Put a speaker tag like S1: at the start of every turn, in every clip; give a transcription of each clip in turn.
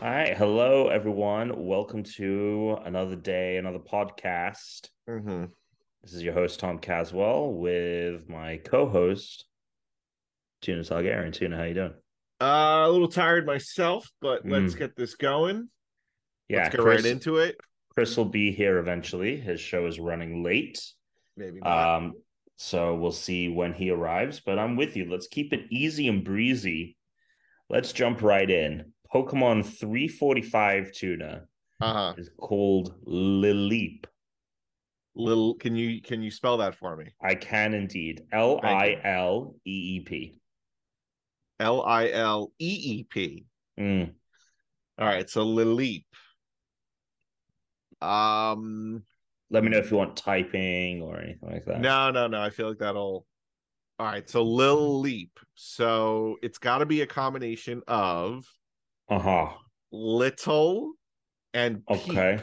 S1: All right. Hello, everyone. Welcome to another day, another podcast.
S2: Mm-hmm.
S1: This is your host, Tom Caswell, with my co-host, Tuna Targaryen. Tuna, how you doing?
S2: Uh, a little tired myself, but let's
S1: Mm.
S2: get this going.
S1: Yeah,
S2: let's get
S1: Chris,
S2: right into it.
S1: Chris will be here eventually. His show is running late.
S2: Maybe not.
S1: Um, so we'll see when he arrives. But I'm with you. Let's keep it easy and breezy. Let's jump right in. Pokemon 345 Tuna
S2: Uh huh.
S1: is called Lileep.
S2: Little. Can you can you spell that for me?
S1: I can indeed. L I L E E P.
S2: L I L E E P.
S1: Mm.
S2: All right. So Lileep. Um.
S1: Let me know if you want typing or anything like that.
S2: No, no, no. I feel like that'll. All right. So Lileep. So it's got to be a combination of
S1: Uh huh.
S2: little and peep.
S1: Okay.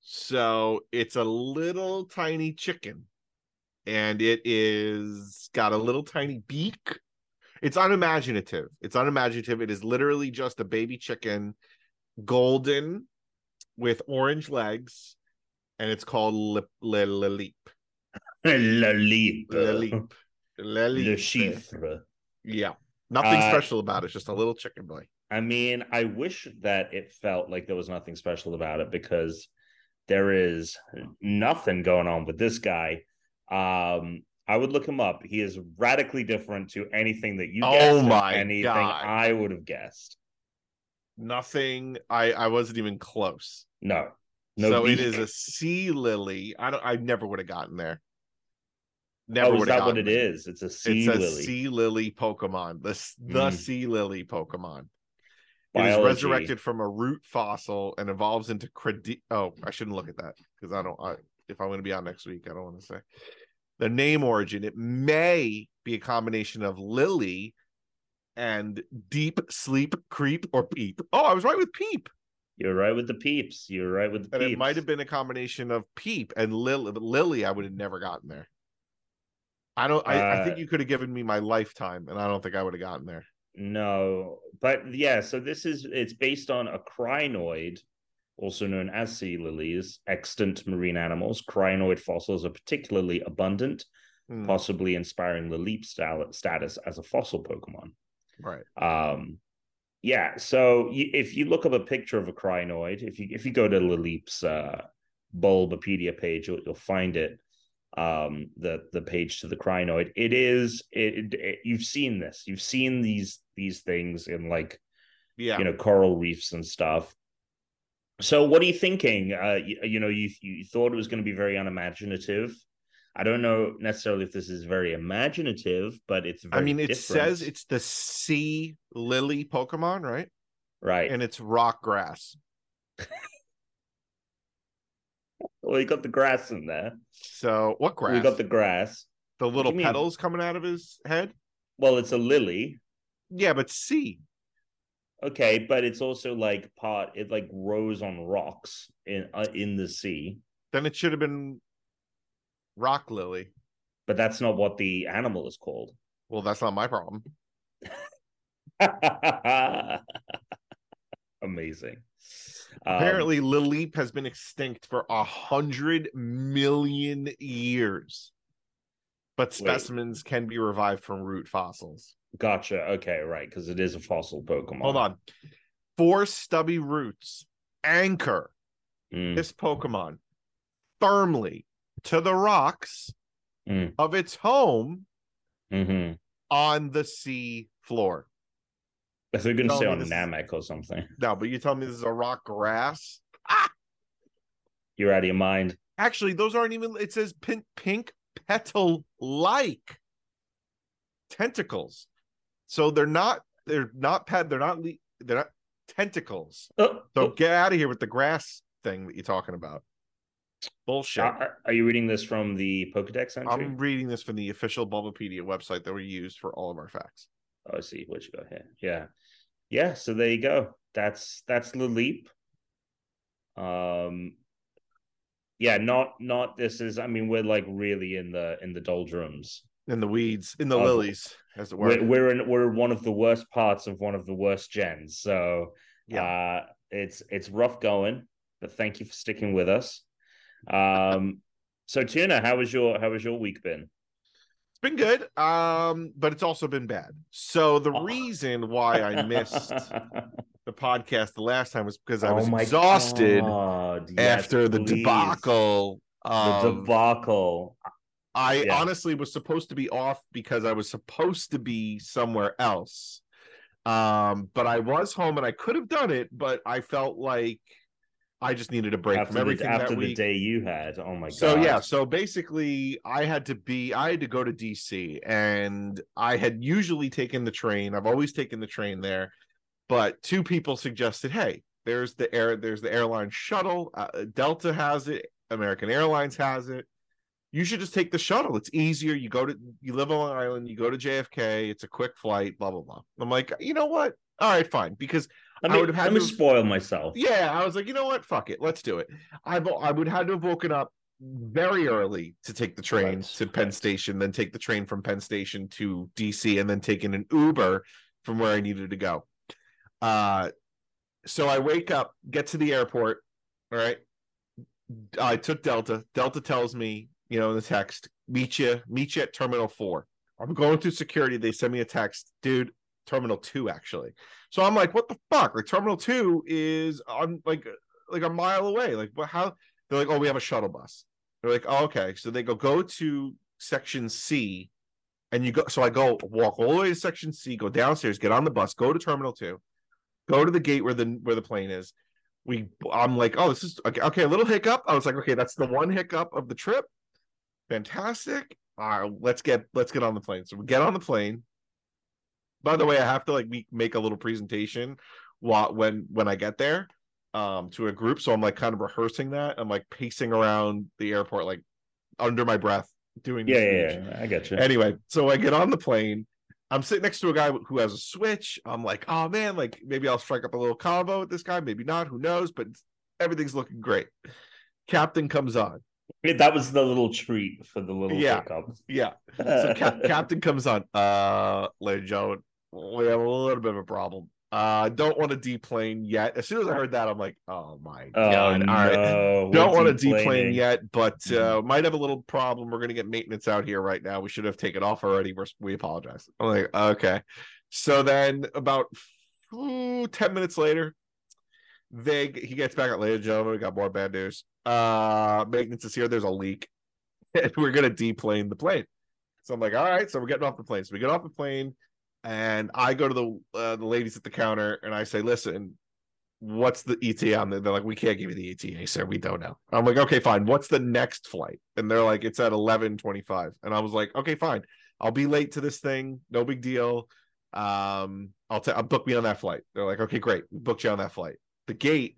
S2: So it's a little tiny chicken, and it is got a little tiny beak. It's unimaginative. It's unimaginative. It is literally just a baby chicken, golden, with orange legs, and it's called Lip Leleep.
S1: Lileep.
S2: Leleep.
S1: Le
S2: Leleep.
S1: chiffre.
S2: Yeah. Nothing
S1: Uh,
S2: special about it. It's just a little chicken boy.
S1: I mean, I wish that it felt like there was nothing special about it because there is nothing going on with this guy. Um, I would look him up. He is radically different to anything that you
S2: Oh
S1: guessed. and
S2: my
S1: anything
S2: God.
S1: I would have guessed.
S2: Nothing. I I wasn't even close.
S1: No, no.
S2: so it
S1: beak.
S2: is a sea lily. I don't. I never would have gotten there. Never
S1: Oh, is that what it
S2: there.
S1: is? It's a sea
S2: It's a
S1: lily.
S2: sea lily Pokemon. The the
S1: Mm.
S2: sea lily Pokemon. It is resurrected from a root fossil and evolves into credi- Oh, I shouldn't look at that because I don't. I, if I'm going to be out next week, I don't want to say the name origin. It may be a combination of lily and deep sleep, creep, or peep. Oh, I was right with peep.
S1: You're right with the peeps. You're right with the
S2: And
S1: peeps.
S2: it might have been a combination of Peep and Lily. Lily, I would have never gotten there. I don't. I, I
S1: Uh,
S2: think you could have given me my lifetime, and I don't think I would have gotten there.
S1: No, but yeah, so this is it's based on a crinoid, also known as sea lilies, extant marine animals. Crinoid fossils are particularly abundant,
S2: Hmm,
S1: possibly inspiring the leap sta- status as a fossil Pokemon.
S2: right.
S1: Um, yeah, so y- if you look up a picture of a crinoid, if you if you go to Lileep's uh, Bulbapedia page, you'll, you'll find it. Um, the the page to the crinoid. It is it, it- You've seen this. You've seen these these things in like
S2: Yeah.
S1: you know coral reefs and stuff. So what are you thinking? Uh, you, you know, you you thought it was going to be very unimaginative. I don't know necessarily if this is very imaginative, but it's very
S2: I mean, it
S1: different.
S2: says it's the sea lily Pokemon, right?
S1: right.
S2: And it's rock grass.
S1: Well, you got the grass in there.
S2: So what grass?
S1: We got the grass.
S2: the little
S1: you mean?
S2: petals coming out of his head.
S1: Well, it's a lily.
S2: Yeah, but sea.
S1: Okay, but it's also like part. It like grows on rocks in uh, in the sea.
S2: Then it should have been rock lily.
S1: But that's not what the animal is called.
S2: Well, that's not my problem.
S1: Amazing. Um,
S2: Apparently, Lileep has been extinct for a hundred million years, but specimens can be revived from root fossils.
S1: gotcha. Okay, right, because it is a fossil Pokemon.
S2: Hold on, four stubby roots anchor
S1: Mm,
S2: this Pokemon firmly to the rocks
S1: Mm.
S2: of its home
S1: mhm.
S2: on the sea floor.
S1: If they're gonna say on
S2: this is-
S1: Namek or something,
S2: No, but you tell me this is a rock grass.
S1: you're out of your mind.
S2: Actually, those aren't even. It says pink, pink petal like tentacles. So they're not. They're not pet. They're not. le- They're not tentacles.
S1: Oh,
S2: So
S1: oh,
S2: get out of here with the grass thing that you're talking about. Bullshit.
S1: are, are you reading this from the Pokedex entry?
S2: I'm reading this from the official Bulbapedia website that we use for all of our facts.
S1: Oh, I see what you got here. Yeah. Yeah, so there you go. That's that's the leap. Um yeah, not not this is I mean we're like really in the in the doldrums.
S2: In the weeds, in the
S1: Of-
S2: lilies. as it were.
S1: We're we're in we're one of the worst parts of one of the worst gens. So
S2: Yeah.
S1: uh it's it's rough going, but thank you for sticking with us. Um so Tuna, how was your how was your week been?
S2: It's been good, um, but it's also been bad. So the
S1: Oh.
S2: reason why I missed the podcast the last time was because I
S1: Oh
S2: was
S1: my
S2: exhausted
S1: God, yes,
S2: after the
S1: please.
S2: debacle.
S1: The debacle.
S2: I
S1: yeah.
S2: honestly was supposed to be off because I was supposed to be somewhere else. Um, but I was home and I could have done it, but I felt like I just needed a break from
S1: After the,
S2: everything
S1: after
S2: that
S1: the day you had. Oh my god!
S2: so yeah so basically i had to be i had to go to dc and i had usually taken the train. I've always taken the train there but two people suggested hey there's the air there's the airline shuttle uh, delta has it american airlines has it. You should just take the shuttle. It's easier. You go to you live on long island you go to jfk it's a quick flight blah blah blah. I'm like you know what? All right fine because I
S1: me,
S2: would have had to-
S1: spoil myself.
S2: yeah, I was like, you know what? Fuck it. Let's do it. I I would have had to have woken up very early to take the train
S1: Right,
S2: to Penn. Station, then take the train from Penn Station to DC, and then taking an Uber from where I needed to go. Uh so I wake up, get to the airport. All right. I took Delta. Delta tells me, you know, in the text, meet you, meet you at Terminal Four. I'm going through security. They send me a text, dude. Terminal Two, actually. So I'm like, what the fuck? Like Terminal Two is on like like a mile away. Like, what? How? They're like, oh, we have a shuttle bus. They're like, oh, okay. So they go go to section C, and you go. So I go walk all the way to section C, go downstairs, get on the bus, go to Terminal Two, go to the gate where the where the plane is. We, I'm like, oh, this is okay. okay a little hiccup. I was like, okay, that's the one hiccup of the trip. Fantastic. All right, let's get let's get on the plane. So we get on the plane. By the way, I have to like make a little presentation while when when I get there um to a group. So I'm like kind of rehearsing that. I'm like pacing around the airport, like under my breath, doing
S1: Yeah, yeah, yeah. I get you.
S2: Anyway, so I get on the plane. I'm sitting next to a guy who has a switch. I'm like, oh man, like maybe I'll strike up a little combo with this guy, maybe not, who knows? But everything's looking great. Captain comes on.
S1: that was the little treat for the little
S2: Yeah.
S1: hiccup.
S2: Yeah. So Cap- Captain comes on. Uh, Lady Joan, we have a little bit of a problem. Uh, I don't want to deplane yet. As soon as I heard that, I'm like, oh my
S1: Oh
S2: god!
S1: no!
S2: All right. don't want to deplane yet, but uh,
S1: Mhm.
S2: might have a little problem. We're going to get maintenance out here right now. We should have taken off already. We're, we apologize. I'm like, okay. So then, about ooh, ten minutes later, they he gets back at ladies and gentlemen. We got more bad news. Uh, maintenance is here. There's a leak, and we're going to deplane the plane. So I'm like, all right. So we're getting off the plane. So we get off the plane, and I go to the uh, the ladies at the counter, and I say, listen, what's the ETA on there? They're like, we can't give you the ETA, sir. We don't know. I'm like, okay, fine. What's the next flight? And they're like, it's at 11:25. And I was like, okay, fine. I'll be late to this thing. No big deal. Um, I'll t- I'll book me on that flight. They're like, okay, great. We booked you on that flight. The gate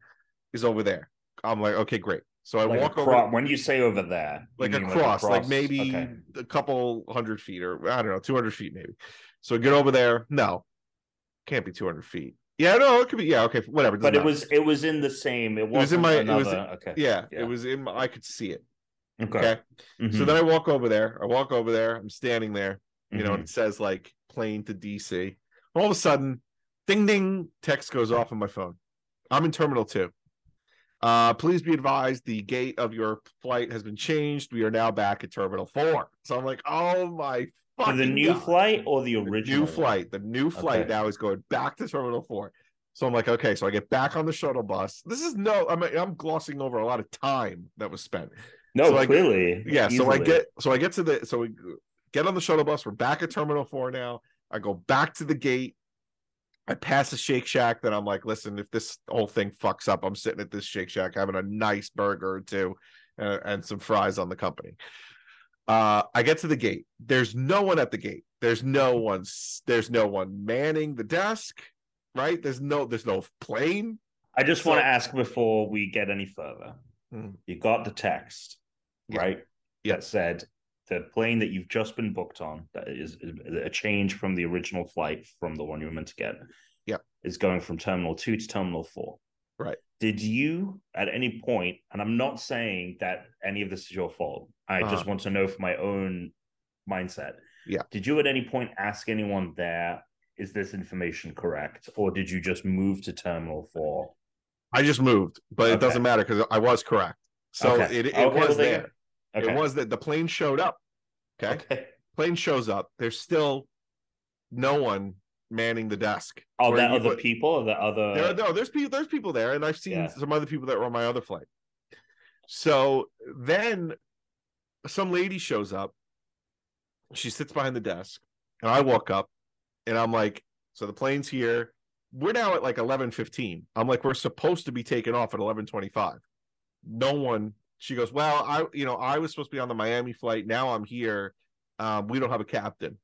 S2: is over there. I'm like, okay, great. So I
S1: Like
S2: walk
S1: acro-
S2: over
S1: when you say over there,
S2: like across, like
S1: across?
S2: maybe
S1: Okay.
S2: a couple hundred feet or I don't know, 200 feet maybe. So get over there. No, can't be 200 feet. Yeah, no, it could be. Yeah, okay, whatever.
S1: But it
S2: matter.
S1: was it was in the same. It
S2: was in my- it
S1: another.
S2: was-
S1: okay.
S2: yeah,
S1: Yeah.
S2: it was in my, I could see it.
S1: Okay.
S2: Okay. So
S1: Mhm.
S2: then I walk over there. I walk over there. I'm standing there, you know,
S1: Mhm.
S2: and it says like plane to DC. All of a sudden, ding ding, text goes off on my phone. I'm in terminal two. Uh, please be advised the gate of your flight has been changed. We are now back at terminal four. So I'm like, oh my
S1: For
S2: fucking
S1: the new
S2: God.
S1: flight or the
S2: The
S1: original
S2: new flight. The new flight
S1: Okay.
S2: now is going back to terminal four. So I'm like, okay, so I get back on the shuttle bus. This is no, I'm I'm glossing over a lot of time that was spent
S1: No,
S2: So I get-
S1: clearly.
S2: yeah so i get so i get to the so we get on the shuttle bus we're back at terminal 4 now i go back to the gate i pass a shake shack that i'm like listen if this whole thing fucks up i'm sitting at this shake shack having a nice burger or two uh, and some fries on the company uh i get to the gate there's no one at the gate there's no one there's no one manning the desk right there's no there's no plane
S1: I just want to ask before we get any further.
S2: Hmm.
S1: You got the text,
S2: Yeah.
S1: right?
S2: Yeah.
S1: That said the plane that you've just been booked on, that is is a change from the original flight from the one you were meant to get.
S2: Yeah.
S1: Is going from terminal two to terminal four.
S2: Right.
S1: Did you at any point, and I'm not saying that any of this is your fault, I just
S2: Uh-huh.
S1: want to know for my own mindset.
S2: Yeah.
S1: Did you at any point ask anyone there, is this information correct? Or did you just move to Terminal 4?
S2: I just moved, but it doesn't matter because I was correct. So
S1: Okay.
S2: it, it
S1: Okay,
S2: was
S1: they-
S2: there.
S1: Okay.
S2: It was that the plane showed up. Okay.
S1: Okay.
S2: Plane shows up. There's still no one manning the desk.
S1: Oh, that other
S2: put-
S1: people or the other
S2: There, no, there's people. There's people there, and I've seen
S1: Yeah.
S2: some other people that were on my other flight. So then, some lady shows up. She sits behind the desk, and I walk up, and I'm like, "So the plane's here. We're now at like 11:15. I'm like, we're supposed to be taking off at 11:25. No one. She goes, "Well, I, you know, I was supposed to be on the Miami flight. Now I'm here. Um, we don't have a captain."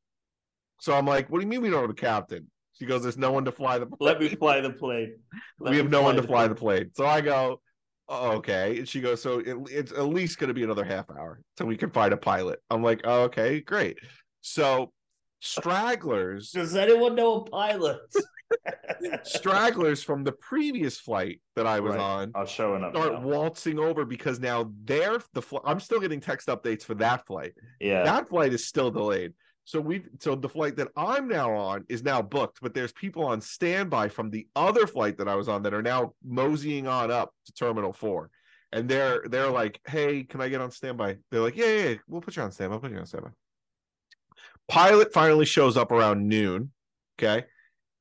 S2: So I'm like, "What do you mean we don't have a captain?" She goes, "There's no one to fly the." plane.
S1: Let me fly the plane. Let
S2: we have no one to fly
S1: plane.
S2: the plane. So I go, oh, okay. And she goes, so it, it's at least going to be another half hour so we can find a pilot. I'm like, oh, okay, great. So stragglers,
S1: Does anyone know a pilot?
S2: stragglers from the previous flight that I was
S1: Right.
S2: on
S1: I'm showing up.
S2: start
S1: now.
S2: waltzing over because now they're the fl- I'm still getting text updates for that flight.
S1: Yeah.
S2: That flight is still delayed. So we so the flight that I'm now on is now booked, but there's people on standby from the other flight that I was on that are now moseying on up to Terminal Four, and they're they're like, "Hey, can I get on standby?" They're like, "Yeah, yeah, yeah we'll put you on standby. We'll put you on standby." Pilot finally shows up around noon, okay,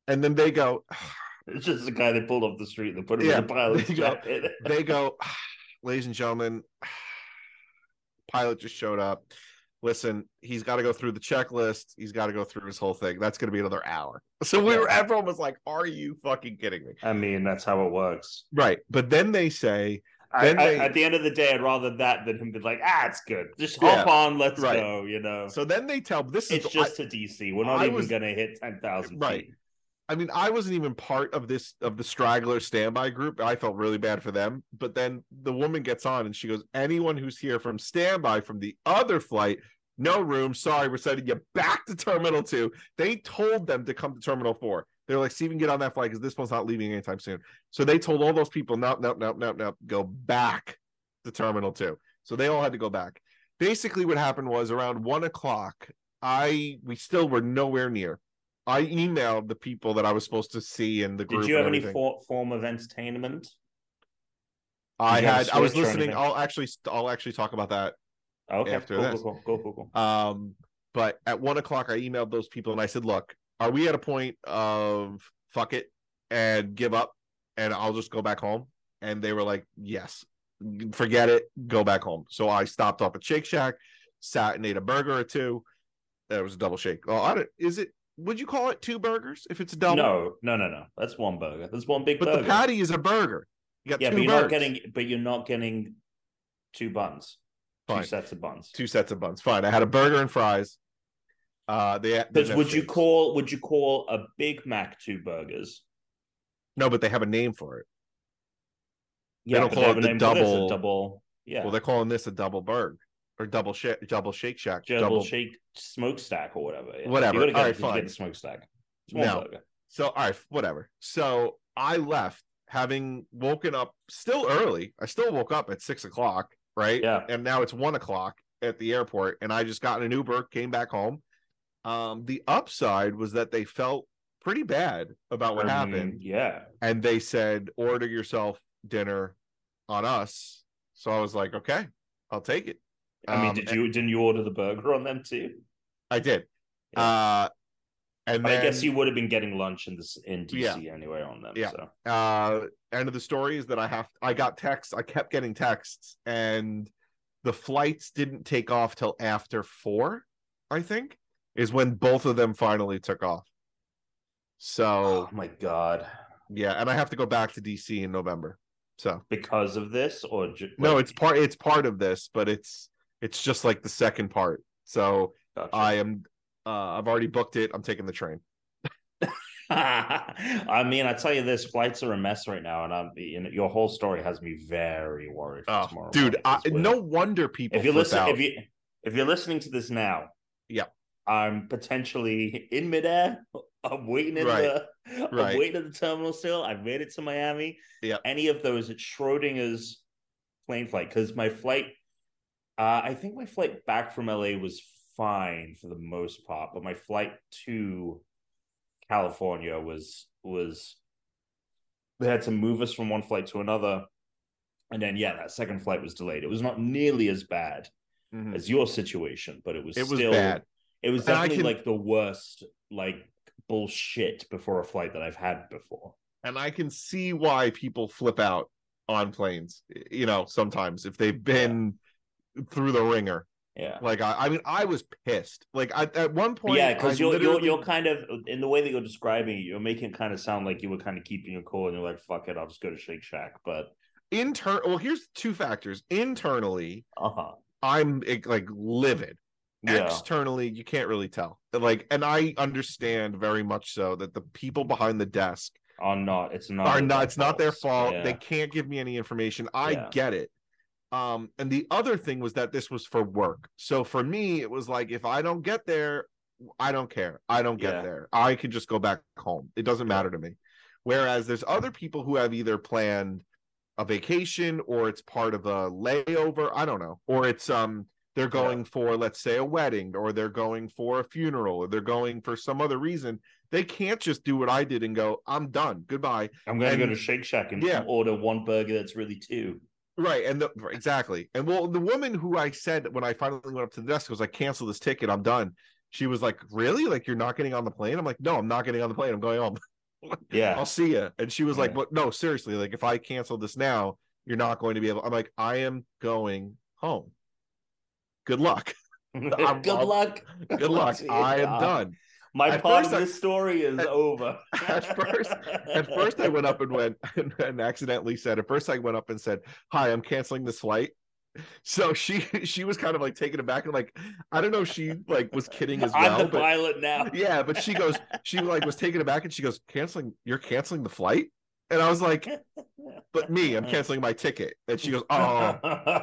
S2: and then they go,
S1: It's just the guy they pulled off the street and put him
S2: Yeah,
S1: in the pilot's
S2: go. they go, ladies and gentlemen, pilot just showed up. Listen, he's got to go through the checklist. He's got to go through his whole thing. That's going to be another hour. So we were, everyone was like, "Are you fucking kidding me?"
S1: I mean, that's how it works.
S2: Right. But then they say,
S1: I,
S2: Then
S1: I-
S2: they-
S1: at the end of the day, I'd rather that than him be like, ah, it's good. Just hop on, let's
S2: right.
S1: go. You know,
S2: so then they tell this
S1: it's
S2: is
S1: just to DC. We're not
S2: I
S1: even
S2: was-
S1: gonna hit ten thousand
S2: Right.
S1: feet.
S2: I mean, I wasn't even part of this of the straggler standby group. I felt really bad for them. But then the woman gets on and she goes, "Anyone who's here from standby from the other flight, no room. Sorry, we're sending you back to Terminal Two. They told them to come to Terminal Four. They're like, Steven, get on that flight because this one's not leaving anytime soon. So they told all those people, no, no, no, no, no, go back to Terminal Two. So they all had to go back. Basically, what happened was around one o'clock. I we still were nowhere near. I emailed the people that I was supposed to see in the group.
S1: Did you have any for, form of entertainment?
S2: I
S1: did
S2: had. I was listening. I'll actually. I'll actually talk about that.
S1: Okay,
S2: After
S1: cool,
S2: this.
S1: cool, cool, cool, cool.
S2: Um, but at one o'clock, I emailed those people and I said, "Look, are we at a point of fuck it and give up, and I'll just go back home?" And they were like, "Yes, forget it, go back home." So I stopped off at Shake Shack, sat and ate a burger or two. That was a double shake. Oh, I don't, is it? Would you call it two burgers if it's a double?
S1: No, no, no, no. That's one burger. That's one big burger.
S2: but
S1: burger.
S2: the patty is a burger. You got
S1: yeah,
S2: two
S1: but you're
S2: burgers.
S1: not getting, but you're not getting two buns,
S2: Fine.
S1: two sets of buns.
S2: two sets of buns. Fine. I had a burger and fries. Uh, they
S1: Because would you call would you call a Big Mac two burgers?
S2: No, but they have a name for it.
S1: Yeah,
S2: they
S1: don't
S2: call it
S1: a
S2: the
S1: name for a
S2: double-
S1: double. Yeah,
S2: Well, they're calling this a double burg or double shake, double shake shack,
S1: double, shake smokestack or whatever. yeah.
S2: Whatever.
S1: You gotta get,
S2: All right, fine.
S1: get the smokestack.
S2: No.
S1: burger.
S2: So, all right, whatever. So I left having woken up still early. I still woke up at six o'clock, right?
S1: Yeah.
S2: And now it's one o'clock at the airport, and I just got in an Uber, came back home. Um, the upside was that they felt pretty bad about what
S1: mean,
S2: happened,
S1: Yeah.
S2: and they said, "Order yourself dinner on us." So I was like, "Okay, I'll take it."
S1: I mean,
S2: Um,
S1: did you didn't you order the burger on them too?
S2: I did.
S1: Yeah.
S2: Uh, and then,
S1: I guess you would have been getting lunch in this in DC anyway on them.
S2: Yeah.
S1: So
S2: uh end of the story is that i have i got texts i kept getting texts and the flights didn't take off till after four i think is when both of them finally took off so
S1: oh my god.
S2: yeah and i have to go back to dc in november so
S1: Because of this or ju-
S2: no
S1: like-
S2: it's part it's part of this but it's it's just like the second part so
S1: Gotcha.
S2: i am uh i've already booked it i'm taking the train
S1: I mean, I tell you this, flights are a mess right now, and I'm you know, your whole story has me very worried for
S2: oh
S1: tomorrow.
S2: dude I, no wonder people
S1: if you're listening
S2: out.
S1: if you if you're listening to this now,
S2: yeah,
S1: I'm potentially in midair. I'm waiting in
S2: Right.
S1: the I'm waiting at the terminal still. I've made it to Miami.
S2: Yep.
S1: Any of those at Schrodinger's plane flight because my flight, uh, I think my flight back from LA was fine for the most part, but my flight to California was was they had to move us from one flight to another. And then yeah, that second flight was delayed. It was not nearly as bad
S2: Mhm.
S1: as your situation, but it was
S2: It was
S1: still
S2: bad.
S1: it was definitely
S2: can-
S1: like the worst like bullshit before a flight that I've had before.
S2: and I can see why people flip out on planes. You know, sometimes if they've been through the ringer.
S1: Yeah.
S2: Like I, I mean, I was pissed. Like I, at one point,
S1: yeah, because
S2: I
S1: you're, you're you're kind of in the way that you're describing it, you're making it kind of sound like you were kind of keeping your cool and you're like, fuck it, I'll just go to Shake Shack. But
S2: intern. Well, here's two factors. Internally,
S1: uh-huh.
S2: I'm like livid.
S1: Yeah.
S2: Externally, you can't really tell. Like, and I understand very much so that the people behind the desk
S1: Are not it's not
S2: are not. It's not their fault.
S1: Yeah.
S2: They can't give me any information. I
S1: Yeah.
S2: get it. Um, and the other thing was that this was for work. So for me, it was like if I don't get there, I don't care. I don't get
S1: Yeah.
S2: there. I can just go back home. It doesn't matter to me. Whereas there's other people who have either planned a vacation or it's part of a layover. I don't know. Or it's um they're going for let's say a wedding or they're going for a funeral or they're going for some other reason. They can't just do what I did and go, I'm done. Goodbye.
S1: I'm gonna go to Shake Shack and
S2: Yeah.
S1: order one burger that's really two.
S2: Right, and the, exactly, and well, the woman who I said when I finally went up to the desk was like, "Cancel this ticket, I'm done." She was like, "Really? Like you're not getting on the plane?" I'm like, "No, I'm not getting on the plane. I'm going home.
S1: Yeah.
S2: I'll see you." And she was like,
S1: Yeah.
S2: "What? No, seriously. Like if I cancel this now, you're not going to be able." I'm like, "I am going home. Good luck.
S1: Good
S2: I'm-
S1: luck.
S2: Good luck. I am done."
S1: My
S2: At
S1: part of
S2: I-
S1: the story is
S2: at-
S1: over.
S2: at first- At first, I went up and went and, and accidentally said. At first, I went up and said, "Hi, I'm canceling this flight." So she she was kind of like taken aback and like I don't know if she like was kidding as well.
S1: I'm the
S2: but,
S1: pilot now.
S2: yeah, but she goes she like was taken aback and she goes canceling you're canceling the flight and I was like but me I'm canceling my ticket and she goes oh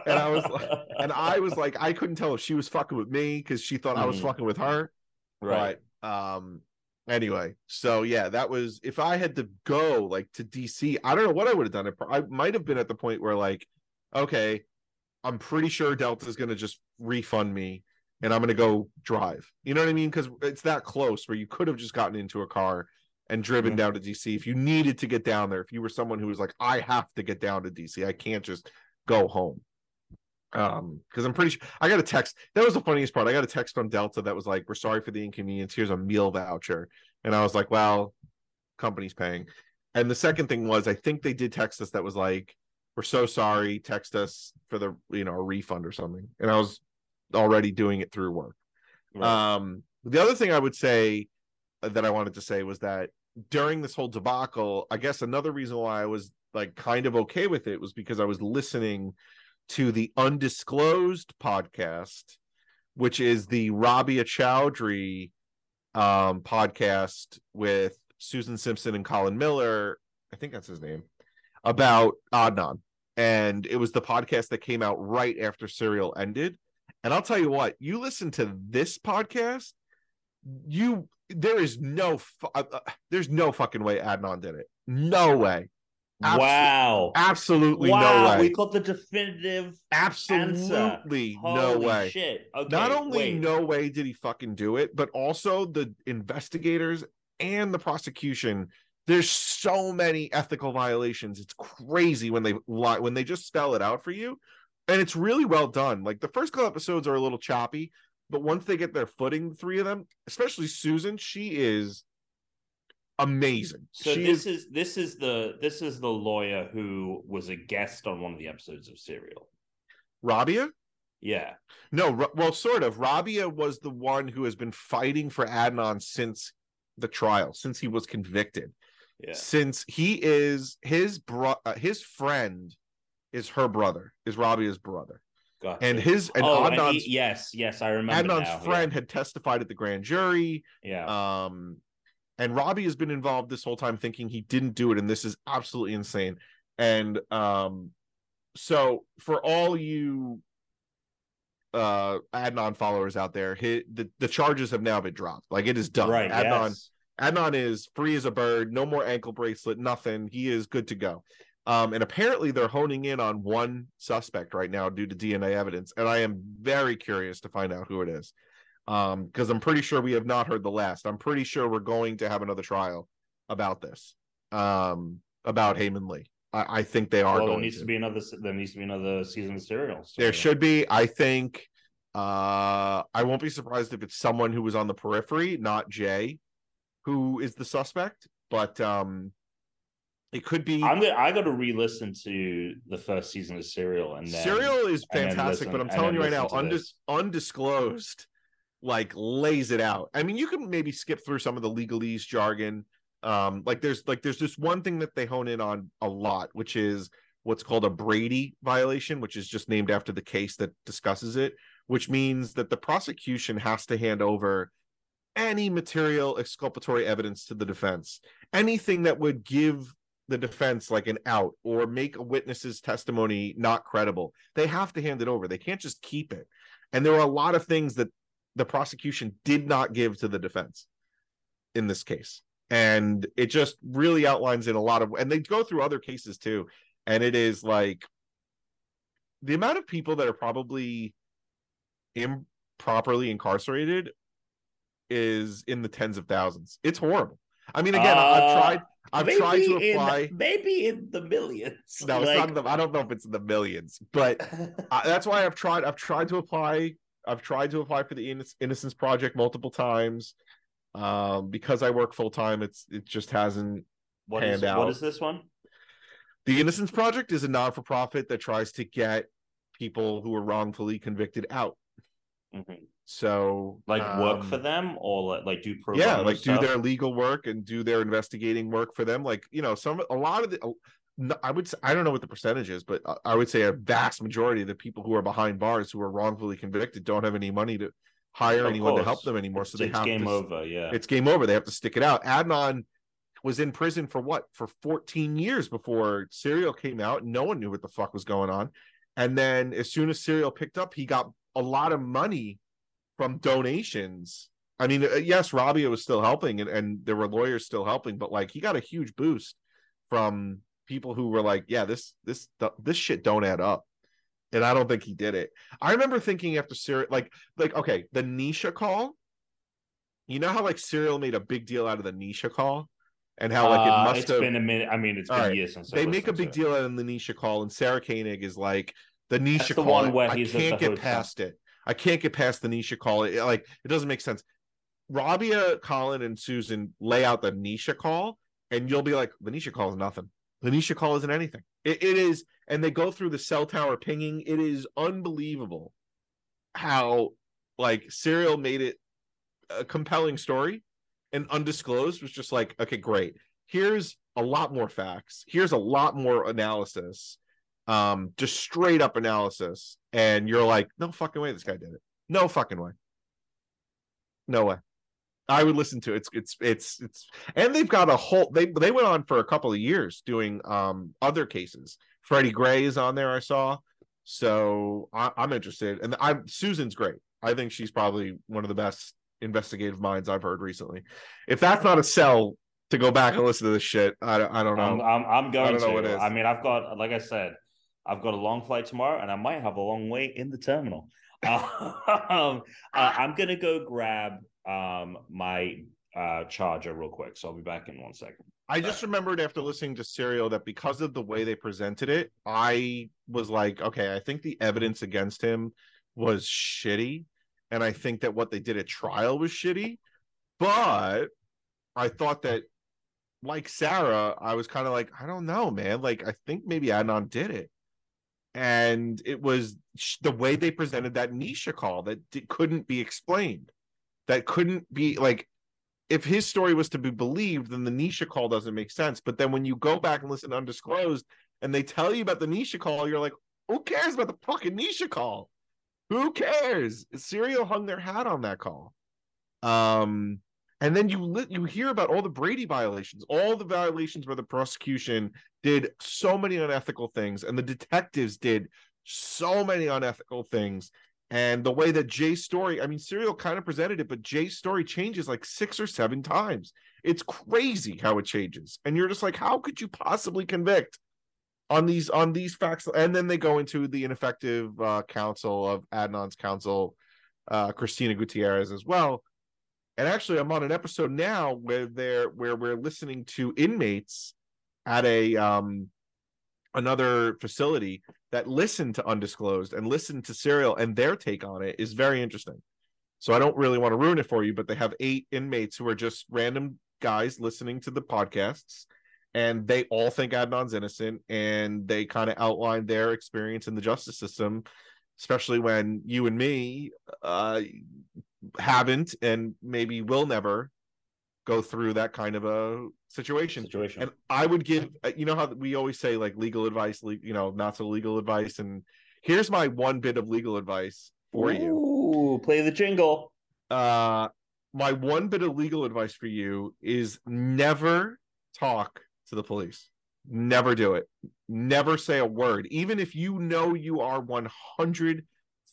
S2: and I was like- and I was like I couldn't tell if she was fucking with me because she thought I was
S1: Mhm.
S2: fucking with her
S1: right.
S2: Um anyway so yeah that was if i had to go like to dc i don't know what i would have done. I might have been at the point where like okay i'm pretty sure delta's going to just refund me and i'm going to go drive. You know what i mean? Because it's that close where you could have just gotten into a car and driven
S1: Mhm.
S2: down to dc if you needed to get down there. If you were someone who was like i have to get down to dc i can't just go home um because i'm pretty sure i got a text that was the funniest part i got a text from delta that was like we're sorry for the inconvenience here's a meal voucher. And i was like well company's paying. And the second thing was i think they did text us that was like we're so sorry text us for the you know a refund or something. And i was already doing it through work.
S1: Right.
S2: um, the other thing I would say uh, that I wanted to say was that during this whole debacle, I guess another reason why I was like kind of okay with it was because I was listening to the undisclosed podcast, which is the Rabia Chaudry um podcast with Susan Simpson and Colin Miller. I think that's his name about Adnan. And it was the podcast that came out right after Serial ended. And I'll tell you what, you listen to this podcast, you there is no uh, uh, there's no fucking way Adnan did it. No way. Abso-
S1: wow.
S2: Absolutely
S1: wow.
S2: no way.
S1: We got the definitive
S2: Absolutely no
S1: Holy
S2: way.
S1: Shit. Okay.
S2: Not only
S1: wait.
S2: no way did he fucking do it, but also the investigators and the prosecution. There's so many ethical violations. It's crazy when they lie when they just spell it out for you, and it's really well done. Like the first couple episodes are a little choppy, but once they get their footing, the three of them, especially Susan, she is amazing.
S1: So
S2: she
S1: this is this is the this is the lawyer who was a guest on one of the episodes of Serial.
S2: Rabia.
S1: Yeah.
S2: No, well, sort of. Rabia was the one who has been fighting for Adnan since the trial, since he was convicted.
S1: Yeah.
S2: Since he is his bro, uh, his friend is her brother, is Rabia's brother,
S1: Gotcha.
S2: and his and
S1: oh, and
S2: Adnan's
S1: he- yes, yes, I remember.
S2: Adnan's
S1: now,
S2: friend had testified at the grand jury.
S1: Yeah. yeah.
S2: Um, and Rabia has been involved this whole time, thinking he didn't do it, and this is absolutely insane. And um, so for all you uh Adnan followers out there, his, the the charges have now been dropped. Like it is done.
S1: right.
S2: Adnan
S1: yes.
S2: Adnan is free as a bird, no more ankle bracelet, nothing. He is good to go. Um, and apparently they're honing in on one suspect right now due to DNA evidence, and I am very curious to find out who it is. Um, because I'm pretty sure we have not heard the last. I'm pretty sure we're going to have another trial about this. Um, about Hae-Min Lee. I, I think they are
S1: well,
S2: going
S1: there needs
S2: to.
S1: to be another. There needs to be another season of Serial. So,
S2: There should be. I think. Uh, I won't be surprised if it's someone who was on the periphery, not Jay, who is the suspect. But um, it could be.
S1: I'm gonna. I got to re-listen to the first season of Serial, and then
S2: Serial is fantastic,
S1: listen-
S2: but I'm telling you right now, undis- undisclosed, like lays it out. I mean, you can maybe skip through some of the legalese jargon. Um, like there's like there's this one thing that they hone in on a lot, which is what's called a Brady violation, which is just named after the case that discusses it, which means that the prosecution has to hand over any material exculpatory evidence to the defense, anything that would give the defense like an out or make a witness's testimony not credible. They have to hand it over. They can't just keep it. And there are a lot of things that the prosecution did not give to the defense in this case. And it just really outlines in a lot of and they go through other cases too. And it is like the amount of people that are probably improperly incarcerated is in the tens of thousands. It's horrible. I mean, again, I've
S1: Uh,
S2: tried. I've tried to
S1: maybe in-
S2: apply.
S1: maybe in the millions.
S2: No, it's
S1: Like-
S2: not. In the, I don't know if it's in the millions, but I, that's why I've tried. I've tried to apply. I've tried to apply for the Innocence Project multiple times. Um, because I work full time, it's it just hasn't.
S1: what is
S2: hand out.
S1: what is this one?
S2: The Innocence Project is a non for profit that tries to get people who were wrongfully convicted out.
S1: Mhm.
S2: So,
S1: Like work
S2: um,
S1: for them or like, do pro
S2: yeah like do their legal work and do their investigating work for them like you know some a lot of the i would say i don't know what the percentage is but I- i would say a vast majority of the people who are behind bars who are wrongfully convicted don't have any money to hire
S1: Of
S2: anyone to help them anymore
S1: It's,
S2: so they
S1: it's
S2: have
S1: game
S2: to
S1: over. Yeah.
S2: it's game over they have to stick it out adnan was in prison for what for 14 years before serial came out no one knew what the fuck was going on and then as soon as serial picked up he got a lot of money from donations i mean uh, yes Rabia was still helping and, and there were lawyers still helping but like he got a huge boost from people who were like yeah this this this shit don't add up and i don't think he did it i remember thinking after serial like like okay the nisha call you know how like serial made a big deal out of the nisha call and how like
S1: Uh,
S2: it must
S1: it's
S2: have
S1: been a minute. I mean, it's been
S2: right.
S1: years since
S2: they make a big deal out of the Nisha call, and Sarah Koenig is like the Nisha
S1: the
S2: call.
S1: one where
S2: I
S1: he's
S2: can't get past it. I can't get past the Nisha call. It, like it doesn't make sense. Rabia, Colin, and Susan lay out the Nisha call, and you'll be like, the Nisha call is nothing. The call isn't anything. It, it is, and they go through the cell tower pinging. It is unbelievable how like Serial made it a compelling story, and Undisclosed was just like, okay, great. Here's a lot more facts. Here's a lot more analysis. Um, just straight up analysis. And you're like, no fucking way this guy did it. No fucking way. No way. I would listen to it. It's it's it's it's and they've got a whole they they went on for a couple of years doing um other cases. Freddie Gray is on there, I saw. So I, I'm interested. And I'm Susan's great. I think she's probably one of the best investigative minds I've heard recently. If that's not a sell to go back and listen to this shit, I, don't- I don't know.
S1: I'm, I'm, I'm going to.
S2: what it is.
S1: I mean, I've got, like I said, I've got a long flight tomorrow, and I might have a long wait in the terminal. um, uh, I'm gonna go grab um my uh charger real quick, so I'll be back in one second.
S2: I just remembered after listening to Serial that because of the way they presented it, I was like, okay, I think the evidence against him was shitty. And I think that what they did at trial was shitty. But I thought that, like Sarah, I was kind of like, I don't know, man. Like, I think maybe Adnan did it. And it was the way they presented that Nisha call that d- couldn't be explained. That couldn't be like, if his story was to be believed, then the Nisha call doesn't make sense. But then when you go back and listen to Undisclosed and they tell you about the Nisha call, you're like, who cares about the fucking Nisha call? Who cares? Serial hung their hat on that call. Um, and then you li- you hear about all the Brady violations, all the violations where the prosecution did so many unethical things, and the detectives did so many unethical things. And the way that Jay's story, I mean, Serial kind of presented it, but Jay's story changes like six or seven times. It's crazy how it changes. And you're just like, how could you possibly convict on these on these facts? And then they go into the ineffective uh, counsel of Adnan's counsel uh, Christina Gutierrez as well. And actually, I'm on an episode now where they're where we're listening to inmates at a um another facility that listened to Undisclosed and listened to Serial, and their take on it is very interesting. So I don't really want to ruin it for you, but they have eight inmates who are just random guys listening to the podcasts, and they all think Adnan's innocent, and they kind of outline their experience in the justice system, especially when you and me uh, haven't and maybe will never go through that kind of a situation.
S1: Situation.
S2: And I would give, uh, you know, how we always say like legal advice, le- you know, not so legal advice. And here's my one bit of legal advice for you.
S1: Play the jingle.
S2: Uh, my one bit of legal advice for you is never talk to the police. Never do it. Never say a word, even if you know you are one hundred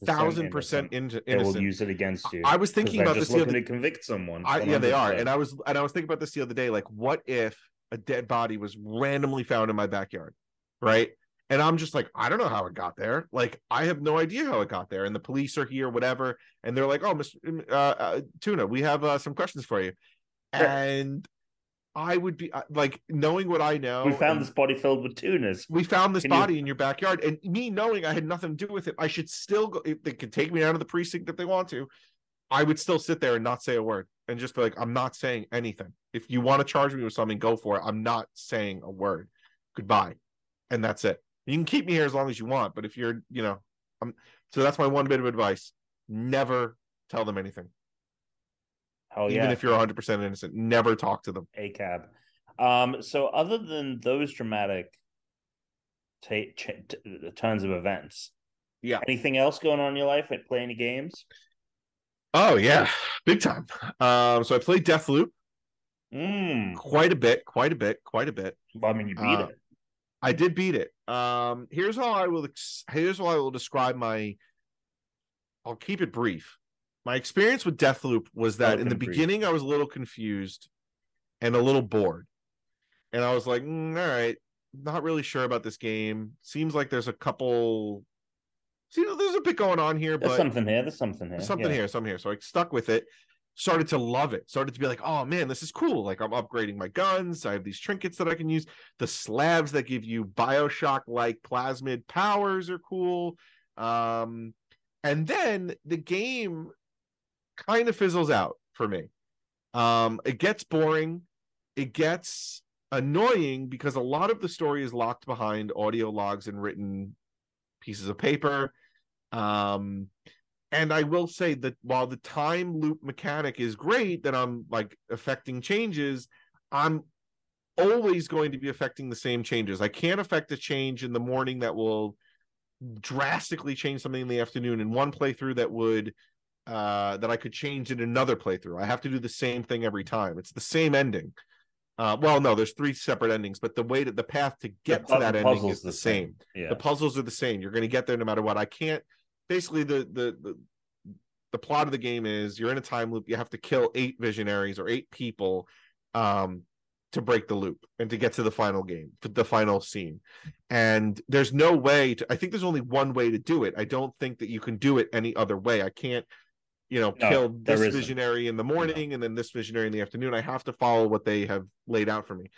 S2: thousand percent
S1: innocent.
S2: in-
S1: They will use it against you.
S2: I was thinking about
S1: just
S2: this the
S1: looking
S2: other
S1: to convict someone.
S2: I, yeah, they are, and I was and I was thinking about this the other day. Like, what if a dead body was randomly found in my backyard, right? And I'm just like, I don't know how it got there. Like, I have no idea how it got there. And the police are here, whatever, and they're like, "Oh, Mr. Uh, uh, Tuna, we have uh, some questions for you."
S1: Sure.
S2: And I would be like, knowing what I know,
S1: we found this body filled with tunas.
S2: we found this
S1: Can
S2: body in your backyard and me knowing i had nothing to do with it i should still go if they could take me out of the precinct if they want to i would still sit there and not say a word and just be like i'm not saying anything. If you want to charge me with something go for it. I'm not saying a word. Goodbye. And that's it. You can keep me here as long as you want but if you're you know i'm so that's my one bit of advice. Never tell them anything
S1: Oh
S2: even
S1: yeah,
S2: if you're 100% innocent never talk to them
S1: a cab. Um, so other than those dramatic ta- ch- t- turns of events,
S2: Yeah.
S1: Anything else going on in your life? Like play any games?
S2: oh yeah big time um so i played deathloop
S1: Mm.
S2: quite a bit quite a bit quite a bit
S1: Well, I mean, you beat
S2: Uh,
S1: it.
S2: I did beat it. Um, here's how I will. Ex- here's how I will describe my. I'll keep it brief. My experience with Deathloop was that in the beginning I was a little confused and a little bored, and I was like, "Mm, "All right, not really sure about this game. Seems like there's a couple. See, there's a bit going on here,
S1: There's
S2: but
S1: something here. There's something here.
S2: there's something
S1: yeah.
S2: here, something here. So I stuck with it. Started to love it. Started to be like, oh man, this is cool. Like I'm upgrading my guns. I have these trinkets that I can use. The slabs that give you Bioshock like plasmid powers are cool. Um, and then the game kind of fizzles out for me. Um, it gets boring. It gets annoying because a lot of the story is locked behind audio logs and written pieces of paper. Um, and I will say that while the time loop mechanic is great, that I'm like affecting changes, I'm always going to be affecting the same changes. I can't affect a change in the morning that will drastically change something in the afternoon in one playthrough that would uh that I could change in another playthrough. I have to do the same thing every time. It's the same ending. Uh well no, there's three separate endings, but the way to the path to get
S1: The
S2: to that ending is the same
S1: Yeah.
S2: the puzzles are the same you're going to get there no matter what i can't basically the, the the the plot of the game is you're in a time loop you have to kill eight visionaries or eight people um to break the loop and to get to the final game the final scene and there's no way to i think there's only one way to do it i don't think that you can do it any other way i can't you know
S1: No,
S2: kill this
S1: isn't.
S2: visionary in the morning and then this visionary in the afternoon i have to follow what they have laid out for me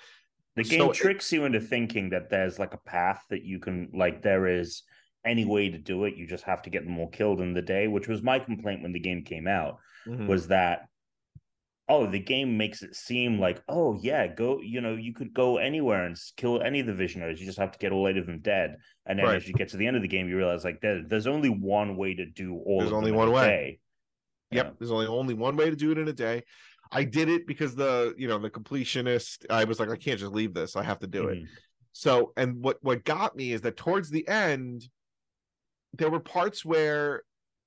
S1: The game
S2: So
S1: tricks you into thinking that there's like a path that you can like there is any way to do it. You just have to get them all killed in the day, which was my complaint when the game came out,
S2: Mhm.
S1: was that oh, the game makes it seem like, oh yeah, go, you know, you could go anywhere and kill any of the visionaries. You just have to get all eight of them dead. And then
S2: Right.
S1: as you get to the end of the game, you realize like there, there's only one way to do all
S2: There's
S1: of
S2: only one way.
S1: day.
S2: Yep,
S1: Yeah.
S2: there's only only one way to do it in a day. I did it because the you know the completionist. I was like, I can't just leave this. I have to do it.
S1: Mhm.
S2: So, and what what got me is that towards the end, there were parts where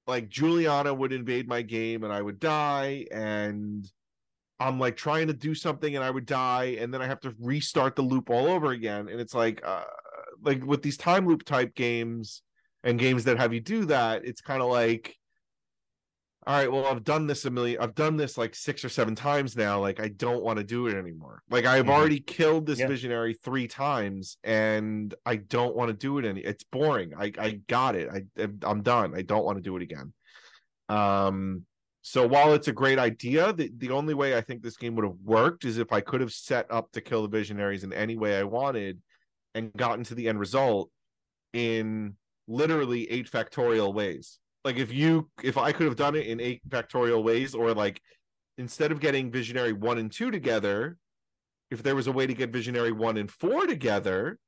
S2: like Julianna would invade my game and I would die, and I'm like trying to do something and I would die, and then I have to restart the loop all over again. And it's like, uh, like with these time loop type games and games that have you do that, it's kind of like all right, well, I've done this a million, I've done this like six or seven times now. Like, I don't want to do it anymore. Like, I've
S1: Mhm.
S2: already killed this
S1: Yeah.
S2: visionary three times and I don't want to do it any. It's boring. I, I got it. I, I'm done. I don't want to do it again. Um, so while it's a great idea, the, the only way I think this game would have worked is if I could have set up to kill the visionaries in any way I wanted and gotten to the end result in literally eight factorial ways. Like if you if I could have done it in eight factorial ways, or like instead of getting visionary one and two together, if there was a way to get visionary one and four together,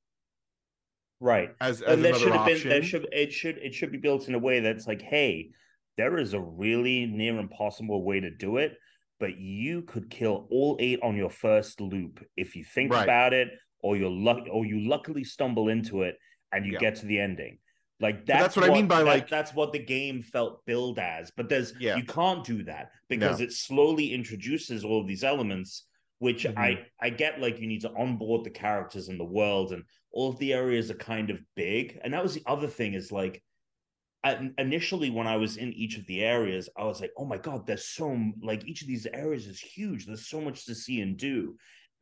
S1: right
S2: as, as
S1: and that should have
S2: option,
S1: been that should it should it should be built in a way that's like hey there is a really near impossible way to do it but you could kill all eight on your first loop if you think
S2: Right.
S1: about it or you're luck or you luckily stumble into it and you
S2: Yeah.
S1: get to the ending like that's,
S2: that's what I mean by,
S1: that-
S2: like-
S1: that's what the game felt billed as. But there's
S2: Yeah.
S1: you can't do that because it slowly introduces all of these elements which
S2: Mhm.
S1: i i get like you need to onboard the characters in the world and all of the areas are kind of big. And that was the other thing is like I, initially when i was in each of the areas i was like oh my god there's so like each of these areas is huge. There's so much to see and do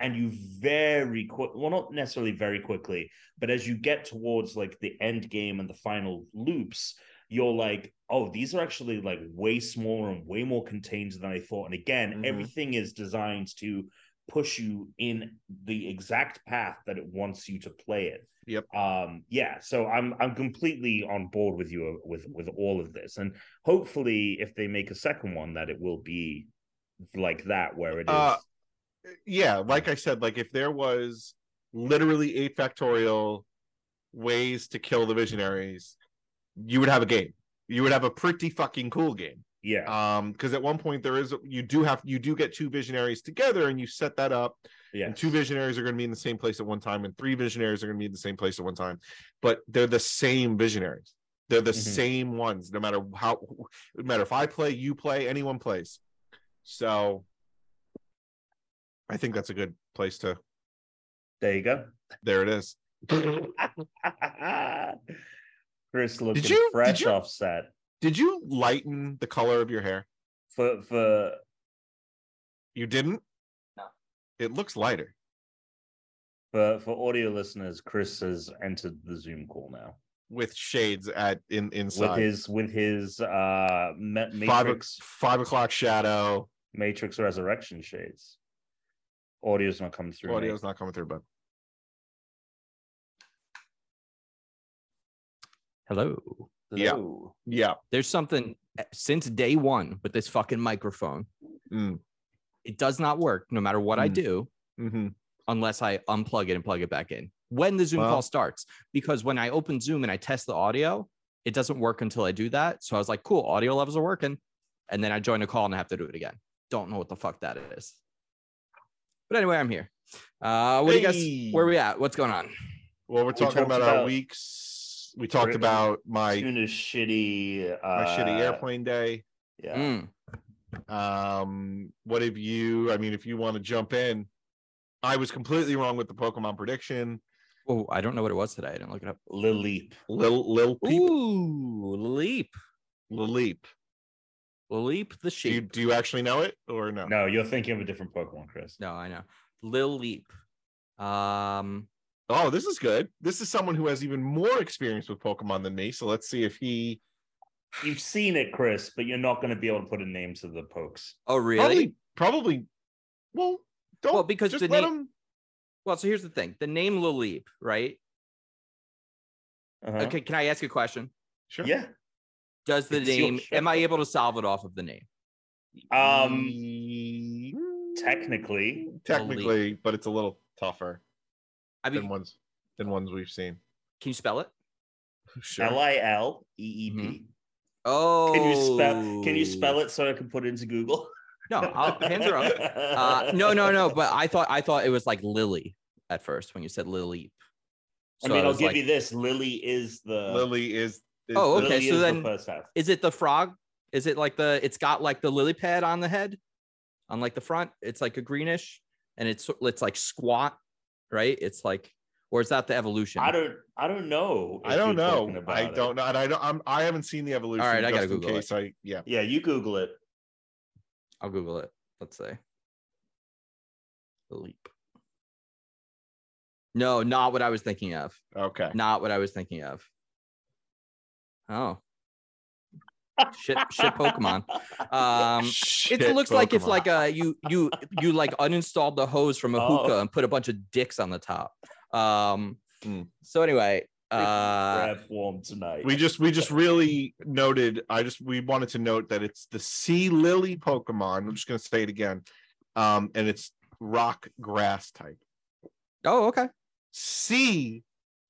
S1: and you very quick well not necessarily very quickly but as you get towards like the end game and the final loops you're like oh these are actually like way smaller and way more contained than i thought and again
S2: Mhm.
S1: everything is designed to push you in the exact path that it wants you to play it
S2: Yep.
S1: um yeah so i'm i'm completely on board with you with with all of this and hopefully if they make a second one that it will be like that where it is
S2: Uh, yeah, like I said, like if there was literally eight factorial ways to kill the visionaries, you would have a game. You would have a pretty fucking cool game.
S1: yeah
S2: Um, because at one point there is you do have you do get two visionaries together and you set that up.
S1: yeah
S2: And two visionaries are going to be in the same place at one time, and three visionaries are going to be in the same place at one time. But they're the same visionaries. They're the
S1: Mhm.
S2: same ones, no matter how no matter if I play, you play, anyone plays. So I think that's a good place to
S1: there you go
S2: there it is.
S1: chris looking did
S2: you- did
S1: fresh
S2: you-
S1: off set
S2: Did you lighten the color of your hair?
S1: for for
S2: You didn't?
S1: No.
S2: It looks lighter.
S1: for for audio listeners chris has entered the zoom call now
S2: With shades at in inside.
S1: with his with his uh Ma-
S2: five,
S1: matrix
S2: five o'clock shadow.
S1: matrix resurrection shades audio's not coming through mate.
S2: Audio's not coming through, but
S3: Hello.
S2: Yeah.
S1: Hello.
S2: yeah.
S3: There's something eh, since day one with this fucking microphone.
S2: Mm,
S3: It does not work no matter what I
S2: Mm.
S3: do
S2: hmm
S3: unless I unplug it and plug it back in when the Zoom
S2: Well-
S3: call starts. Because when I open Zoom and I test the audio, it doesn't work until I do that. So I was like, cool, audio levels are working. And then I join a call and I have to do it again. Don't know what the fuck that is. But anyway, I'm here. Uh, what do you guys, where we at? What's going on?
S2: Well, we're talking
S1: talked
S2: about, our weeks. We talked about my
S1: Tuna's shitty uh
S2: my shitty airplane day.
S1: yeah
S3: Mm.
S2: Um, what have you? I mean, if you want to jump in, I was completely wrong with the Pokemon prediction.
S3: Oh, I don't know what it was today. I didn't look it up.
S1: Lil
S2: Lil Lil Peep,
S3: Ooh, Leap.
S2: Leap.
S3: Leap the
S2: Do you
S3: sheep.
S2: do you actually know it or no?
S1: no you're thinking of a different pokemon chris
S3: No, I know. Lileep. Um,
S2: Oh, this is good. This is someone who has even more experience with Pokemon than me. So let's see if he
S1: you've seen it chris but you're not going to be able to put a name to the pokes
S3: oh really?
S2: probably probably. Well, don't
S3: Well, because
S2: just
S3: the
S2: let
S3: name-
S2: him.
S3: Well, so here's the thing: the name Lileep, right?
S1: Uh-huh.
S3: Okay, can I ask a question?
S2: Sure.
S1: yeah
S3: Does the
S1: It's
S3: name? Am I able to solve it off of the name?
S1: um
S2: Mm,
S1: technically
S2: technically, but it's a little tougher
S3: I mean,
S2: than
S3: mean,
S2: ones than ones we've seen.
S3: can you spell it?
S2: Sure.
S1: l-i-l-e-e-p
S3: Oh,
S1: can you spell can you spell it so i can put it into google
S3: No, I'll, hands are up. Uh, no, no, no. But I thought I thought it was like Lily at first when you said Lily. Leap.
S1: I mean, I'll give
S3: like,
S1: you this. Lily is the
S2: Lily is. Is
S3: Oh, okay, so
S1: is the
S3: then-
S1: first half.
S3: Is it the frog? Is it like the? It's got like the lily pad on the head, on like the front. It's like a greenish, and it's it's like squat, right? It's like, or is that the evolution?
S1: I don't. I don't know.
S2: I don't know. I
S1: it.
S2: don't know. And I don't. I'm. I haven't seen the evolution.
S3: All right, I gotta
S2: just in
S3: Google it.
S2: case I. Yeah.
S1: Yeah, you Google it.
S3: I'll Google it. Let's say. Leap. No, not what I was thinking of.
S2: Okay.
S3: Not what I was thinking of. Oh. shit, shit Pokemon. Um,
S2: Shit
S3: it looks like if like uh you you you like uninstalled the hose from a
S1: Oh.
S3: hookah and put a bunch of dicks on the top. Um.
S2: Hmm.
S3: So anyway, uh,
S1: Rare form tonight.
S2: we just we just really noted i just we wanted to note that it's the sea lily pokemon i'm just going to say it again um and it's rock grass type
S3: oh okay.
S2: sea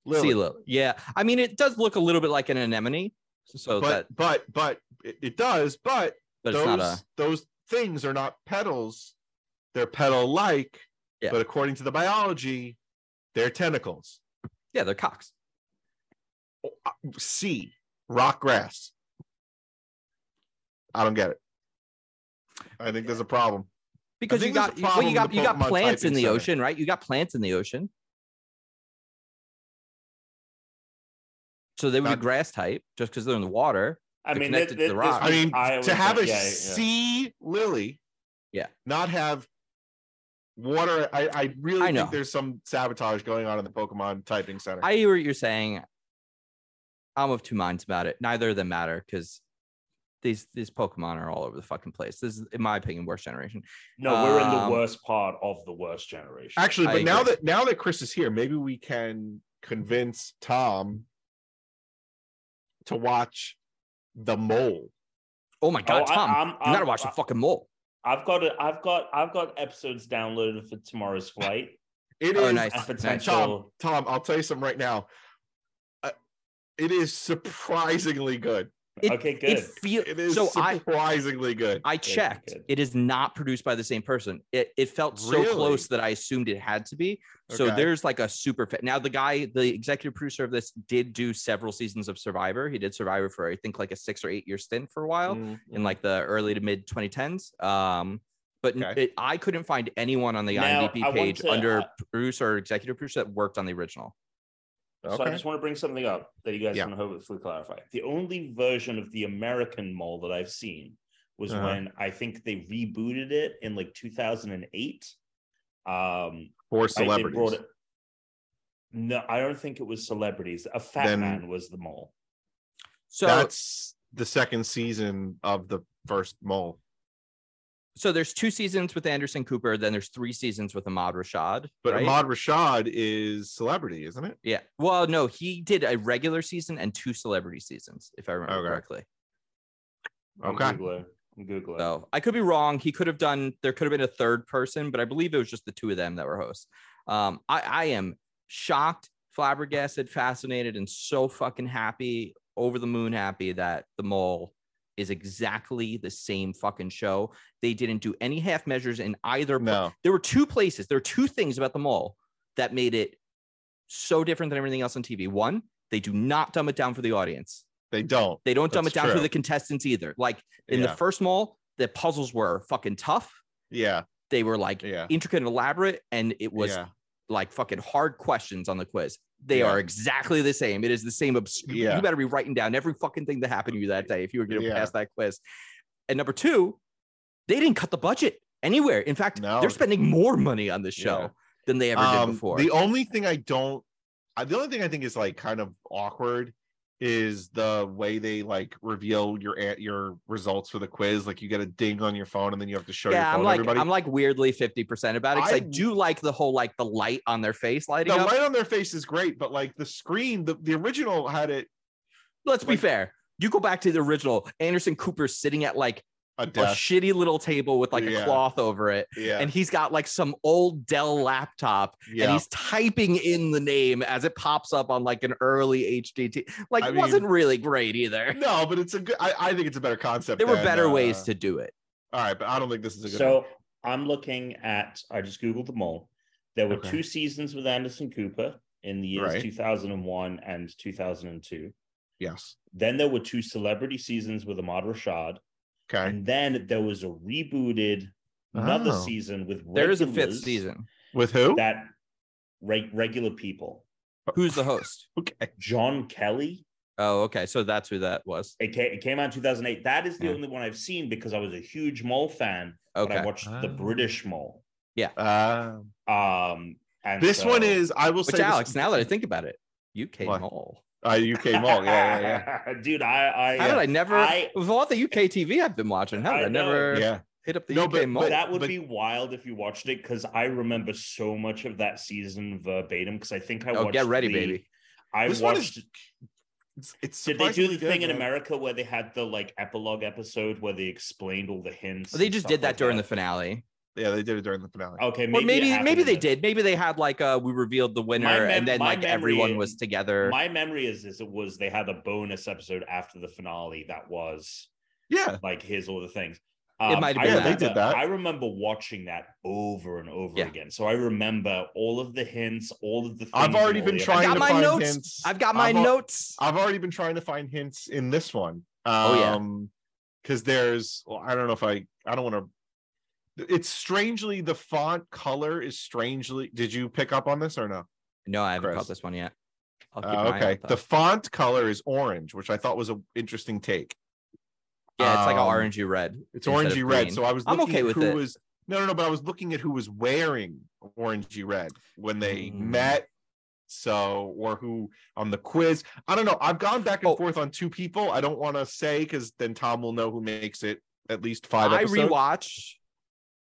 S2: lily
S3: Sea lily. Yeah, I mean it does look a little bit like an anemone. So
S2: but
S3: that,
S2: but but it, it does but,
S3: but
S2: those
S3: a.
S2: those things are not petals they're petal like
S3: Yeah.
S2: but according to the biology they're tentacles
S3: Yeah, they're cocks.
S2: Oh, uh, sea rock grass i don't get it i think there's a problem
S3: Because you
S2: think there's a
S3: got well, you got you got plants in the
S2: center.
S3: ocean, right? You got plants in the ocean. So they would
S2: Not-
S3: be grass type just because they're in the water.
S1: I
S3: They're
S1: mean,
S3: connected
S1: thi-
S3: to the rock.
S2: I mean,
S1: I
S2: to have a
S1: like, yeah, yeah.
S2: sea lily,
S3: Yeah.
S2: not have water. I, I really
S3: I know.
S2: think there's some sabotage going on in the Pokemon typing center.
S3: I hear what you're saying. I'm of two minds about it. Neither of them matter because these these Pokemon are all over the fucking place. This is, in my opinion, worst generation.
S1: No, we're in the
S3: Um,
S1: worst part of the worst generation.
S2: Actually,
S3: I
S2: but now
S3: agree.
S2: that now that Chris is here, maybe we can convince Tom to watch the mole.
S3: Oh my god,
S1: Oh,
S3: Tom!
S1: I'm-
S3: you gotta
S1: I'm-
S3: watch the fucking mole.
S1: I've got it. I've got I've got episodes downloaded for tomorrow's flight.
S2: It is
S3: Oh, nice.
S1: and
S3: nice.
S1: potential.
S2: Tom. Tom, I'll tell you something right now. Uh, it is surprisingly good.
S3: It,
S1: Okay, good.
S3: It feel,
S2: It is
S3: so I
S2: surprisingly good.
S3: I checked.
S1: good.
S3: It is not produced by the same person. It it felt so
S2: Really?
S3: close that I assumed it had to be. So
S2: Okay.
S3: there's like a super fit. Now the guy, the executive producer of this, did do several seasons of Survivor. He did Survivor for I think like a six or eight year stint for a while
S2: Mm,
S3: in
S2: mm.
S3: like the early to mid 2010s. Um, but
S2: Okay.
S3: it, I couldn't find anyone on the
S1: Now,
S3: IMDb page
S1: to-
S3: under
S1: uh,
S3: producer or executive producer that worked on the original.
S1: So I just want to bring something up that you guys
S2: Yeah.
S1: can hopefully clarify. The only version of the American mole that I've seen was
S2: Uh-huh.
S1: when I think they rebooted it in like 2008. Um,
S2: for celebrities.
S1: brought it. No, I don't think it was celebrities. A fat
S2: Then-
S1: man was the mole.
S3: So
S2: That's the second season of the first mole.
S3: so there's two seasons with Anderson Cooper, then there's three seasons with Ahmad Rashad.
S2: But
S3: right?
S2: Ahmad Rashad is celebrity, isn't it?
S3: Yeah. Well, no, he did a regular season and two celebrity seasons, if I remember
S2: Okay.
S3: correctly.
S1: I'm
S2: Okay.
S1: Googling. I'm Googling.
S3: So I could be wrong. He could have done. There could have been a third person, but I believe it was just the two of them that were hosts. Um, I, I am shocked, flabbergasted, fascinated, and so fucking happy, over the moon happy that the mole is exactly the same fucking show. They didn't do any half measures in either.
S2: No.
S3: there were two places. There were two things about the mole that made it so different than everything else on TV. One, they do not dumb it down for the audience.
S2: They don't.
S3: They don't dumb
S2: That's
S3: it down for
S2: true.
S3: the contestants either. Like in
S2: yeah.
S3: the first mole, the puzzles were fucking tough.
S2: yeah.
S3: They were like
S2: Yeah.
S3: intricate and elaborate, and it was
S2: yeah.
S3: like fucking hard questions on the quiz. They are exactly the same. It is the same. Obs-. You better be writing down every fucking thing that happened to you that day if you were going to pass that quiz. And number two, they didn't cut the budget anywhere. In fact,
S2: No.
S3: they're spending more money on this show than they ever did
S2: Um,
S3: before.
S2: The only thing I don't, I, the only thing I think is like kind of awkward is the way they like reveal your your results for the quiz. Like you get a ding on your phone and then you have to show your
S3: yeah,
S2: phone
S3: I'm like
S2: everybody.
S3: I'm like weirdly 50% about it because I,
S2: I-
S3: do like the whole like the light on their face lighting
S2: the
S3: up.
S2: light on their face is great, but like the screen, the, the original had it
S3: Let's be fair. You go back to the original, Anderson Cooper sitting at like
S2: a
S3: a shitty little table with like a cloth over it.
S2: yeah,
S3: And he's got like some old Dell laptop
S2: yeah.
S3: and he's typing in the name as it pops up on like an early HDT. Like,
S2: I
S3: it wasn't really great either.
S2: no, but it's a good. I, I think it's a better concept.
S3: There were
S2: than,
S3: better
S2: uh,
S3: ways to do it.
S2: All right, but I don't think this is a good.
S1: So I'm looking at. I just googled the mole. There were
S2: Okay.
S1: two seasons with Anderson Cooper in the years
S2: Right.
S1: 2001 and 2002.
S2: yes.
S1: Then there were two celebrity seasons with Ahmad Rashad,
S2: Okay.
S1: and then there was a rebooted another
S2: Oh.
S1: season with
S3: There is a fifth season.
S2: With who?
S1: that reg- regular people.
S3: Who's the host?
S2: Okay.
S1: Jon Kelly.
S3: Oh, okay. So that's who that was.
S1: It came, it came out in 2008. That is the
S3: Yeah.
S1: only one I've seen because I was a huge mole fan. But
S3: Okay.
S1: I watched the
S2: Ah.
S1: British mole.
S2: Uh,
S1: Um, and
S2: this one is. I will
S3: Which
S2: say.
S3: Alex,
S2: this,
S3: now that I think about it, UK
S2: What?
S3: mole.
S2: Uh, UK Mall. Yeah, yeah,
S1: yeah. Dude, I, I
S3: How did I never?
S1: I-
S3: with all the UK TV I've been watching, how did I,
S1: I
S3: never
S2: yeah. Yeah.
S3: hit up the
S2: No,
S3: UK
S2: but-
S3: mall?
S2: but
S1: that would
S2: but-
S1: be wild if you watched it because I remember so much of that season verbatim because I think I
S3: oh,
S1: watched.
S3: get ready,
S1: the-
S3: baby.
S1: I
S2: This
S1: watched.
S2: is It's, it's
S1: Did they do
S2: surprisingly
S1: the thing
S2: good,
S1: in. America where they had the like epilogue episode where they explained all the hints?
S3: Well, they just did that
S1: like
S3: during the finale.
S2: Yeah, they did it during the finale.
S1: Okay,
S3: Or
S1: maybe
S3: maybe
S1: it
S3: maybe
S1: happened
S3: they
S1: in
S3: did. Maybe they had like uh we revealed the winner
S1: mem-
S3: and then
S1: my
S3: like everyone was together.
S1: My memory is is it was they had a bonus episode after the finale that was
S2: Yeah,
S1: like here's all the things.
S3: It might have
S1: I
S3: been
S2: Yeah, they
S1: remember-
S2: did that.
S1: I remember watching that over and over
S3: Yeah.
S1: again. So I remember all of the hints, all of the.
S2: I've already been trying
S3: I got
S2: to
S3: my
S2: find
S3: notes.
S2: hints.
S3: I've got my
S2: I've al-
S3: notes.
S2: I've already been trying to find hints in this one.
S3: Oh, yeah.
S2: Um, because there's, well, I don't know if I, I don't want to. It's strangely the font color is strangely. Did you pick up on this or no?
S3: No, I haven't
S2: Chris.
S3: caught this one yet. I'll keep
S2: Uh, okay, the font color is orange, which I thought was an interesting take.
S3: yeah, it's like an
S2: um,
S3: orangey red.
S2: It's orangey red. So I was
S3: I'm okay
S2: at
S3: with
S2: who
S3: it.
S2: was no, no, no. But I was looking at who was wearing orangey red when they
S3: Mm.
S2: met. So or who on the quiz. I don't know. I've gone back and
S3: Oh.
S2: forth on two people. I don't want to say because then Tom will know who makes it at least five
S3: I
S2: episodes.
S3: rewatched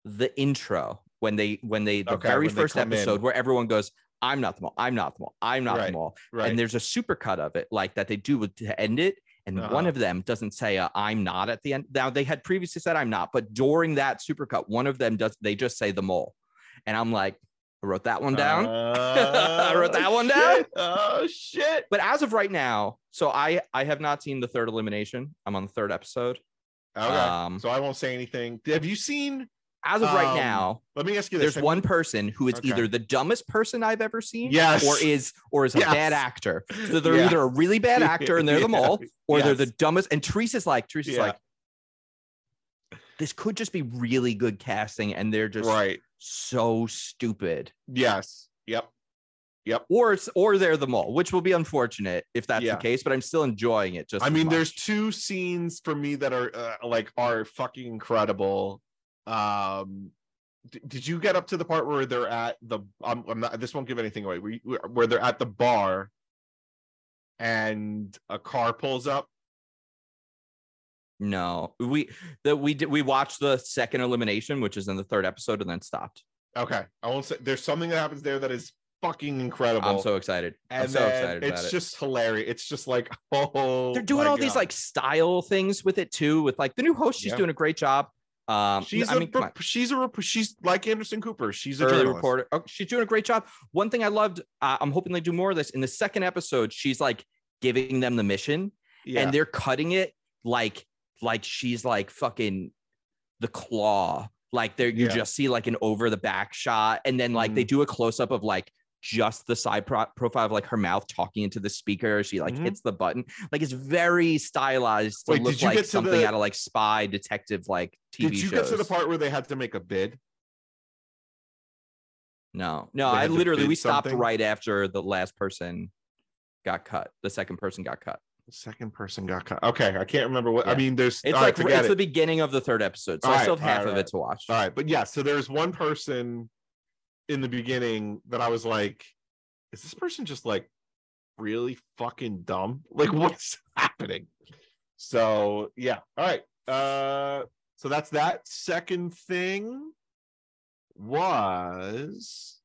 S3: the intro when they when they the
S2: Okay,
S3: very first
S2: come in.
S3: episode where everyone goes, "I'm not the mall. I'm not the mall. I'm not
S2: Right,
S3: the mall."
S2: right.
S3: And there's a super cut of it like that they do with to end it. And one
S2: Uh-huh.
S3: of them doesn't say uh, "I'm not" at the end. Now they had previously said "I'm not," but during that super cut, one of them does. They just say the mole, and I'm like, I wrote that one down. I wrote that
S2: Oh,
S3: one down.
S2: Oh shit.
S3: But as of right now, so I I have not seen the third elimination. I'm on the third episode.
S2: Okay.
S3: Um,
S2: so I won't say anything. Have you seen?
S3: As of right
S2: Um,
S3: now,
S2: Let me ask you this.
S3: there's one person who is
S2: Okay.
S3: either the dumbest person I've ever seen,
S2: Yes.
S3: or is or is a
S2: Yes.
S3: bad actor. So they're
S2: Yeah.
S3: either a really bad actor and they're the
S2: Yeah.
S3: mole, or they're the dumbest. And Teresa's like, Teresa's
S2: Yeah.
S3: like, this could just be really good casting, and they're just
S2: right.
S3: so stupid.
S2: Yes. Yep. Yep.
S3: Or it's- or they're the mole, which will be unfortunate if that's
S2: Yeah.
S3: the case. But I'm still enjoying it. Just
S2: I mean, there's two scenes for me that are uh, like are fucking incredible. Um, d- did you get up to the part where they're at the? I'm, I'm not. This won't give anything away. We, we- where they're at the bar, and a car pulls up.
S3: no. We that we did we watched the second elimination, which is in the third episode, and then stopped.
S2: Okay, I won't say. There's something that happens there that is fucking incredible.
S3: I'm so excited.
S2: and
S3: I'm so excited about
S2: it's
S3: it.
S2: just hilarious. It's just like oh,
S3: they're doing all these like style things with it too. With like the new host, she's
S2: Yeah.
S3: doing a great job. Um,
S2: She's
S3: I
S2: a
S3: mean,
S2: she's a she's like Anderson Cooper. She's a
S3: early reporter. Oh, she's doing a great job. One thing I loved, uh, I'm hoping they do more of this. In the second episode, she's like giving them the mission,
S2: Yeah.
S3: and they're cutting it like like she's like fucking the claw. Like there, you
S2: Yeah.
S3: just see like an over the back shot, and then like they do a close up of like just the side pro- profile of like her mouth talking into the speaker. She like
S2: Mhm.
S3: hits the button. Like it's very stylized to
S2: Wait,
S3: look
S2: did you
S3: like
S2: get to
S3: something
S2: the-
S3: out of like spy detective like TV
S2: Did you
S3: shows.
S2: get to the part where they had to make a bid?
S3: No, no, I literally we stopped
S2: something?
S3: right after the last person got cut. The second person got cut.
S2: The second person got cut. Okay, I can't remember what. I mean, there's.
S3: It's like
S2: forget
S3: it's
S2: it.
S3: the beginning of the third episode, so
S2: All
S3: I
S2: right,
S3: still have half
S2: right,
S3: of it to watch.
S2: All right, but yeah, so there's one person in the beginning that I was like, is this person just like really fucking dumb? Like, what's happening? So yeah, all right. Uh, so that's that. Second thing was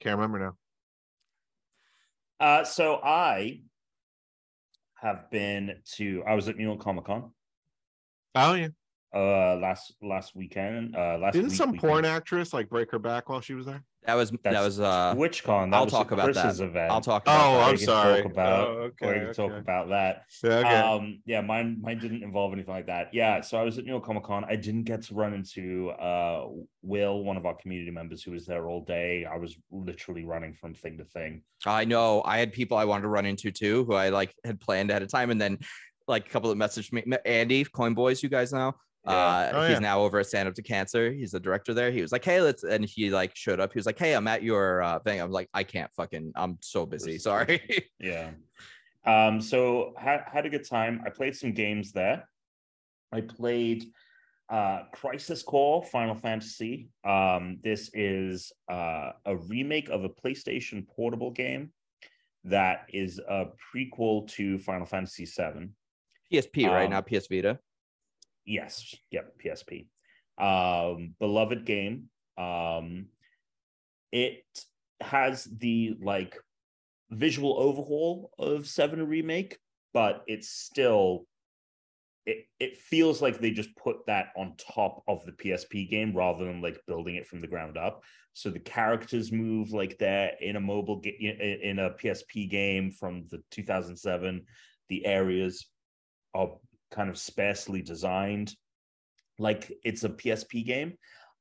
S2: can't remember now.
S1: Uh, so I have been to. I was at New York Comic Con
S2: Oh yeah,
S1: uh last last weekend. Uh, last
S2: didn't
S1: week
S2: some
S1: weekend.
S2: porn actress like break her back while she was there?
S3: That was that was uh
S1: TwitchCon. That
S3: I'll
S1: was
S3: talk
S1: at
S3: about that.
S1: Event.
S3: I'll talk about
S2: Oh,
S3: that.
S2: I'm sorry.
S1: Talk about,
S2: Oh, okay,
S1: we can talk about that.
S2: Okay.
S1: Um, yeah, mine mine didn't involve anything like that. Yeah, so I was at New York Comic Con. I didn't get to run into uh Will, one of our community members who was there all day. I was literally running from thing to thing.
S3: I know I had people I wanted to run into too, who I like had planned ahead of time, and then like a couple of messaged me. Andy Coin Boys, you guys know. Uh,
S2: Oh,
S3: he's
S2: yeah.
S3: now over at Stand Up to Cancer. He's the director there. He was like, "Hey, let's," and he like showed up. He was like, "Hey, I'm at your uh, thing." I'm like, "I can't fucking. I'm so busy. Sorry."
S1: Yeah. Um, so had had a good time. I played some games there. I played uh Crisis Core Final Fantasy. Um, this is uh a remake of a PlayStation portable game that is a prequel to Final Fantasy VII.
S3: PSP, right?
S1: Um,
S3: Not PS Vita.
S1: Yes, yep, PSP. Um, beloved game. Um, it has the like visual overhaul of Seven Remake, but it's still it it feels like they just put that on top of the PSP game rather than like building it from the ground up. So the characters move like they're in a mobile game in a PSP game from the 2007. The areas are kind of sparsely designed like it's a PSP game.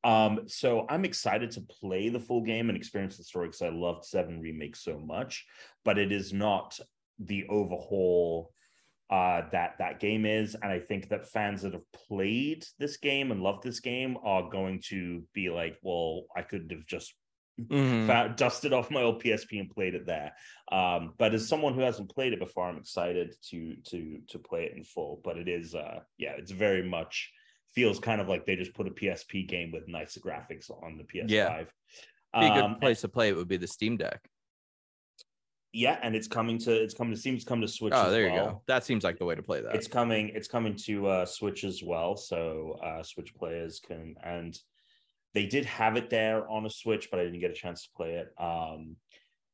S1: Um, so I'm excited to play the full game and experience the story because I loved Seven Remake so much, but it is not the overhaul uh that that game is and i think that fans that have played this game and loved this game are going to be like well i could have just
S3: Mhm.
S1: found, dusted off my old psp and played it there um but as someone who hasn't played it before i'm excited to to to play it in full but it is uh yeah it's very much feels kind of like they just put a psp game with nicer graphics on the ps5
S3: Yeah. Be a good
S1: Um,
S3: place to play it would be the Steam Deck.
S1: yeah and it's coming to it's coming to seems to come to switch
S3: Oh, there you go. That seems like the way to play that.
S1: it's coming it's coming to uh switch as well so uh switch players can and they did have it there on a switch but i didn't get a chance to play it um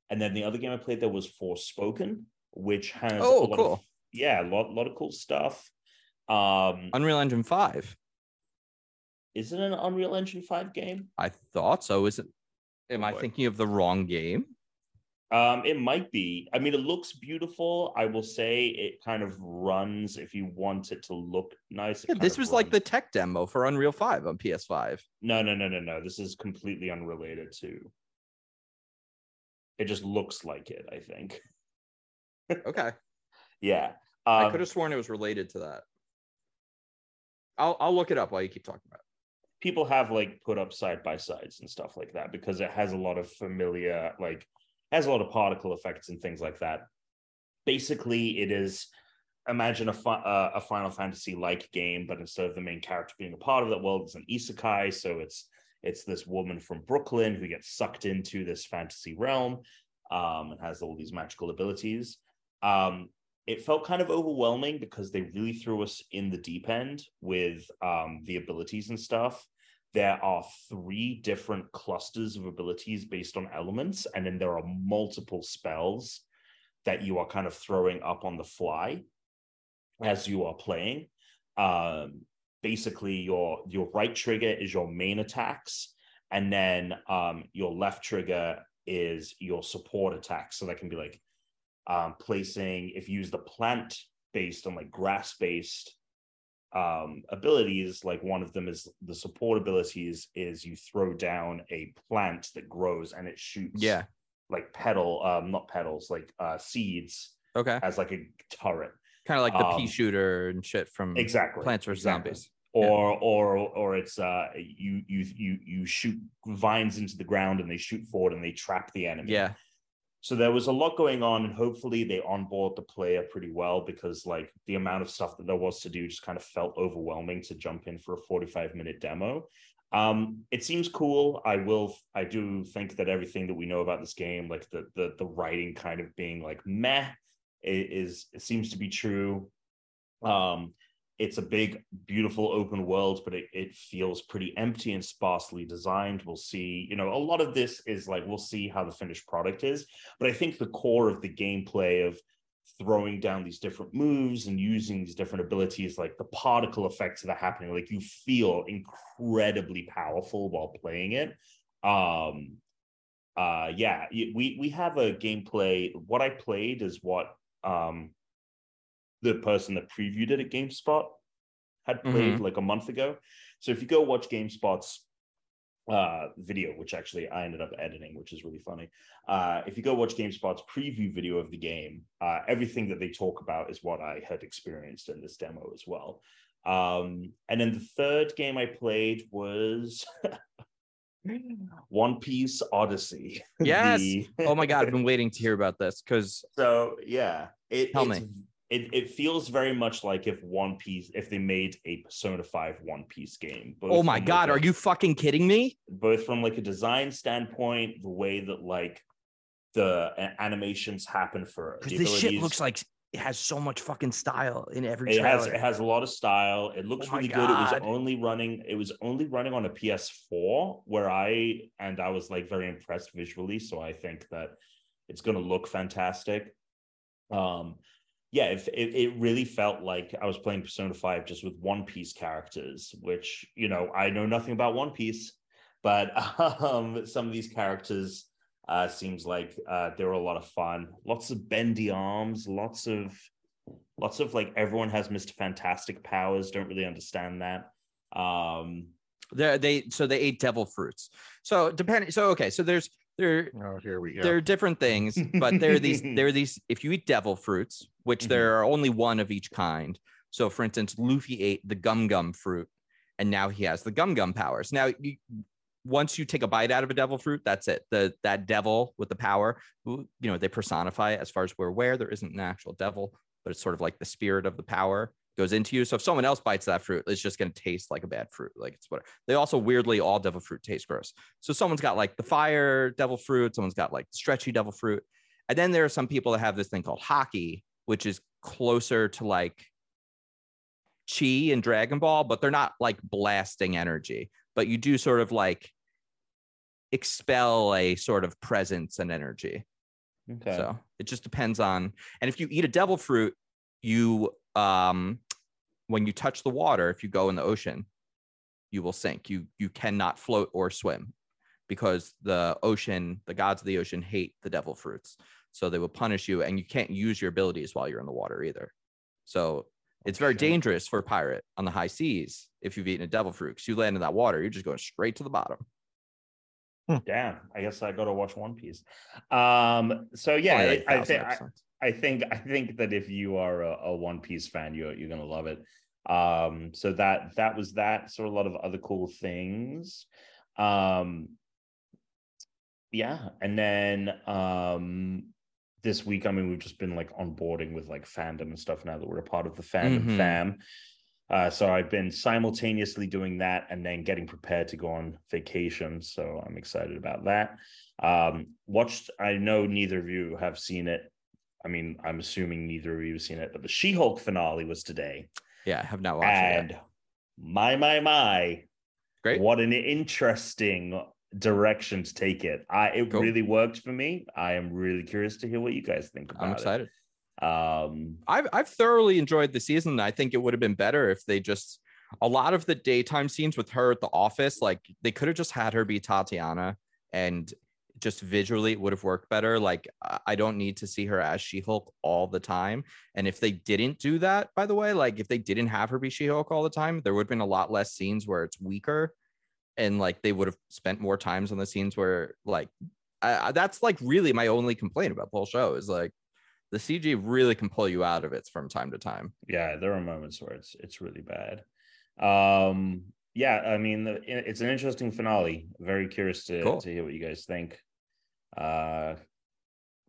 S1: and then the other game i played there was forspoken which has a
S3: Oh,
S1: lot
S3: cool.
S1: of, yeah a lot, lot of cool stuff um
S3: Unreal Engine 5.
S1: is it an unreal engine 5 game
S3: I thought so. Is it? Am
S2: Oh,
S3: I thinking of the wrong game?
S1: Um, it might be. I mean, it looks beautiful. I will say it kind of runs if you want it to look nice.
S3: Yeah, this was like the tech demo for Unreal 5 on PS5.
S1: No, no, no, no, no. This is completely unrelated to. It just looks like it. I think.
S3: Okay.
S1: Yeah.
S3: I
S1: Um,
S3: could have sworn it was related to that. I'll I'll look it up while you keep talking about it.
S1: people have like put up side by sides and stuff like that because it has a lot of familiar like has a lot of particle effects and things like that. Basically it is imagine a, fi- uh, a final fantasy like game but instead of the main character being a part of that world it's an isekai. So it's it's this woman from brooklyn who gets sucked into this fantasy realm um, and has all these magical abilities. Um, it felt kind of overwhelming because they really threw us in the deep end with um, the abilities and stuff. There are three different clusters of abilities based on elements, and then there are multiple spells that you are kind of throwing up on the fly as you are playing. Um, basically, your your right trigger is your main attacks, and then um, your left trigger is your support attacks. So that can be like um, placing if you use the plant based on like grass based um abilities like one of them is the support abilities is you throw down a plant that grows and it shoots
S3: Yeah.
S1: like petal um not petals like uh seeds
S3: Okay.
S1: as like a turret
S3: Kind of like the pea
S1: um,
S3: shooter and shit from
S1: exactly
S3: Plants vs
S1: exactly.
S3: Zombies.
S1: or or or it's uh you you you you shoot vines into the ground and they shoot forward and they trap the enemy
S3: Yeah.
S1: So there was a lot going on and hopefully they onboard the player pretty well because like the amount of stuff that there was to do just kind of felt overwhelming to jump in for a 45 minute demo. Um it seems cool. I will i do think that everything that we know about this game like the the, the writing kind of being like meh i- is seems to be true. Um it's a big beautiful open world but it, it feels pretty empty and sparsely designed. We'll see you know a lot of this is like we'll see how the finished product is but i think the core of the gameplay of throwing down these different moves and using these different abilities like the particle effects that are happening like you feel incredibly powerful while playing it. Um uh yeah we we have a gameplay what i played is what um the person that previewed it at GameSpot had played like a month ago. So if you go watch GameSpot's uh video, which actually I ended up editing, which is really funny. Uh if you go watch GameSpot's preview video of the game, uh everything that they talk about is what I had experienced in this demo as well. Um and then the third game I played was One Piece Odyssey.
S3: Yes.
S1: The-
S3: Oh my god, I've been waiting to hear about this because
S1: so yeah, it
S3: Tell
S1: it's, It, it feels very much like if One Piece, if they made a Persona Five One Piece game.
S3: oh my god,
S1: like,
S3: are you fucking kidding me?
S1: both from like a design standpoint, the way that like the animations happen for
S3: Because this shit looks like it has so much fucking style in every
S1: it
S3: trailer.
S1: has it has a lot of style. It looks
S3: Oh
S1: really good. It was only running it was only running on a PS4 where I and I was like very impressed visually. So I think that it's going to look fantastic. Um, yeah, it, it really felt like I was playing Persona 5 just with One Piece characters, which you know I know nothing about One Piece, but um, some of these characters uh, seems like uh, they were a lot of fun. Lots of bendy arms, lots of lots of like everyone has Mr. Fantastic powers. Don't really understand that. Um,
S3: They're, they so they ate devil fruits. So depending. So okay. So there's there
S2: Oh, here we go.
S3: there are different things, but there are these there are these. If you eat devil fruits, which
S1: Mhm.
S3: there are only one of each kind. So for instance, Luffy ate the gum gum fruit, and now he has the gum gum powers. Now you. Once you take a bite out of a devil fruit, that's it. The that devil with the power, who you know, they personify it as far as we're aware. There isn't an actual devil, but it's sort of like the spirit of the power goes into you. So if someone else bites that fruit, it's just going to taste like a bad fruit. Like it's what they also weirdly all devil fruit taste gross. So someone's got like the fire devil fruit, someone's got like stretchy devil fruit. And then there are some people that have this thing called haki, which is closer to like chi and Dragon Ball, but they're not like blasting energy. But you do sort of like expel a sort of presence and energy.
S1: okay.
S3: So it just depends on. And if you eat a devil fruit, you um when you touch the water, if you go in the ocean, you will sink. You you cannot float or swim because the ocean, the gods of the ocean hate the devil fruits. So they will punish you and you can't use your abilities while you're in the water either. So it's very
S1: Okay.
S3: dangerous for a pirate on the high seas if you've eaten a devil fruit because you land in that water, you're just going straight to the bottom.
S1: Damn, I guess I got to watch One Piece. Um, so yeah,
S3: Only
S1: I- I, think I,
S3: episodes.
S1: I think I think that if you are a, a One Piece fan, you're you're gonna love it. Um, so that that was that. So a lot of other cool things. Um, yeah, and then um, this week, I mean, we've just been like onboarding with like fandom and stuff now that we're a part of the fandom
S3: Mhm.
S1: fam. Uh, so I've been simultaneously doing that and then getting prepared to go on vacation. So I'm excited about that. Um, watched. I know neither of you have seen it. I mean, I'm assuming neither of you have seen it, but the She-Hulk finale was today,
S3: Yeah, I have not watched it.
S1: and my my my,
S3: Great.
S1: what an interesting direction to take it. I it
S3: Cool.
S1: really worked for me. I am really curious to hear what you guys think about
S3: I'm
S1: it.
S3: excited.
S1: Um,
S3: I've I've thoroughly enjoyed the season. I think it would have been better if they just a lot of the daytime scenes with her at the office, like they could have just had her be Tatiana and just visually it would have worked better. Like I- don't need to see her as She-Hulk all the time. And if they didn't do that, by the way, like if they didn't have her be She-Hulk all the time, there would have been a lot less scenes where it's weaker. And like they would have spent more times on the scenes where like I, I- that's like really my only complaint about the whole show is like the CG really can pull you out of it from time to time.
S1: yeah there are moments where it's it's really bad um yeah i mean the, it's an interesting finale very curious to,
S3: Cool.
S1: to hear what you guys think uh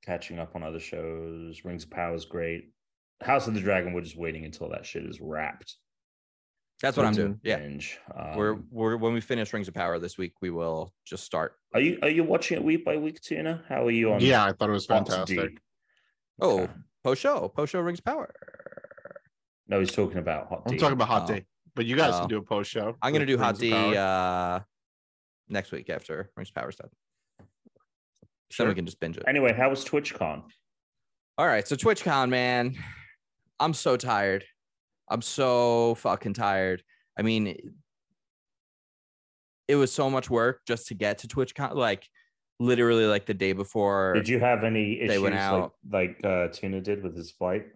S1: catching up on other shows rings of power is great house of the dragon we're just waiting until that shit is wrapped
S3: That's what I'm
S1: to
S3: doing. Yeah.
S1: binge.
S3: we're
S1: Um,
S3: we're when we finish Rings of Power this week, we will just start.
S1: are you are you watching it week by week tuna how are you on
S2: yeah, I thought it was fantastic.
S1: Deep?
S3: Oh,
S1: Okay.
S3: post show, post show Rings of Power.
S1: no he's talking about hot
S2: I'm
S1: Deep.
S2: talking about Hot
S3: Oh.
S2: Day, but you guys
S3: Oh.
S2: can do a post show.
S3: I'm gonna do Hot
S2: Rings of
S3: D uh next week after Rings of Power's done.
S1: Sure.
S3: Then we can just binge it.
S1: anyway how was twitchcon
S3: All right, so TwitchCon, man, I'm so tired. I'm so fucking tired. I mean, it, was so much work just to get to TwitchCon. Like, literally, like the day before.
S1: did you have any issues
S3: They went
S1: like
S3: out.
S1: like uh tuna did with his flight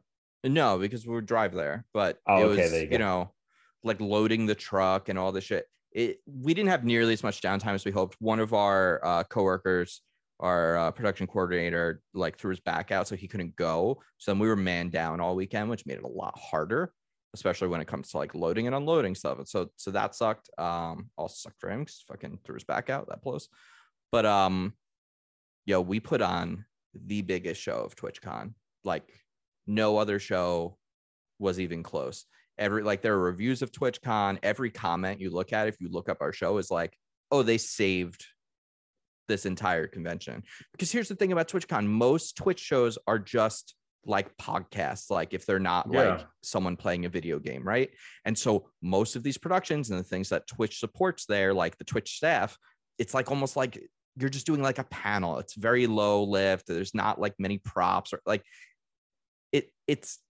S3: No, because we would drive there, but
S1: Oh,
S3: it was
S1: there you
S3: you, know like loading the truck and all this shit. It we didn't have nearly as much downtime as we hoped. One of our uh, coworkers, our uh, production coordinator, like threw his back out, so he couldn't go. So then we were man down all weekend, which made it a lot harder, especially when it comes to like loading and unloading stuff. And so so that sucked. Um, also sucked for him because fucking threw his back out that blows. But um, yo, we put on the biggest show of TwitchCon. Like no other show was even close. Every like there are reviews of TwitchCon. Every comment you look at, if you look up our show, is like, oh, they saved this entire convention. Because here's the thing about TwitchCon: most Twitch shows are just like podcasts, like if they're not
S1: Yeah.
S3: like someone playing a video game, right? And so most of these productions and the things that Twitch supports there, like the Twitch staff, it's like almost like you're just doing like a panel. It's very low lift. There's not like many props or like it. It's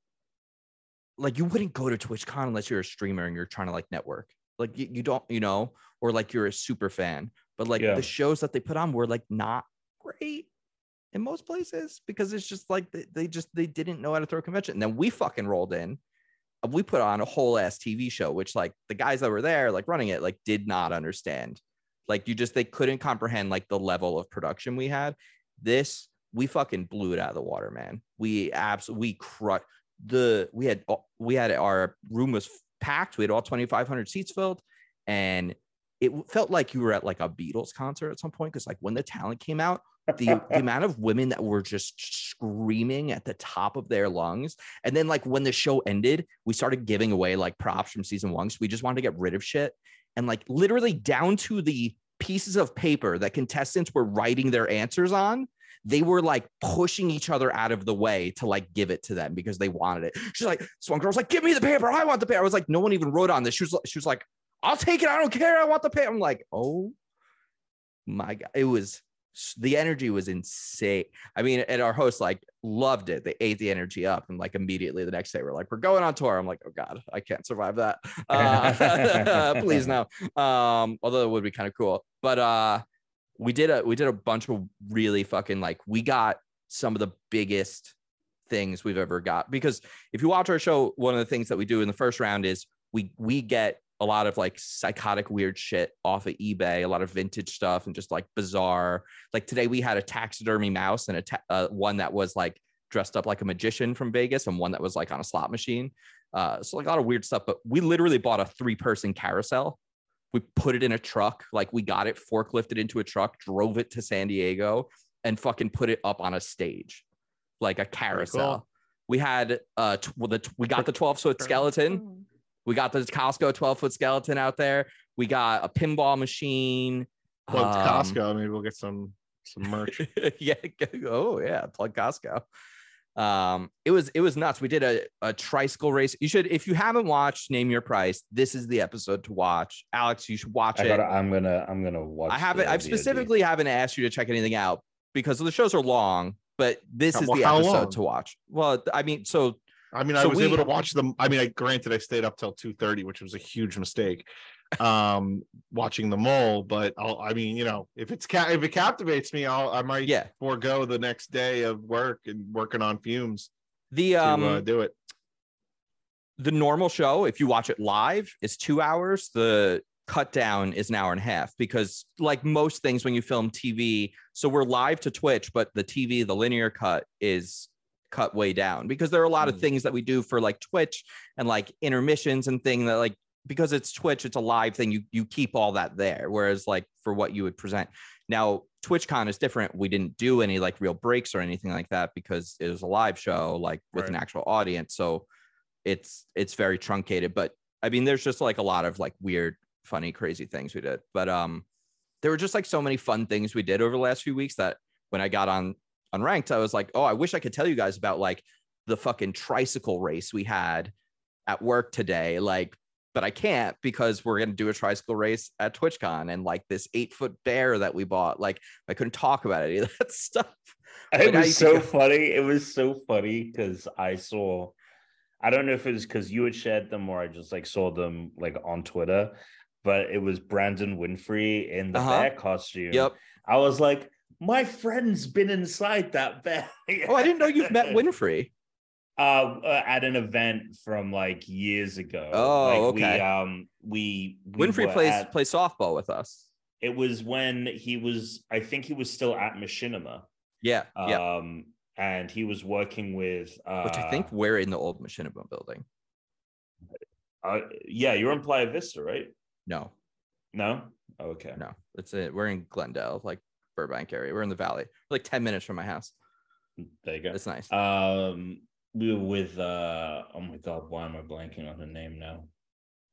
S3: like you wouldn't go to TwitchCon unless you're a streamer and you're trying to like network. Like you, you don't, you know, or like you're a super fan. But like
S1: Yeah.
S3: the shows that they put on were like not great in most places because it's just like they, they just they didn't know how to throw a convention. And then we fucking rolled in. Uh, we put on a whole ass TV show, which like the guys that were there, like running it, like did not understand. Like you just they couldn't comprehend like the level of production we had. This we fucking blew it out of the water, man. We absolutely we crushed the we had uh, we had our room was packed. We had all 2,500 seats filled, and it felt like you were at like a Beatles concert at some point because like when the talent came out, the, the amount of women that were just screaming at the top of their lungs, and then like when the show ended, we started giving away like props from season one. So we just wanted to get rid of shit, and like literally down to the pieces of paper that contestants were writing their answers on they were like pushing each other out of the way to like give it to them because they wanted it. She's like, one girl's like, give me the paper. I want the paper. I was like, no one even wrote on this. She was, she was like, I'll take it. I don't care. I want the pay. I'm like, oh my God. It was, the energy was insane. I mean, and our hosts like loved it. They ate the energy up. And like immediately the next day, we're like, we're going on tour. I'm like, oh God, I can't survive that. Uh, please no. Um, although it would be kind of cool. But uh we did a we did a bunch of really fucking like we got some of the biggest things we've ever got because if you watch our show one of the things that we do in the first round is we we get a lot of like psychotic weird shit off of ebay a lot of vintage stuff and just like bizarre. Like today we had a taxidermy mouse and a ta- uh, one that was like dressed up like a magician from vegas and one that was like on a slot machine. Uh so like a lot of weird stuff but we literally bought a three person carousel. We put it in a truck like we got it forklifted into a truck drove it to san diego and fucking put it up on a stage like a carousel
S2: cool.
S3: we had uh tw- well, the t- we got the 12 foot skeleton we got the costco 12 foot skeleton out there we got a pinball machine
S2: Plug to
S3: um,
S2: Costco. Maybe we'll get some some merch.
S3: yeah. Oh yeah. Plug Costco. Um, it was it was nuts. We did a, a tricycle race. You should, if you haven't watched Name Your Price, this is the episode to watch. Alex, you should watch
S1: I
S3: it.
S1: gotta, I'm gonna I'm gonna watch.
S3: I haven't. I've specifically haven't asked you to check anything out because the shows are long. But this
S2: How-
S3: is
S2: well,
S3: the episode
S2: long?
S3: to watch. Well, I mean, so
S2: I mean, I was
S3: we-
S2: able to watch them. I mean, I granted I stayed up till two thirty, which was a huge mistake. Um, watching the mole, but I'll. I mean, you know, if it's ca- if it captivates me, I'll. I might
S3: yeah,
S2: forego the next day of work and working on fumes
S3: the
S2: to
S3: um
S2: uh, do it.
S3: the normal show, if you watch it live, is two hours. The cut down is an hour and a half because, like most things, when you film TV, so we're live to Twitch, but the TV, the linear cut is cut way down because there are a lot of
S2: Mm.
S3: things that we do for like Twitch and like intermissions and thing that like because it's Twitch, it's a live thing. You you keep all that there. Whereas like for what you would present now, TwitchCon is different. We didn't do any like real breaks or anything like that because it was a live show, like with an actual audience. So it's it's very truncated but i mean there's just like a lot of like weird funny crazy things we did but um there were just like so many fun things we did over the last few weeks that when i got on unranked i was like oh i wish i could tell you guys about like the fucking tricycle race we had at work today like but i can't because we're going to do a tricycle race at twitchcon and like this eight foot bear that we bought like i couldn't talk about any of that stuff
S1: It was so
S3: go-
S1: funny. It was so funny because I saw, I don't know if it was because you had shared them or I just like saw them like on Twitter, but it was Brandon Winfrey in the
S3: Uh-huh.
S1: bear costume.
S3: yep
S1: I was like, my friend's been inside that bear.
S3: oh i didn't know you've met winfrey
S1: uh, uh, at an event from like years ago.
S3: Oh,
S1: like, We,
S3: okay.
S1: um, we, we
S3: winfrey plays
S1: at-
S3: plays softball with us
S1: It was when he was. I think he was still at Machinima.
S3: yeah yeah
S1: Um, and he was working with. Uh,
S3: which I think we're in the old Machinima building.
S1: Uh, yeah, you're in Playa Vista, right?
S3: No,
S1: No. Okay.
S3: no, it's it. We're in Glendale, like Burbank area. We're in the valley, We're like ten minutes from my house.
S1: There you go.
S3: It's nice.
S1: Um, we were with. uh Oh my god, why am I blanking on her name now?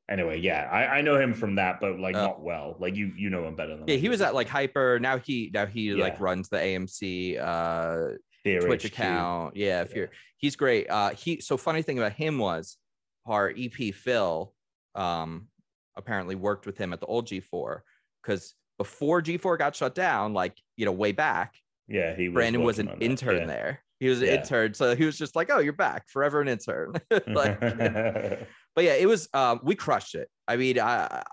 S1: anyway, yeah, I, I know him from that, but like
S3: Oh.
S1: not well. Like you you know him better than
S3: Yeah,
S1: I
S3: he
S1: do.
S3: was at like Hyper. Now he now he like runs the AMC uh
S1: Fear
S3: Twitch
S1: HQ.
S3: account. Yeah, if
S1: Yeah.
S3: you're he's great. Uh he so funny thing about him was our EP Phil um apparently worked with him at the old G4 because before G4 got shut down, like you know, way back,
S1: Yeah, he was
S3: Brandon was an intern
S1: yeah.
S3: there. He was an
S1: Yeah.
S3: intern. So he was just like, Oh, you're back, forever an intern. like but yeah, it was um we crushed it. I mean, I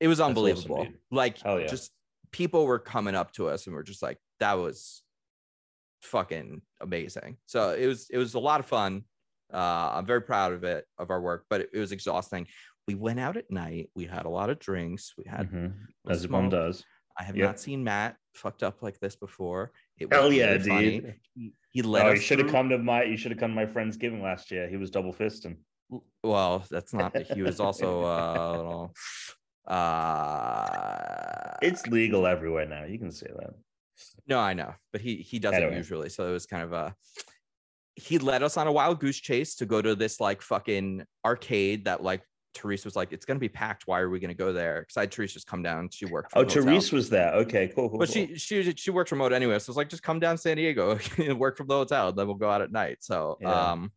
S3: it was unbelievable.
S1: dude.
S3: like
S1: yeah.
S3: just people were coming up to us and we're just like, that was fucking amazing. So it was it was a lot of fun. Uh I'm very proud of it, of our work, but it, it was exhausting. We went out at night, we had a lot of drinks, we had
S1: Mhm.
S3: a
S1: as one does.
S3: I have
S1: Yep.
S3: not seen Matt fucked up like this before. It
S1: Hell
S3: really
S1: yeah,
S3: funny.
S1: dude.
S3: He, he led
S1: Oh,
S3: us
S1: you should have come to my you should have come to my friend's giving last year. He was double fisting.
S3: well that's not he was also uh a little, uh
S1: It's legal everywhere now. You can say that.
S3: no i know but he he doesn't
S1: Anyway.
S3: usually so it was kind of a he led us on a wild goose chase to go to this like fucking arcade that like Therese was like, it's gonna be packed. Why are we gonna go there? Because I had Therese just come down. She worked.
S1: Oh,
S3: from the hotel.
S1: Therese was there. Okay, cool. cool
S3: But
S1: cool.
S3: she she she works remote anyway, so it's like just come down to San Diego and work from the hotel, then we'll go out at night. So
S1: Yeah.
S3: um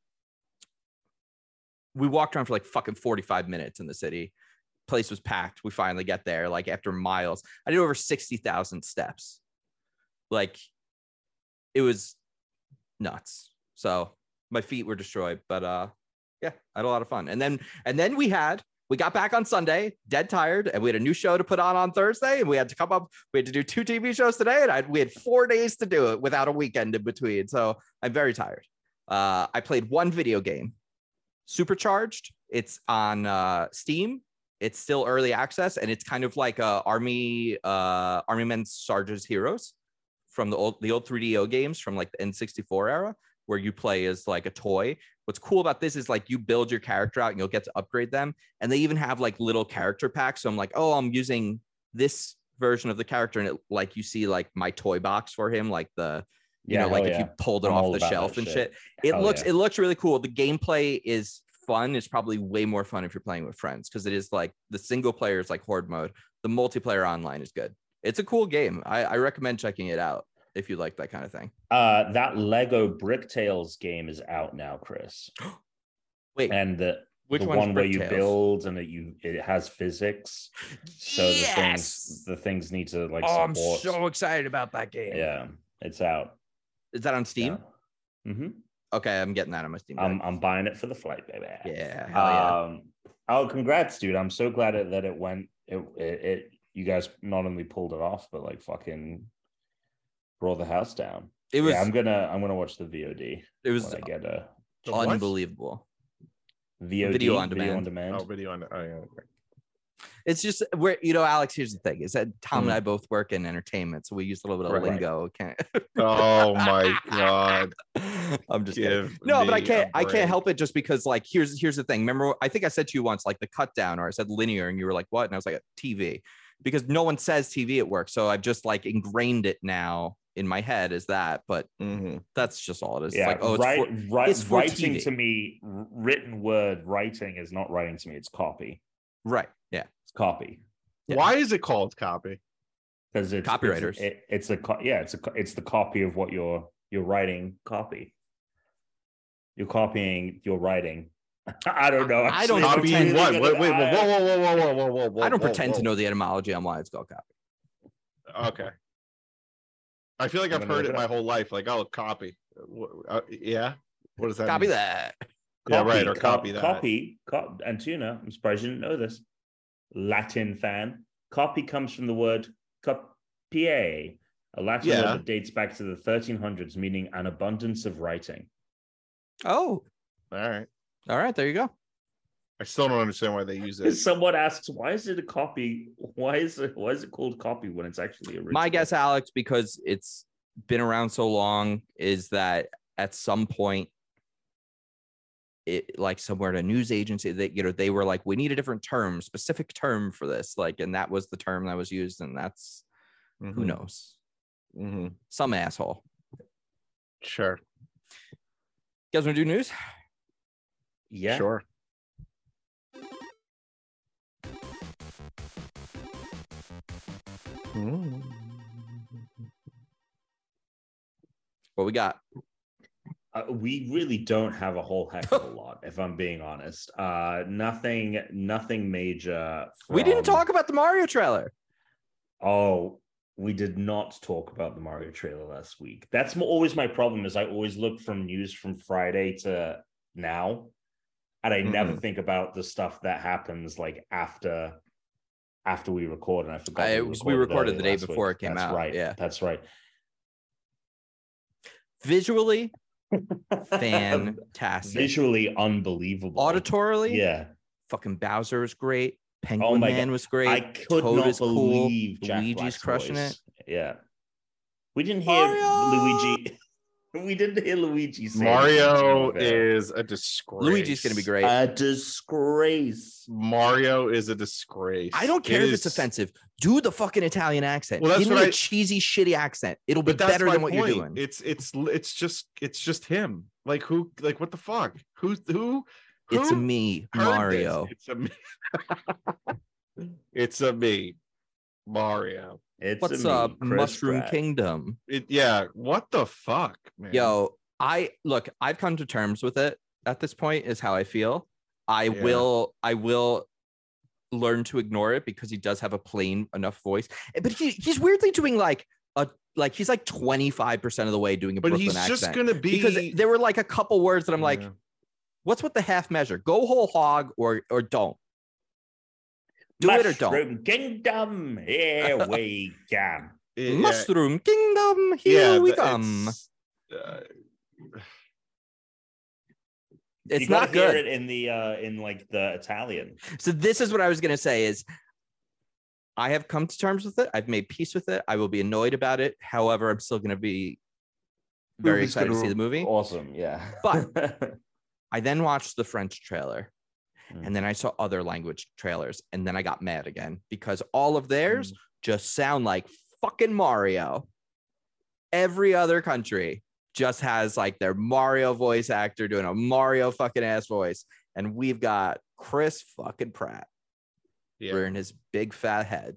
S3: we walked around for like fucking 45 minutes in the city. Place was packed. We finally get there, like after miles. I did over 60,000 steps. Like it was nuts. So my feet were destroyed, but uh yeah, I had a lot of fun. And then and then we had we got back on Sunday, dead tired, and we had a new show to put on on Thursday, and we had to come up. We had to do two TV shows today, and I, we had four days to do it without a weekend in between. So I'm very tired. Uh, I played one video game, Supercharged. It's on uh, Steam. It's still early access, and it's kind of like uh, Army uh, Army Men Sarge's Heroes from the old the old 3DO games from like the N64 era, where you play as like a toy. What's cool about this is like you build your character out and you'll get to upgrade them. And they even have like little character packs. So I'm like, oh, I'm using this version of the character, and it like you see like my toy box for him, like the you
S1: Yeah,
S3: know, like
S1: hell
S3: if you pulled it
S1: I'm
S3: off the shelf and
S1: shit.
S3: shit. It
S1: Hell
S3: looks
S1: yeah.
S3: it looks really cool. The gameplay is fun. It's probably way more fun if you're playing with friends because it is like the single player is like horde mode. The multiplayer online is good. It's a cool game. I, I recommend checking it out if you like that kind of thing.
S1: Uh, that Lego Bricktales game is out now, Chris.
S3: Wait,
S1: And the
S3: which
S1: the one where you
S3: Bricktales?
S1: build and it you it has physics. So the things the things need to like
S3: oh, I'm so excited about that game.
S1: yeah, it's out.
S3: Is that on Steam?
S1: mm-hmm
S3: Okay, I'm getting that on my Steam.
S1: I'm. I'm buying it for the flight, baby.
S3: yeah, yeah.
S1: Um, oh, congrats, dude! I'm so glad that it went. It, it it you guys not only pulled it off, but like fucking brought the house down.
S3: it was
S1: yeah, I'm gonna I'm gonna watch the VOD
S3: it was
S1: when I get a
S3: unbelievable.
S1: VOD
S3: Video on demand.
S1: On demand.
S2: Oh, video on. Oh, yeah.
S3: It's just where you know, Alex. Here's the thing: is that Tom and
S1: Mm.
S3: I both work in entertainment, so we use a little bit of
S1: Right.
S3: lingo. Can't
S2: Oh my god.
S3: I'm just kidding.
S2: Give
S3: no, but I can't. I can't help it just because, like, here's here's the thing. Remember, I think I said to you once, like the cut down, or I said linear, and you were like, "What?" And I was like, "TV," because no one says TV at work, so I've just like ingrained it now in my head is that. But
S2: Mhm.
S3: that's just all it is. It's
S1: Yeah,
S3: like, oh, it's
S1: right,
S3: for-
S1: right,
S3: it's
S1: writing
S3: TV.
S1: to me, written word writing is not writing to me. It's copy.
S3: right, yeah.
S1: It's copy
S3: Yeah.
S2: Why is it called copy?
S1: because it's
S3: Copywriters.
S1: It's, it, it's a yeah. It's a it's the copy of what you're you're writing. Copy. You're copying your writing. I don't know.
S3: I don't
S1: actually.
S3: pretend-
S2: Copying what? Wait, wait, whoa,
S1: I-
S2: whoa, whoa, whoa, whoa, whoa, whoa, whoa.
S3: I don't
S2: whoa,
S3: pretend to know the etymology on why it's called copy.
S2: Okay. I feel like
S1: I'm
S2: I've heard it
S1: it
S2: my whole life. Like, oh, copy. Uh, yeah. What does that
S3: Copy
S2: mean?
S3: that.
S2: Yeah, right, or
S1: co-
S2: copy that.
S1: Copy, co- and tuna. I'm surprised you didn't know this. Latin fan. Copy comes from the word copiere, a Latin
S2: Yeah.
S1: word that dates back to the 1300s, meaning an abundance of writing.
S3: Oh,
S2: All right.
S3: all right. There you go.
S2: I still don't understand why they use it.
S1: Someone asks, "Why is it a copy? Why is it? Why is it called copy when it's actually original?"
S3: My guess, Alex, because it's been around so long, is that at some point, it like somewhere at a news agency that you know they were like, we need a different term, specific term for this, like, and that was the term that was used, and that's who
S2: Mhm.
S3: knows,
S2: Mhm.
S3: some asshole.
S2: Sure.
S3: You guys want to do news?
S1: yeah.
S2: Sure. Mm.
S3: What we got?
S1: Uh, we really don't have a whole heck of a lot, if I'm being honest. Uh, nothing, nothing major.
S3: We didn't talk about the Mario trailer.
S1: Oh, we did not talk about the Mario trailer last week. That's always my problem. Is I always look from news from Friday to now, and I never
S2: Mhm.
S1: think about the stuff that happens like after after we record. And I forgot
S3: I- it was- we recorded the day before
S1: week.
S3: it came
S1: That's
S3: out,
S1: Right.
S3: yeah.
S1: that's right.
S3: Visually, fantastic.
S1: Visually unbelievable.
S3: Auditorily,
S1: yeah.
S3: fucking Bowser was great. Penguin
S1: Oh my
S3: Man
S1: God.
S3: was great.
S1: I could
S3: Toad
S1: not
S3: cool.
S1: believe Jack
S3: Luigi's
S1: Black's
S3: crushing
S1: voice. Yeah. We didn't hear
S3: Mario!
S1: Luigi. We didn't hear Luigi say
S2: Mario is a disgrace.
S3: Luigi's gonna be great.
S1: A disgrace.
S2: Mario is a disgrace.
S3: I don't care
S2: It
S3: if it's offensive. Do the fucking Italian accent.
S2: Well, that's
S3: Give me
S2: what
S3: a
S2: I-
S3: cheesy, shitty accent. It'll be
S2: But that's
S3: better than what
S2: point.
S3: you're doing.
S2: It's it's it's just it's just him. Like who? Like what the fuck? Who? Who?
S3: It's a me,
S2: heard this?
S3: Mario.
S2: It's a me. it's a me, Mario.
S1: It's
S3: What's
S1: a
S3: up, Mushroom
S1: Pratt.
S3: Kingdom?
S2: It yeah. What the fuck, man?
S3: Yo, I look, I've come to terms with it at this point, is how I feel. I
S2: Yeah.
S3: will, I will learn to ignore it because he does have a plain enough voice. Eh, But he, he's weirdly doing like a like he's like 25% of the way doing a
S2: but
S3: Brooklyn
S2: he's
S3: accent.
S2: just gonna be
S3: because there were like a couple words that I'm like,
S2: Yeah.
S3: what's with the half measure? Go whole hog or or don't. Do it or don't.
S1: Mushroom Kingdom, here we come.
S2: Yeah,
S3: Mushroom Kingdom, here
S2: yeah,
S3: we come.
S2: it's, uh,
S3: It's
S1: you gotta
S3: not
S1: hear
S3: good.
S1: it in the uh in like the Italian.
S3: So this is what I was gonna say is I have come to terms with it. I've made peace with it. I will be annoyed about it. However, I'm still gonna be very
S2: Movie's
S3: excited
S2: gonna-
S3: see the movie.
S1: Awesome, yeah.
S3: But- I then watched the French trailer
S1: Mm.
S3: and then I saw other language trailers and then I got mad again because all of theirs just sound like fucking Mario. Every other country just has like their Mario voice actor doing a Mario fucking ass voice. And we've got Chris fucking Pratt
S2: yeah,
S3: rearing his big fat head.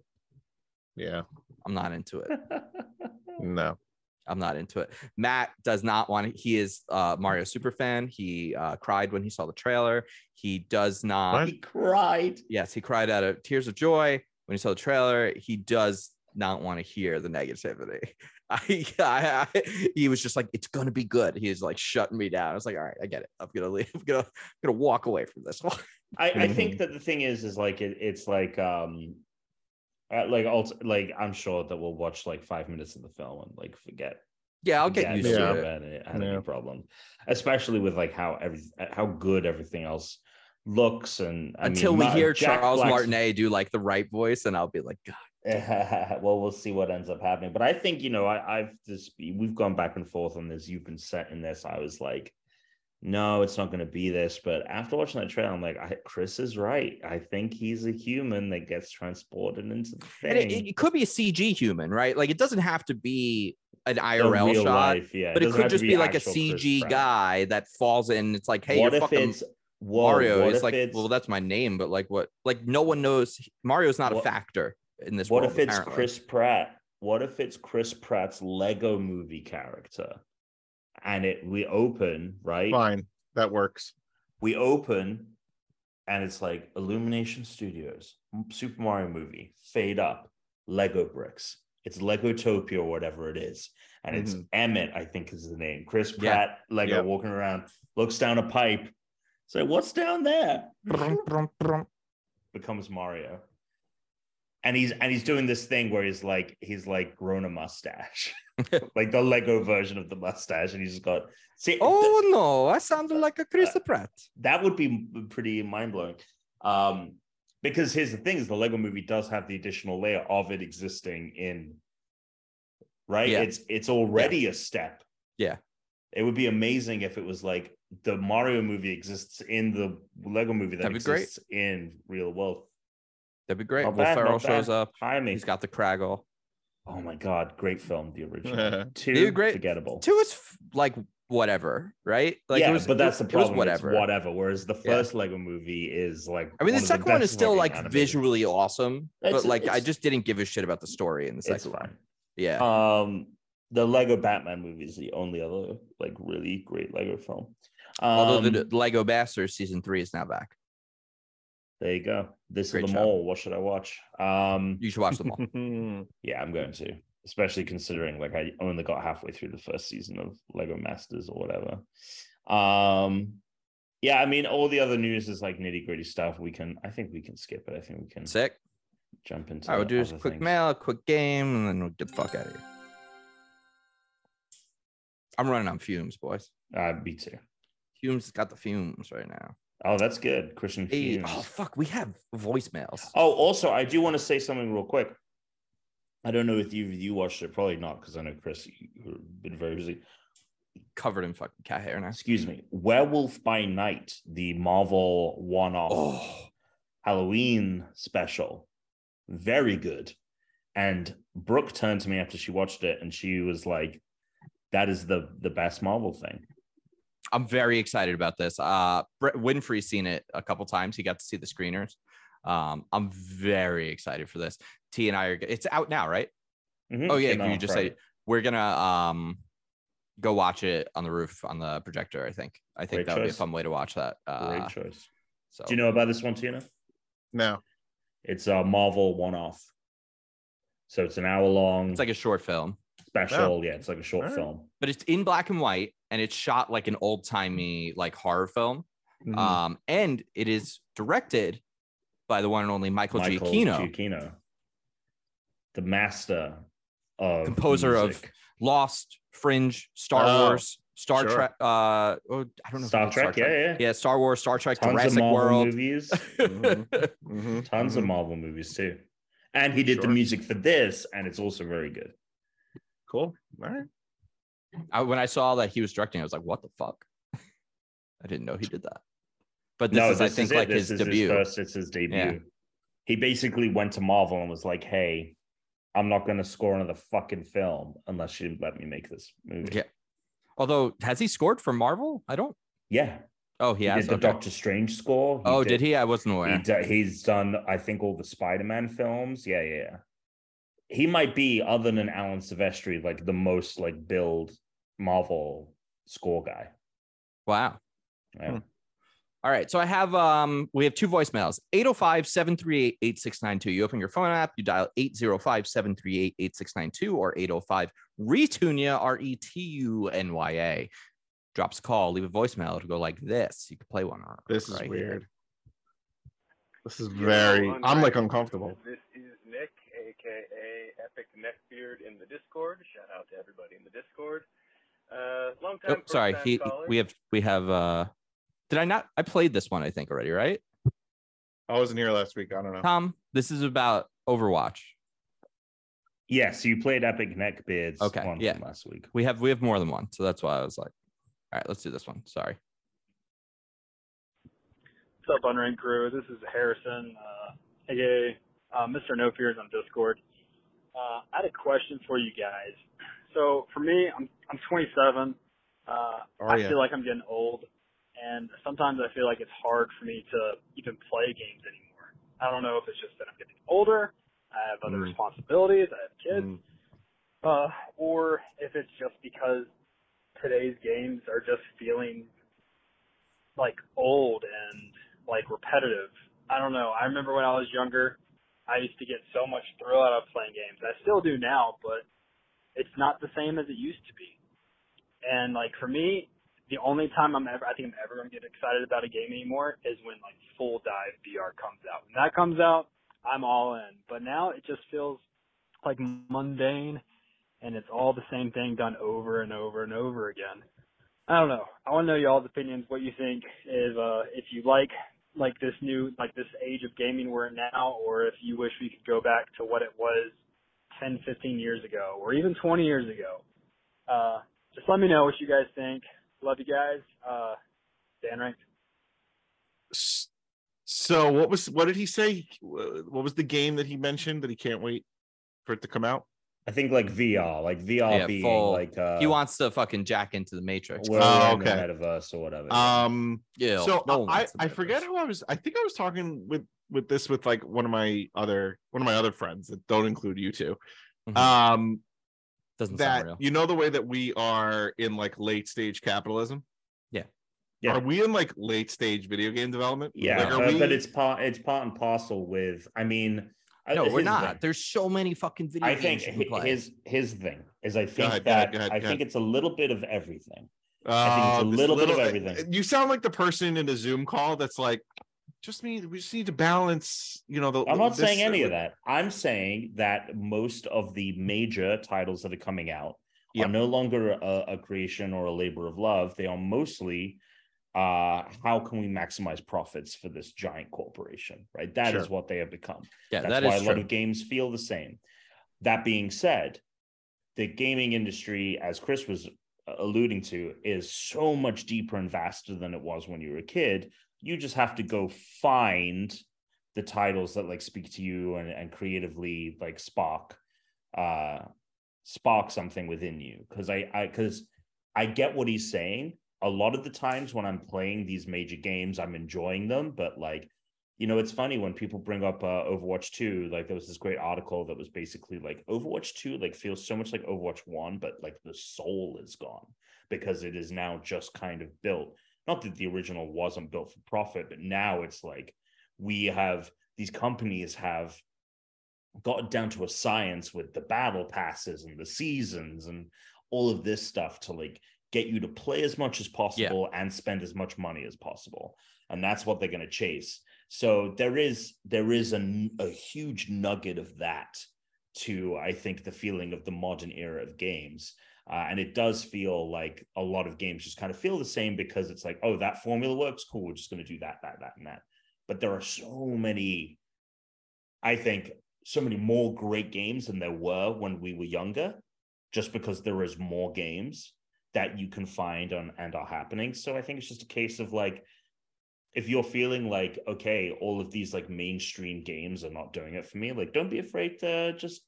S2: yeah,
S3: I'm not into it.
S2: no.
S3: I'm not into it. Matt does not want to. He is uh, Mario super fan. He uh, cried when he saw the trailer. He does not.
S2: What?
S1: he cried.
S3: Yes, he cried out of tears of joy when he saw the trailer. He does not want to hear the negativity. I, I, I- he was just like, "It's gonna be good." He's like shutting me down. I was like, "All right, I get it. I'm gonna leave. I'm gonna, I'm gonna walk away from this one."
S1: I, I think that the thing is, is like it, it's like um, uh, like also like I'm sure that we'll watch like five minutes of the film and like forget.
S3: Yeah, I'll get
S1: forget
S3: used to it.
S1: had any- had
S2: Yeah.
S1: any problem, especially with like how every how good everything else looks and I mean,
S3: Until we
S1: Ma-
S3: hear
S1: Jack
S3: Charles
S1: Black's-
S3: Martinet do like the right voice, and I'll be like, God,
S1: well, we'll see what ends up happening. But I think you know, I, I've just we've gone back and forth on this. You've been set in this. I was like, no, it's not going to be this. But after watching that trailer, I'm like, I, Chris is right. I think he's a human that gets transported into the
S3: and
S1: thing.
S3: it, it could be a CG human, right? Like it doesn't have to be an IRL shot.
S1: life, yeah.
S3: but it
S1: doesn't
S3: could just be, like a CG guy that falls in. It's like, hey,
S1: what if it's whoa,
S3: Mario.
S1: What if
S3: like,
S1: it's,
S3: well, that's my name, but like, what? Like, no one knows Mario's not a factor in this
S1: what
S3: world.
S1: if it's
S3: apparently.
S1: Chris Pratt? What if it's Chris Pratt's Lego movie character? And it we open right.
S2: Fine, that works.
S1: we open and it's like Illumination Studios, Super Mario movie, fade up, Lego bricks. It's Legotopia or whatever it is. And it's
S2: Mhm.
S1: Emmet, I think is the name. Chris
S3: Yeah.
S1: Pratt, Lego
S2: Yep.
S1: walking around, looks down a pipe. So what's down there? Becomes Mario. And he's and he's doing this thing where he's like he's like grown a mustache. like the Lego version of the mustache. And he's just got see
S3: Oh no, I sounded like a Chris Pratt.
S1: that would be pretty mind blowing. Um, because here's the thing: is the Lego Movie does have the additional layer of it existing in, right?
S3: Yeah.
S1: It's it's already a step.
S3: Yeah.
S1: It would be amazing if it was like the Mario movie exists in the Lego movie that
S3: That'd great.
S1: exists in real world.
S3: That'd be great.
S1: Not
S3: Will Ferrell shows up.
S1: Hi me.
S3: He's got the Kragle.
S1: Oh my god, great film, the original. Two
S3: Dude, great.
S1: forgettable.
S3: Two is f- like whatever, right? Like
S1: yeah,
S3: it was,
S1: but that's the
S3: it was
S1: problem.
S3: whatever.
S1: It's whatever. Whereas the
S3: Yeah.
S1: first Lego movie is like.
S3: I mean, the
S1: of
S3: second one is still like
S1: animated.
S3: visually awesome,
S1: It's-
S3: but like I just didn't give a shit about the story in the
S1: It's
S3: second one. Yeah.
S1: Um, the Lego Batman movie is the only other like really great Lego film.
S3: Although
S1: Um,
S3: the Lego Bastards season three is now back.
S1: there you go. This
S3: Great
S1: is the
S3: show.
S1: mole. What should I watch? Um,
S3: You should watch the all.
S1: yeah, I'm going to, especially considering like I only got halfway through the first season of Lego Masters or whatever. Um, yeah, I mean, all the other news is like nitty gritty stuff. We can, I think we can skip it. I think we can
S3: Sick.
S1: jump into.
S3: I would do a quick
S1: things.
S3: mail, a quick game, and then we'll get the fuck out of here. I'm running on fumes, boys.
S1: Uh, me too.
S3: Fumes got the fumes right now.
S1: Oh, that's good, Christian.
S3: Hey, oh fuck, we have voicemails.
S1: Oh, also, I do want to say something real quick. I don't know if you you watched it, probably not, because I know Chris, you've been very busy.
S3: Covered in fucking cat hair now.
S1: Excuse me. Werewolf by Night, the Marvel one-off
S3: Oh,
S1: Halloween special, very good. And Brooke turned to me after she watched it, and she was like, "That is the the best Marvel thing."
S3: I'm very excited about this. Uh, Brett Winfrey's seen it a couple times. He got to see the screeners. Um, I'm very excited for this. T and I are. It's out now, right?
S1: Mhm,
S3: Oh yeah,
S1: came out
S3: you just
S1: Friday.
S3: say we're gonna um go watch it on the roof on the projector. I think. I think
S1: Great
S3: that would be a fun way to watch that. Uh,
S1: great choice.
S3: so
S1: Do you know about this one, Tina?
S2: no.
S1: It's a Marvel one-off. So it's an hour-long
S3: it's like a short film,
S1: special. Yeah, it's like a short
S2: Alright.
S1: film.
S3: but it's in black and white, and it's shot like an old timey like horror film.
S2: Mhm.
S3: Um, and it is directed by the one and only Michael,
S1: Michael
S3: Giacchino,
S1: Giacchino, the master of
S3: Composer of. Lost, Fringe, Star
S2: Oh,
S3: Wars, Star
S2: sure.
S3: Trek. Uh, oh, I don't know. if
S1: Star Trek. Yeah, yeah,
S3: yeah, Star Wars, Star Trek,
S1: Tons
S3: Jurassic
S1: of Marvel
S3: World.
S1: movies.
S2: Mhm. Mhm.
S1: Tons of
S2: Mhm.
S1: Marvel movies too. And he did the music for this, and it's also very good.
S2: Cool. All right.
S3: I, when I saw that he was directing, I was like, "What the fuck?" I didn't know he did that. But this
S1: no,
S3: is,
S1: this
S3: I think,
S1: is
S3: like
S1: this
S3: his
S1: is
S3: debut.
S1: His first, it's his debut.
S3: Yeah.
S1: He basically went to Marvel and was like, "Hey, I'm not going to score another fucking film unless you let me make this movie."
S3: Yeah. Although, has he scored for Marvel? I don't.
S1: yeah.
S3: Oh, he,
S1: He,
S3: has.
S1: did the
S3: okay.
S1: Doctor Strange score. He
S3: oh, did, he? I wasn't
S1: He
S3: aware.
S1: d- he's done, I think, all the Spider-Man films. Yeah, yeah, yeah. He might be, other than Alan Silvestri, like the most like build Marvel score guy.
S3: Wow.
S1: Yeah.
S2: Hmm.
S3: All right. So I have um we have two voicemails. 805-738-8692. You open your phone app, you dial 805-738-8692 or 805 Retunia R E T U N Y A. Drops a call, leave a voicemail to go like this. You can play one.
S2: This is
S3: right
S2: weird.
S3: here.
S2: This is very. I'm like uncomfortable.
S4: This is Nick, aka Epic Neckbeard in the Discord. Shout out to everybody in the Discord. Uh, long time.
S3: Oh, sorry. He we have we have uh did I not I played this one I think already, right?
S2: I wasn't here last week. I don't know.
S3: Tom, this is about Overwatch.
S1: Yes, you played Epic Neck Neckbeards
S3: Okay,
S1: one
S3: yeah.
S1: from last week.
S3: We have we have more than one, so that's why I was like, all right, let's do this one. Sorry.
S5: What's up, Unranked Crew? This is Harrison, uh, aka uh, Mr. No Fears on Discord. Uh, I had a question for you guys. So for me, I'm I'm 27. Uh, I
S2: ya?
S5: feel like I'm getting old, and sometimes I feel like it's hard for me to even play games anymore. I don't know if it's just that I'm getting older, I have other
S2: Mm.
S5: responsibilities, I have kids,
S2: Mm.
S5: uh, or if it's just because today's games are just feeling like old and like repetitive. I don't know. I remember when I was younger, I used to get so much thrill out of playing games. I still do now, but it's not the same as it used to be. And like for me, the only time I'm ever, I think I'm ever to get excited about a game anymore is when like full dive VR comes out. When that comes out, I'm all in. But now it just feels like mundane and it's all the same thing done over and over and over again. I don't know. I want to know y'all's opinions. What you think is, uh, if you like like this new like this age of gaming we're in now, or if you wish we could go back to what it was 10, 15 years ago, or even 20 years ago. Uh, just let me know what you guys think. Love you guys. Uh, Dan.
S2: S- So what was what did he say? What was the game that he mentioned that he can't wait for it to come out?
S1: I think like VR, like VR
S3: Yeah,
S1: being
S3: full-
S1: like uh,
S3: he wants to fucking jack into the matrix.
S1: we're
S2: Oh,
S1: in the
S2: okay.
S1: metaverse or whatever.
S2: Um,
S3: Yeah.
S2: so
S3: no
S2: I I forget who I was. I think I was talking with with this with like one of my other one of my other friends that don't include you two.
S3: Mhm.
S2: Um,
S3: Doesn't
S2: that
S3: sound real.
S2: you know the way that we are in like late stage capitalism.
S3: Yeah.
S1: Yeah.
S2: Are we in like late stage video game development?
S1: yeah,
S2: Like, are
S1: uh,
S2: we-
S1: but it's part it's part and parcel with. I mean,
S3: No,
S1: here's
S3: we're not.
S1: thing.
S3: There's so many fucking video
S1: I
S3: games
S1: think
S3: you play.
S1: his his thing is I think
S2: ahead, go
S1: that
S2: ahead, go ahead,
S1: I think it's a little bit of everything. think it's a
S2: Uh, this
S1: little bit of everything.
S2: You sound like the person in a Zoom call that's like, just need we just need to balance. You know, the.
S1: I'm not
S2: this-
S1: saying any of that. I'm saying that most of the major titles that are coming out
S2: Yep.
S1: are no longer a, a creation or a labor of love. They are mostly uh how can we maximize profits for this giant corporation right That is
S2: Sure.
S1: what they have become
S3: yeah,
S1: That's
S3: that
S1: why
S3: is
S1: a lot of games feel the same. That being said, the gaming industry, as Chris was uh, alluding to, is so much deeper and vaster than it was when you were a kid. You just have to go find the titles that like speak to you and, and creatively like spark uh spark something within you. Cause I I because I get what he's saying. A lot of the times when I'm playing these major games, I'm enjoying them, but like you know, it's funny when people bring up uh, Overwatch 2, like there was this great article that was basically like Overwatch 2 like feels so much like Overwatch 1, but like the soul is gone because it is now just kind of built. Not that the original wasn't built for profit, but now it's like we have these companies have got down to a science with the battle passes and the seasons and all of this stuff to like get you to play as much as possible and spend as much money as possible. And that's what they're going to chase. So there is there is a, a huge nugget of that to i think the feeling of the modern era of games. Uh, and it does feel like a lot of games just kind of feel the same because it's like oh that formula works? Cool we're just going to do that that that and that. But there are so many i think so many more great games than there were when we were younger just because there is more games that you can find on and are happening so i think it's just a case of like if you're feeling like okay all of these like mainstream games are not doing it for me like don't be afraid to just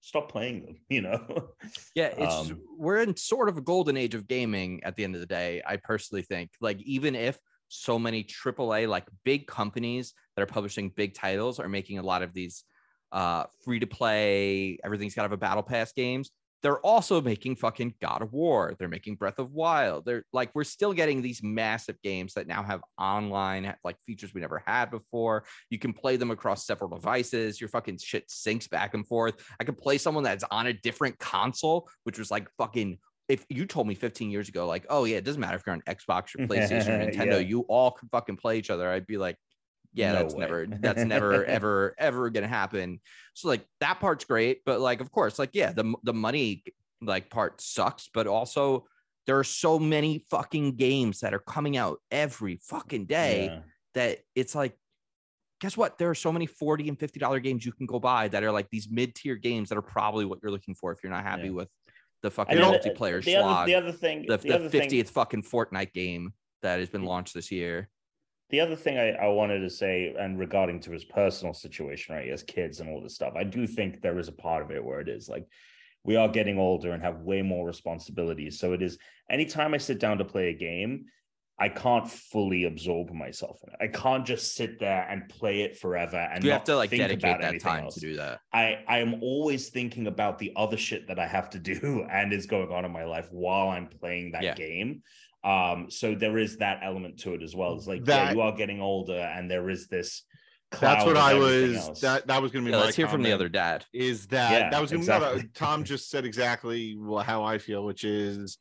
S1: stop playing them you know
S3: Yeah, it's
S1: Um,
S3: we're in sort of a golden age of gaming at the end of the day. I personally think, like, even if so many AAA, like big companies that are publishing big titles are making a lot of these uh free to play, everything's got to have a battle pass games. They're also making fucking God of War. They're making Breath of Wild. They're like, we're still getting these massive games that now have online like features we never had before. You can play them across several devices. Your fucking shit syncs back and forth. I could play someone that's on a different console, which was like fucking. If you told me 15 years ago, like, oh yeah, it doesn't matter if you're on Xbox or PlayStation or Nintendo,
S1: Yeah.
S3: you all could fucking play each other. I'd be like, yeah,
S1: No
S3: that's
S1: way.
S3: never, that's never, ever, ever gonna happen. So like that part's great, but like, of course, like yeah, the the money like part sucks, but also there are so many fucking games that are coming out every fucking day
S1: Yeah.
S3: that it's like guess what there are so many 40 and 50 dollar games you can go buy that are like these mid-tier games that are probably what you're looking for if you're not happy
S1: Yeah.
S3: with the fucking multiplayer
S1: the, other,
S3: slog
S1: the other thing
S3: the,
S1: the,
S3: the,
S1: other
S3: 50th
S1: thing
S3: fucking fortnite game that has been launched this year
S1: the other thing I, I wanted to say, and regarding to his personal situation, right, as kids and all this stuff, I do think there is a part of it where it is like we are getting older and have way more responsibilities. So it is anytime I sit down to play a game, I can't fully absorb myself in it. I can't just sit there and play it forever and
S3: you have to like dedicate
S1: about
S3: that time
S1: else.
S3: to do that
S1: I I am always thinking about the other shit that I have to do and is going on in my life while I'm playing that
S3: Yeah.
S1: game. Um, so there is that element to it as well. It's like
S2: That-
S1: yeah, you are getting older, and there is this.
S2: That's what I was.
S1: else.
S2: That that was going to be.
S3: yeah,
S2: my
S3: let's hear from the other dad
S2: Is that
S1: Yeah,
S2: that was going to be
S1: exactly.
S2: Tom just said exactly wha- how I feel, which is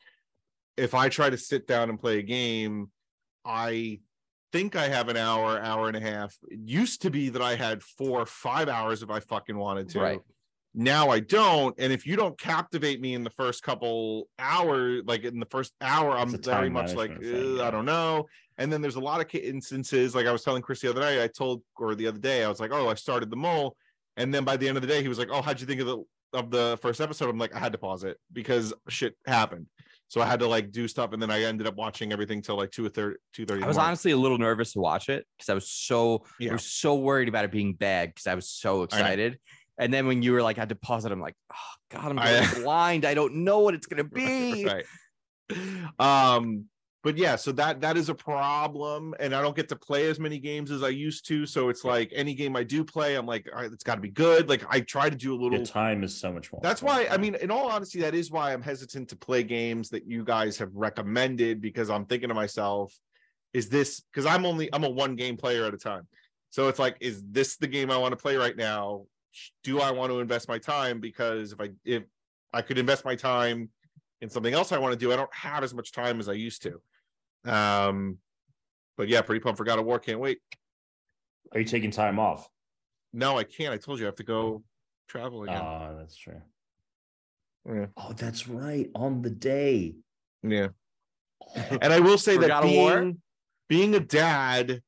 S2: if I try to sit down and play a game, I think I have an hour, hour and a half. It used to be that I had four, five hours if I fucking wanted to.
S3: Right.
S2: Now I don't. And if you don't captivate me in the first couple hours, like in the first hour, I'm very much like,
S1: thing,
S2: "Ugh, I don't know. And then there's a lot of instances, like I was telling Chris the other night, I told, or the other day, I was like, oh, I started the mole. And then by the end of the day, he was like, oh, how'd you think of the of the first episode? I'm like, I had to pause it because shit happened. So I had to like do stuff, and then I ended up watching everything till like two or thirty, two thirty.
S3: i was honestly a little nervous to watch it because i was so i was so worried about it being bad because i was so excited And then when you were like, I had to pause it, I'm like, oh God, I'm
S2: I-
S3: going blind. I don't know what it's gonna be.
S2: right. Um, but yeah, so that that is a problem, and I don't get to play as many games as I used to. So it's like any game I do play, I'm like, all right, it's got to be good. Like I try to do a little
S1: Your time is so much more.
S2: That's why I mean, in all honesty, that is why I'm hesitant to play games that you guys have recommended because I'm thinking to myself, is this because I'm only I'm a one game player at a time. So it's like, is this the game I want to play right now? Do I want to invest my time? Because if I if I could invest my time in something else I want to do, I don't have as much time as I used to. Um but yeah, pretty pumped for God of War. Can't wait.
S1: Are you taking time off?
S2: No, I can't. I told you I have to go travel again.
S1: Ah, that's true.
S2: Yeah.
S1: Oh, that's right. On the day.
S2: yeah. and I will say
S3: For
S2: that
S3: God
S2: being, being a dad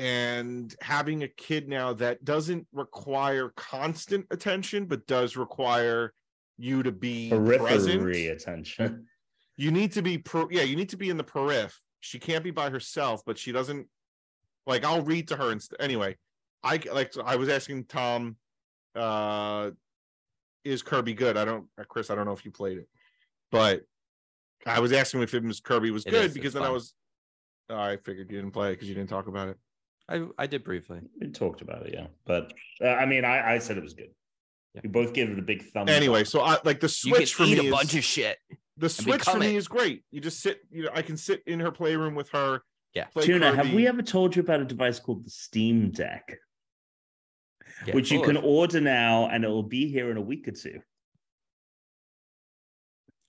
S2: and having a kid now that doesn't require constant attention, but does require you to be present.
S1: Periphery attention.
S2: You need to be pro yeah, you need to be in the periph. She can't be by herself, but she doesn't like I'll read to her and st- anyway. I like I was asking Tom, uh is Kirby good? I don't uh, Chris, I don't know if you played it, but I was asking if it was Kirby was
S3: It
S2: good
S3: is,
S2: because then I was I figured you didn't play it because you didn't talk about it.
S3: I, I did briefly.
S1: We talked about it, yeah. But uh, I mean, I, I said it was good.
S3: Yeah.
S1: We both gave it a big thumb.
S2: Anyway,
S1: up.
S2: so I like the
S3: You can
S2: switch for
S3: eat
S2: me
S3: a
S2: is,
S3: bunch of shit.
S2: the switch for
S3: become
S2: me
S3: it.
S2: is great. You just sit, you know, I can sit in her playroom with her.
S3: Yeah.
S2: play
S1: Tuna, have we ever told you about a device called the Steam Deck,
S3: Yeah,
S1: which you can order now and it will be here in a week or two?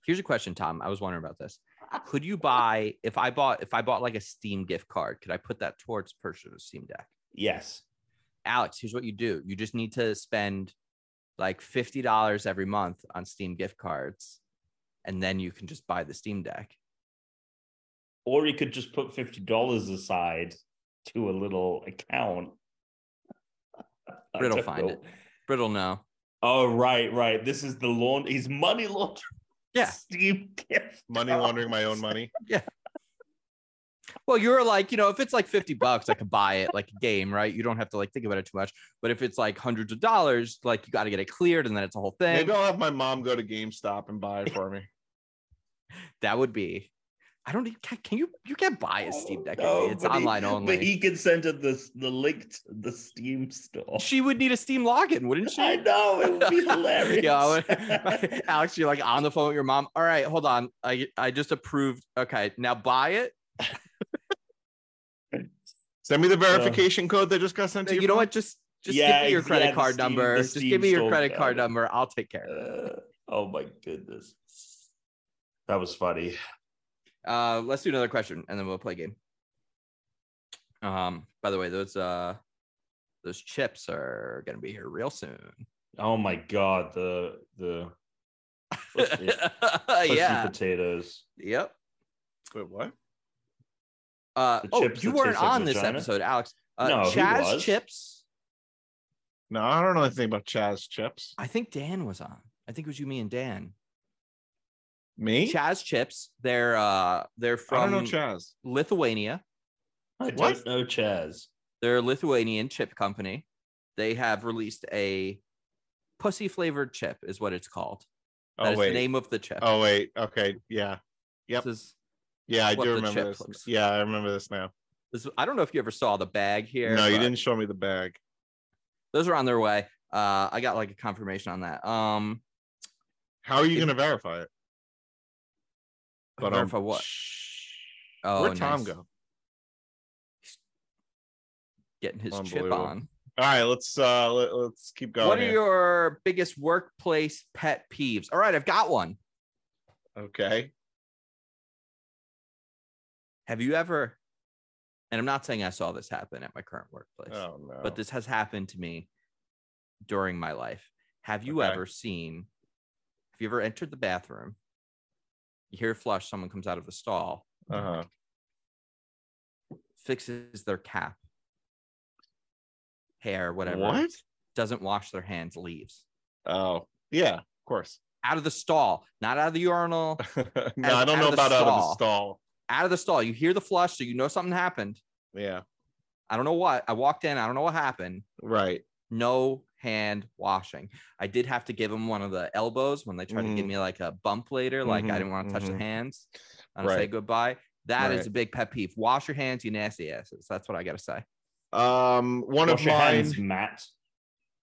S3: Here's a question, Tom. I was wondering about this. Could you buy if I bought if I bought like a Steam gift card? Could I put that towards purchase of Steam Deck?
S1: Yes.
S3: Alex, here's what you do. You just need to spend like fifty dollars every month on Steam gift cards, and then you can just buy the Steam Deck.
S1: Or you could just put fifty dollars aside to a little account.
S3: Brittle find
S1: know.
S3: it. Brittle, no.
S1: Oh right, right. This is the lawn. He's money laundering.
S3: Yeah.
S1: Steam gift.
S2: money
S1: card.
S2: laundering my own money. Yeah.
S3: Well, you're like, you know, if it's like 50 bucks, I could buy it like a game, right? You don't have to like think about it too much. But if it's like hundreds of dollars, like you got to get it cleared and then it's a whole thing.
S2: Maybe I'll have my mom go to GameStop and buy it for me.
S3: That would be. I don't. Can, can you? You can't buy a Steam Deck.
S1: No,
S3: it's
S1: but he-
S3: online only.
S1: But he can send her the the link to the Steam store.
S3: She would need a Steam login, wouldn't she?
S1: I know it would be hilarious.
S3: Yeah, I would- Alex, you're like on the phone with your mom. All right, hold on. I I just approved. Okay, now buy it.
S2: Send me the verification code that just got sent to
S3: You
S2: you.
S3: know what? Just just
S1: Yeah,
S3: give me your credit
S1: yeah,
S3: card
S1: Steam-
S3: number. Just
S1: Steam
S3: give me your credit card
S1: it.
S3: number. I'll take care. of it.
S1: Uh, oh my goodness, that was funny.
S3: Uh, let's do another question and then we'll play a game. Um, by the way, those uh those chips are gonna be here real soon.
S1: Oh my god, the the Pussy- pussy
S3: yeah.
S1: potatoes.
S3: Yep.
S2: Wait, what?
S3: Uh, oh, you weren't
S1: taste like
S3: on this
S1: vagina?
S3: episode, Alex. Uh,
S1: No, he
S3: Chaz
S1: was.
S3: chips.
S2: No, I don't know anything about Chaz chips.
S3: I think Dan was on. I think it was you, me, and Dan.
S2: Me?
S3: Chaz chips. They're uh they're
S2: I don't
S3: from
S2: know Chaz.
S3: Lithuania.
S1: I
S2: What?
S1: don't know Chaz.
S3: They're a Lithuanian chip company. They have released a pussy flavored chip, is what it's called. That
S2: Oh
S3: is
S2: wait.
S3: the name of the chip.
S2: Oh wait. Okay. Yeah. Yep.
S3: This is,
S2: Yeah, I
S3: what
S2: do
S3: the
S2: remember
S3: chip
S2: this.
S3: looks-
S2: Yeah, I remember this now.
S3: this I don't know if you ever saw the bag here.
S2: no, you
S3: but
S2: didn't show me the bag.
S3: Those are on their way. Uh, I got like a confirmation on that. Um,
S2: How are you
S3: It-
S2: going to verify it? Um,
S3: verify what? Oh,
S2: Where'd Tom
S3: nice.
S2: go?
S3: Getting his chip on.
S2: All right, let's uh let, let's keep going.
S3: what are
S2: here.
S3: your biggest workplace pet peeves? All right, I've got one.
S2: Okay.
S3: Have you ever? And I'm not saying I saw this happen at my current workplace,
S2: Oh no.
S3: but this has happened to me during my life. Have you
S2: Okay.
S3: ever seen? Have you ever entered the bathroom? You hear a flush, someone comes out of the stall,
S2: uh-huh.
S3: fixes their cap, hair, whatever.
S2: What?
S3: Doesn't wash their hands, leaves
S2: Oh, yeah, of course.
S3: out of the stall, not out of the urinal,
S2: no,
S3: Out-
S2: I don't know about out of the
S3: stall.
S2: stall.
S3: out of the stall. You hear the flush, so you know something happened.
S2: Yeah,
S3: I don't know what. I walked in. I don't know what happened.
S2: right.
S3: No hand washing. I did have to give them one of the elbows when they tried to give
S2: Mhm.
S3: me like a bump later, like I
S2: Mhm,
S3: didn't want to touch the
S2: mhm.
S3: hands and say goodbye. That is
S2: Right.
S3: a big pet peeve. Wash your hands, you nasty asses. That's what I gotta say.
S2: Um, one
S1: Wash
S2: of
S1: your
S2: mine,
S1: hands, Matt.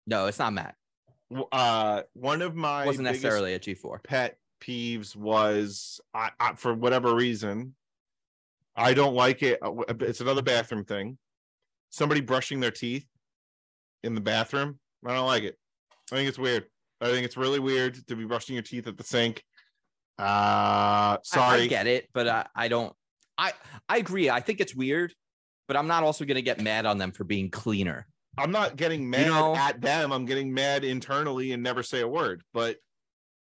S3: No, it's not Matt.
S2: uh, one of my
S3: It wasn't necessarily a G4.
S2: pet peeves was I, I for whatever reason i don't like it Uh, it's another bathroom thing somebody brushing their teeth in the bathroom i don't like it i think it's weird i think it's really weird to be brushing your teeth at the sink uh sorry
S3: I, get it, but I, I don't. I I agree. I think it's weird, but I'm not also gonna get mad on them for being cleaner.
S2: i'm not getting mad
S3: know-
S2: at them i'm getting mad internally and never say a word but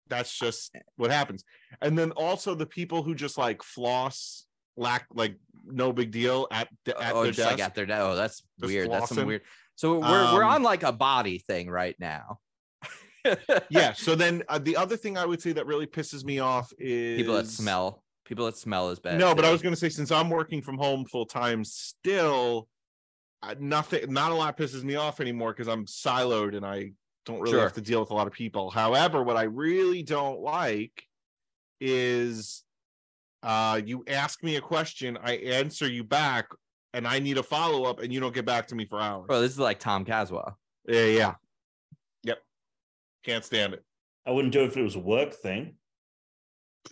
S2: that's just what happens and then also the people who just like floss lack like no big deal at, at
S3: oh,
S2: their
S3: just
S2: desk
S3: like at their desk. oh, that's
S2: Just
S3: weird. That's some weird. So we're we're
S2: Um,
S3: on like a body thing right now.
S2: yeah. So then uh, the other thing I would say that really pisses me off is
S3: people that smell. People that smell is bad.
S2: No, but I was going to say since I'm working from home full time, still uh, nothing, not a lot pisses me off anymore because I'm siloed and I don't really
S3: Sure.
S2: have to deal with a lot of people. However, what I really don't like is uh you ask me a question, I answer you back, and I need a follow up, and you don't get back to me for hours.
S3: Bro, this is like Tom Caswell.
S2: yeah, yeah, yep, can't stand it.
S1: I wouldn't do it if it was a work thing.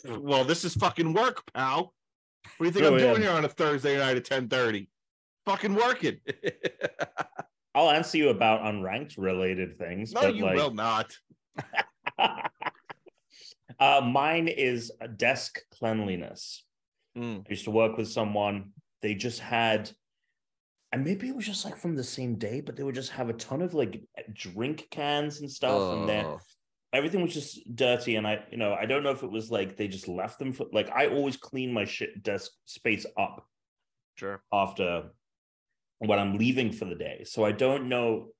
S2: Well, this is fucking work, pal. What do you think
S1: Oh,
S2: I'm
S1: yeah.
S2: doing here on a Thursday night at 10:30? Fucking working.
S1: I'll answer you about unranked related things.
S2: No,
S1: but
S2: you
S1: like,
S2: will not.
S1: uh, mine is desk cleanliness.
S2: Mm.
S1: I used to work with someone. They just had, and maybe it was just like from the same day, but they would just have a ton of like drink cans and stuff, and then
S3: Oh.
S1: everything was just dirty. And I, you know, I don't know if it was like they just left them for like I always clean my shit desk space up
S2: Sure.
S1: after when I'm leaving for the day. So I don't know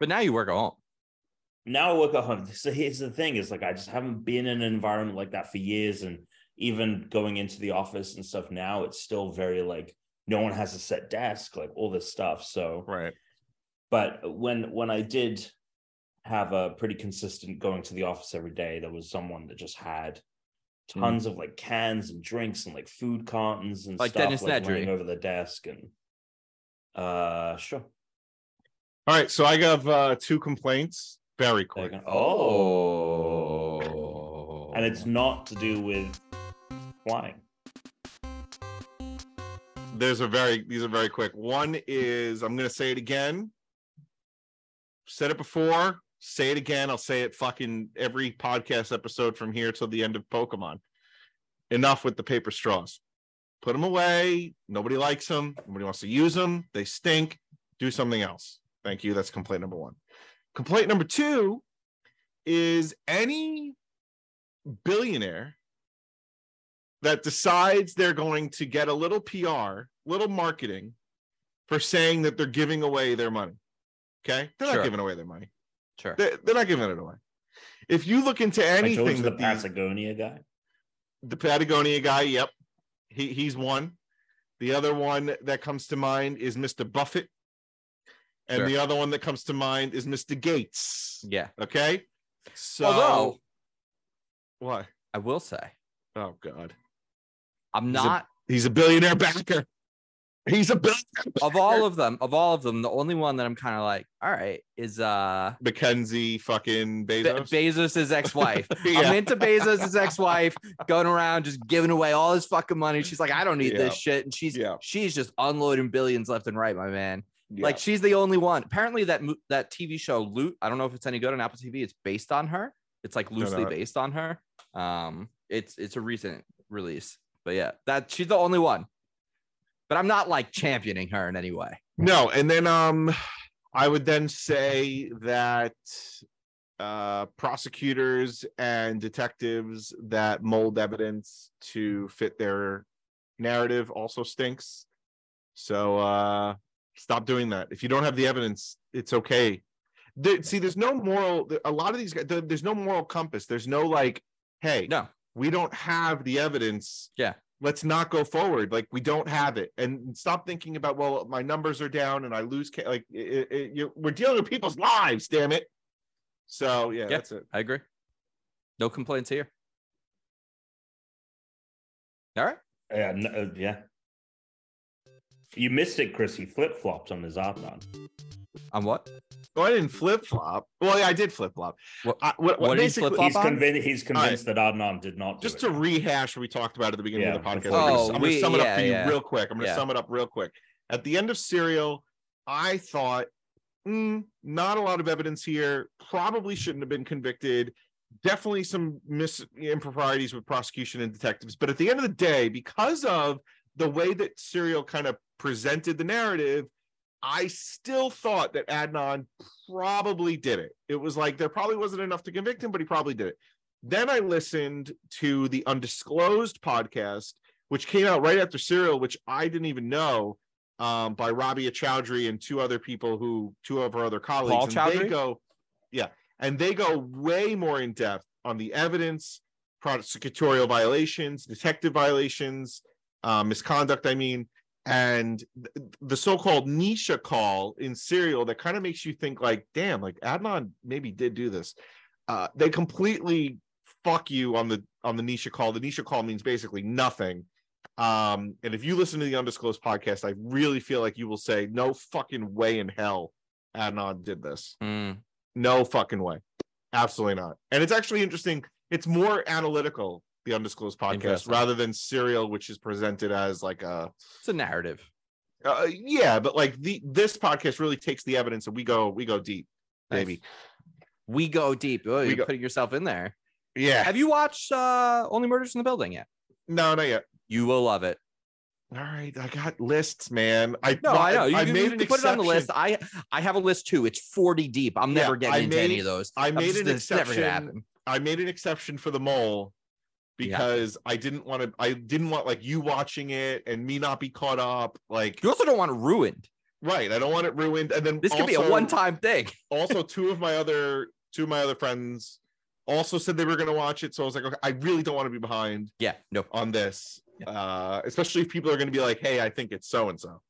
S3: But now you work at home.
S1: now I work at home. So here's the thing: is like I just haven't been in an environment like that for years, and even going into the office and stuff now, it's still very like no one has a set desk, like all this stuff. So,
S2: Right.
S1: but when when I did have a pretty consistent going to the office every day, there was someone that just had tons of like cans and drinks and like food cartons and
S3: Like
S1: stuff
S3: Dennis
S1: like laying over the desk and uh sure.
S2: All right. So I have uh, two complaints. Very quick.
S1: go. Oh.
S3: Oh.
S1: and it's not to do with flying.
S2: There's a very these are very quick. One is I'm gonna say it again. Said it before, say it again. I'll say it fucking every podcast episode from here till the end of Pokemon. Enough with the paper straws. Put them away. Nobody likes them. Nobody wants to use them. They stink. Do something else. Thank you. That's complaint number one. Complaint number two is any billionaire that decides they're going to get a little PR, little marketing for saying that they're giving away their money. Okay. They're
S3: Sure.
S2: not giving away their money.
S3: Sure.
S2: They're, they're not giving it away. If you look into anything
S1: you the
S2: that these,
S1: Patagonia guy.
S2: the Patagonia guy, yep, he, he's one. The other one that comes to mind is Mr. Buffett. And
S3: Sure.
S2: the other one that comes to mind is Mr. Gates.
S3: Yeah.
S2: Okay. So
S3: Although
S2: what?
S3: I will say,
S2: Oh God.
S3: I'm
S2: He's a-
S3: not
S2: He's a billionaire backer. He's a billionaire.
S3: of all of them, of all of them, the only one that I'm kind of like, all right, is uh
S2: Mackenzie fucking
S3: Be-
S2: Bezos.
S3: Bezos' ex-wife.
S2: Yeah.
S3: I'm into Bezos' ex-wife going around just giving away all his fucking money. She's like, I don't need
S2: Yeah.
S3: this shit. And she's
S2: Yeah.
S3: she's just unloading billions left and right, my man.
S2: Yeah.
S3: Like she's the only one. Apparently that that TV show Loot, I don't know if it's any good on Apple TV. It's based on her. It's like
S2: No,
S3: loosely
S2: no.
S3: based on her. Um it's it's a recent release. But yeah, that she's the only one. But I'm not like championing her in any way.
S2: no, and then um I would then say that uh prosecutors and detectives that mold evidence to fit their narrative also stinks. So uh stop doing that. If you don't have the evidence, it's okay. There, see, there's no moral. A lot of these guys, there- there's no moral compass. There's no like, hey,
S3: No.
S2: We don't have the evidence.
S3: Yeah.
S2: let's not go forward. Like we don't have it, and stop thinking about well, my numbers are down and I lose. Ca-. Like it, it, you, we're dealing with people's lives. Damn it. So yeah,
S3: Yeah.
S2: that's it.
S3: I agree. No complaints here. All right.
S1: Yeah, no, uh, yeah. You missed it, Chris. He flip flopped on his Adnan.
S3: On what?
S2: Oh, I didn't flip flop. Well, yeah, I did flip flop.
S3: What-
S2: I, what,
S3: what did he flip-flop?
S1: He's
S3: on?
S1: convinced. He's convinced that Adnan did not. Do
S2: just
S1: it.
S2: to rehash what we talked about at the beginning of the podcast. I'm gonna-
S3: Oh,
S2: I'm going to sum it up
S3: yeah,
S2: for you real quick. I'm going to
S3: Yeah.
S2: sum it up real quick. At the end of Serial, I thought, mm, not a lot of evidence here. Probably shouldn't have been convicted. Definitely some mis improprieties with prosecution and detectives. But at the end of the day, because of the way that Serial kind of presented the narrative, I still thought that Adnan probably did it. It was like there probably wasn't enough to convict him, but he probably did it. Then I listened to the Undisclosed podcast, which came out right after Serial, which I didn't even know, um, by Rabia Chaudry and two other people who, two of her other colleagues.
S3: Paul
S2: and
S3: Chaudry?
S2: they go, yeah, and they go way more in depth on the evidence, prosecutorial violations, detective violations, uh, misconduct. I mean, and the so-called Nisha call in Serial that kind of makes you think like, damn, like Adnan maybe did do this. Uh, they completely fuck you on the on the Nisha call. The Nisha call means basically nothing. Um, and if you listen to the undisclosed podcast, I really feel like you will say, no fucking way in hell Adnan did this.
S3: Mm,
S2: No fucking way. Absolutely not. And it's actually interesting. It's more analytical, the undisclosed podcast, rather than serial, which is presented as like a
S3: it's a narrative.
S2: uh, yeah, but like the this podcast really takes the evidence and we go we go deep, baby.
S3: Nice. We go deep. Oh,
S2: We
S3: you're
S2: go-
S3: putting yourself in there.
S2: Yeah.
S3: Have you watched uh Only Murders in the Building yet?
S2: No, not yet.
S3: You will love it.
S2: All right, I got lists, man. I
S3: No, I know. You,
S2: I
S3: you-
S2: made
S3: you can put it on the list. I I have a list too. It's 40 deep. I'm
S2: Yeah,
S3: never getting
S2: I
S3: into any of those.
S2: I made
S3: just-
S2: an exception. I made an exception for the mole
S3: Yeah.
S2: because I didn't want to. I didn't want like you watching it and me not be caught up. Like
S3: You also don't want it ruined.
S2: right, I don't want it ruined. And then
S3: This could be a one-time thing.
S2: also two of my other two of my other friends also said they were going to watch it so i was like okay i really don't want to be behind
S3: Yeah, no.
S2: on this uh especially if people are going to be like hey i think it's so and so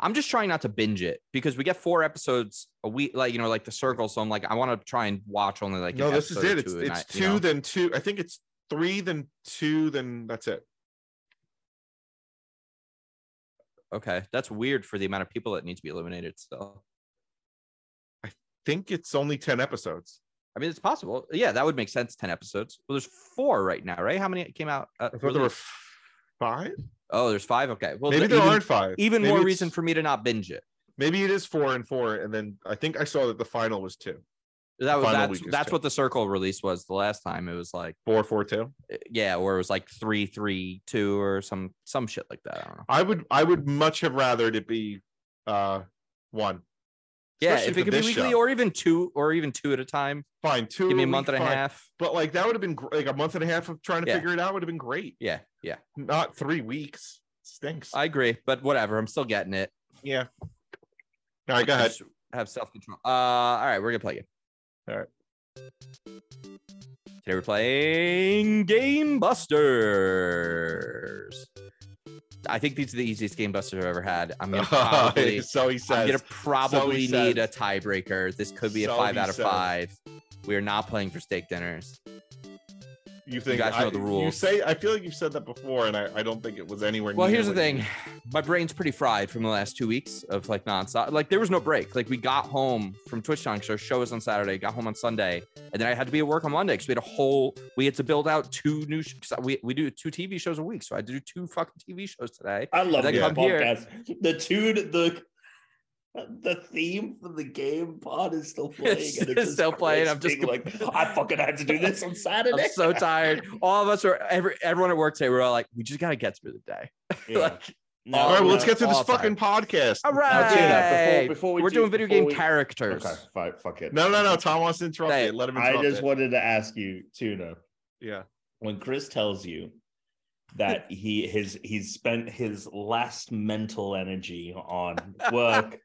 S3: I'm just trying not to binge it because we get four episodes a week, like you know, like the circle. So I'm like, I want to try and watch only like.
S2: no this is it it's,
S3: two
S2: it's
S3: night,
S2: two
S3: you know?
S2: then two i think it's three then two then that's it
S3: Okay, that's weird for the amount of people that need to be eliminated. Still, I
S2: think it's only 10 episodes
S3: I mean, it's possible. Yeah, that would make sense. Ten episodes. Well, there's four right now, right? How many came out? Uh,
S2: i thought there were five
S3: oh, there's five. Okay, well,
S2: maybe there
S3: even,
S2: aren't five
S3: even
S2: Maybe
S3: more reason for me to not binge it.
S2: maybe it is four and four and then i think i saw that the final was two
S3: That was that's that's
S2: two.
S3: what the circle release was the last time. It was like
S2: four four two
S3: yeah, or it was like three three two or some some shit like that. I don't know.
S2: i would i would much have rather it be uh one
S3: Yeah,
S2: Especially
S3: if it could be weekly
S2: show.
S3: or even two or even two at a time.
S2: fine two
S3: Give me a month and a half.
S2: But like that would have been like a month and a half of trying to
S3: Yeah.
S2: figure it out would have been great.
S3: Yeah, yeah.
S2: Not three weeks. Stinks.
S3: I agree, but whatever. I'm still getting it.
S2: yeah. All right, go ahead.
S3: Have self control. Uh, all right, we're gonna play game.
S2: All right.
S3: Today we're playing Game Busters. I think these are the easiest Game Busters I've ever had. I'm gonna probably,
S2: so he
S3: I'm gonna probably need a tiebreaker. This could be a
S2: So
S3: five out of
S2: says.
S3: five. We are not playing for steak dinners.
S2: You think
S3: guys know
S2: I-
S3: the
S2: You say I feel like you've said that before, and I, I don't think it was anywhere.
S3: Well,
S2: near
S3: here's the
S2: what you-
S3: thing. My brain's pretty fried from the last two weeks of like nonstop. Like there was no break. Like we got home from TwitchCon because our show was on Saturday, got home on Sunday, and then I had to be at work on Monday because we had a whole. We had to build out two new. sh- We we do two TV shows a week, so I had to do two fucking TV shows today.
S1: I love
S3: then
S1: this
S3: come here-
S1: podcast. The tune, the the theme for the game pod is still playing.
S3: It's
S1: and just
S3: still playing, I'm just-
S1: like, I fucking had to do this on Saturday.
S3: I'm so tired. All of us are every everyone at work today. We're all like, we just gotta get through the day.
S1: Yeah.
S3: like,
S1: No,
S2: All right, well, let's get through this
S3: time.
S2: fucking podcast.
S3: All right,
S1: Now, before- before we
S3: we're
S1: do-
S3: doing video game
S1: we-
S3: characters.
S1: Okay, fine, fuck it.
S2: No, no, no. Tom wants to interrupt
S3: Say
S2: you.
S3: it.
S2: Let him
S1: I just
S2: it.
S1: wanted to ask you, Tuna,
S2: Yeah.
S1: when Chris tells you that he his he's spent his last mental energy on work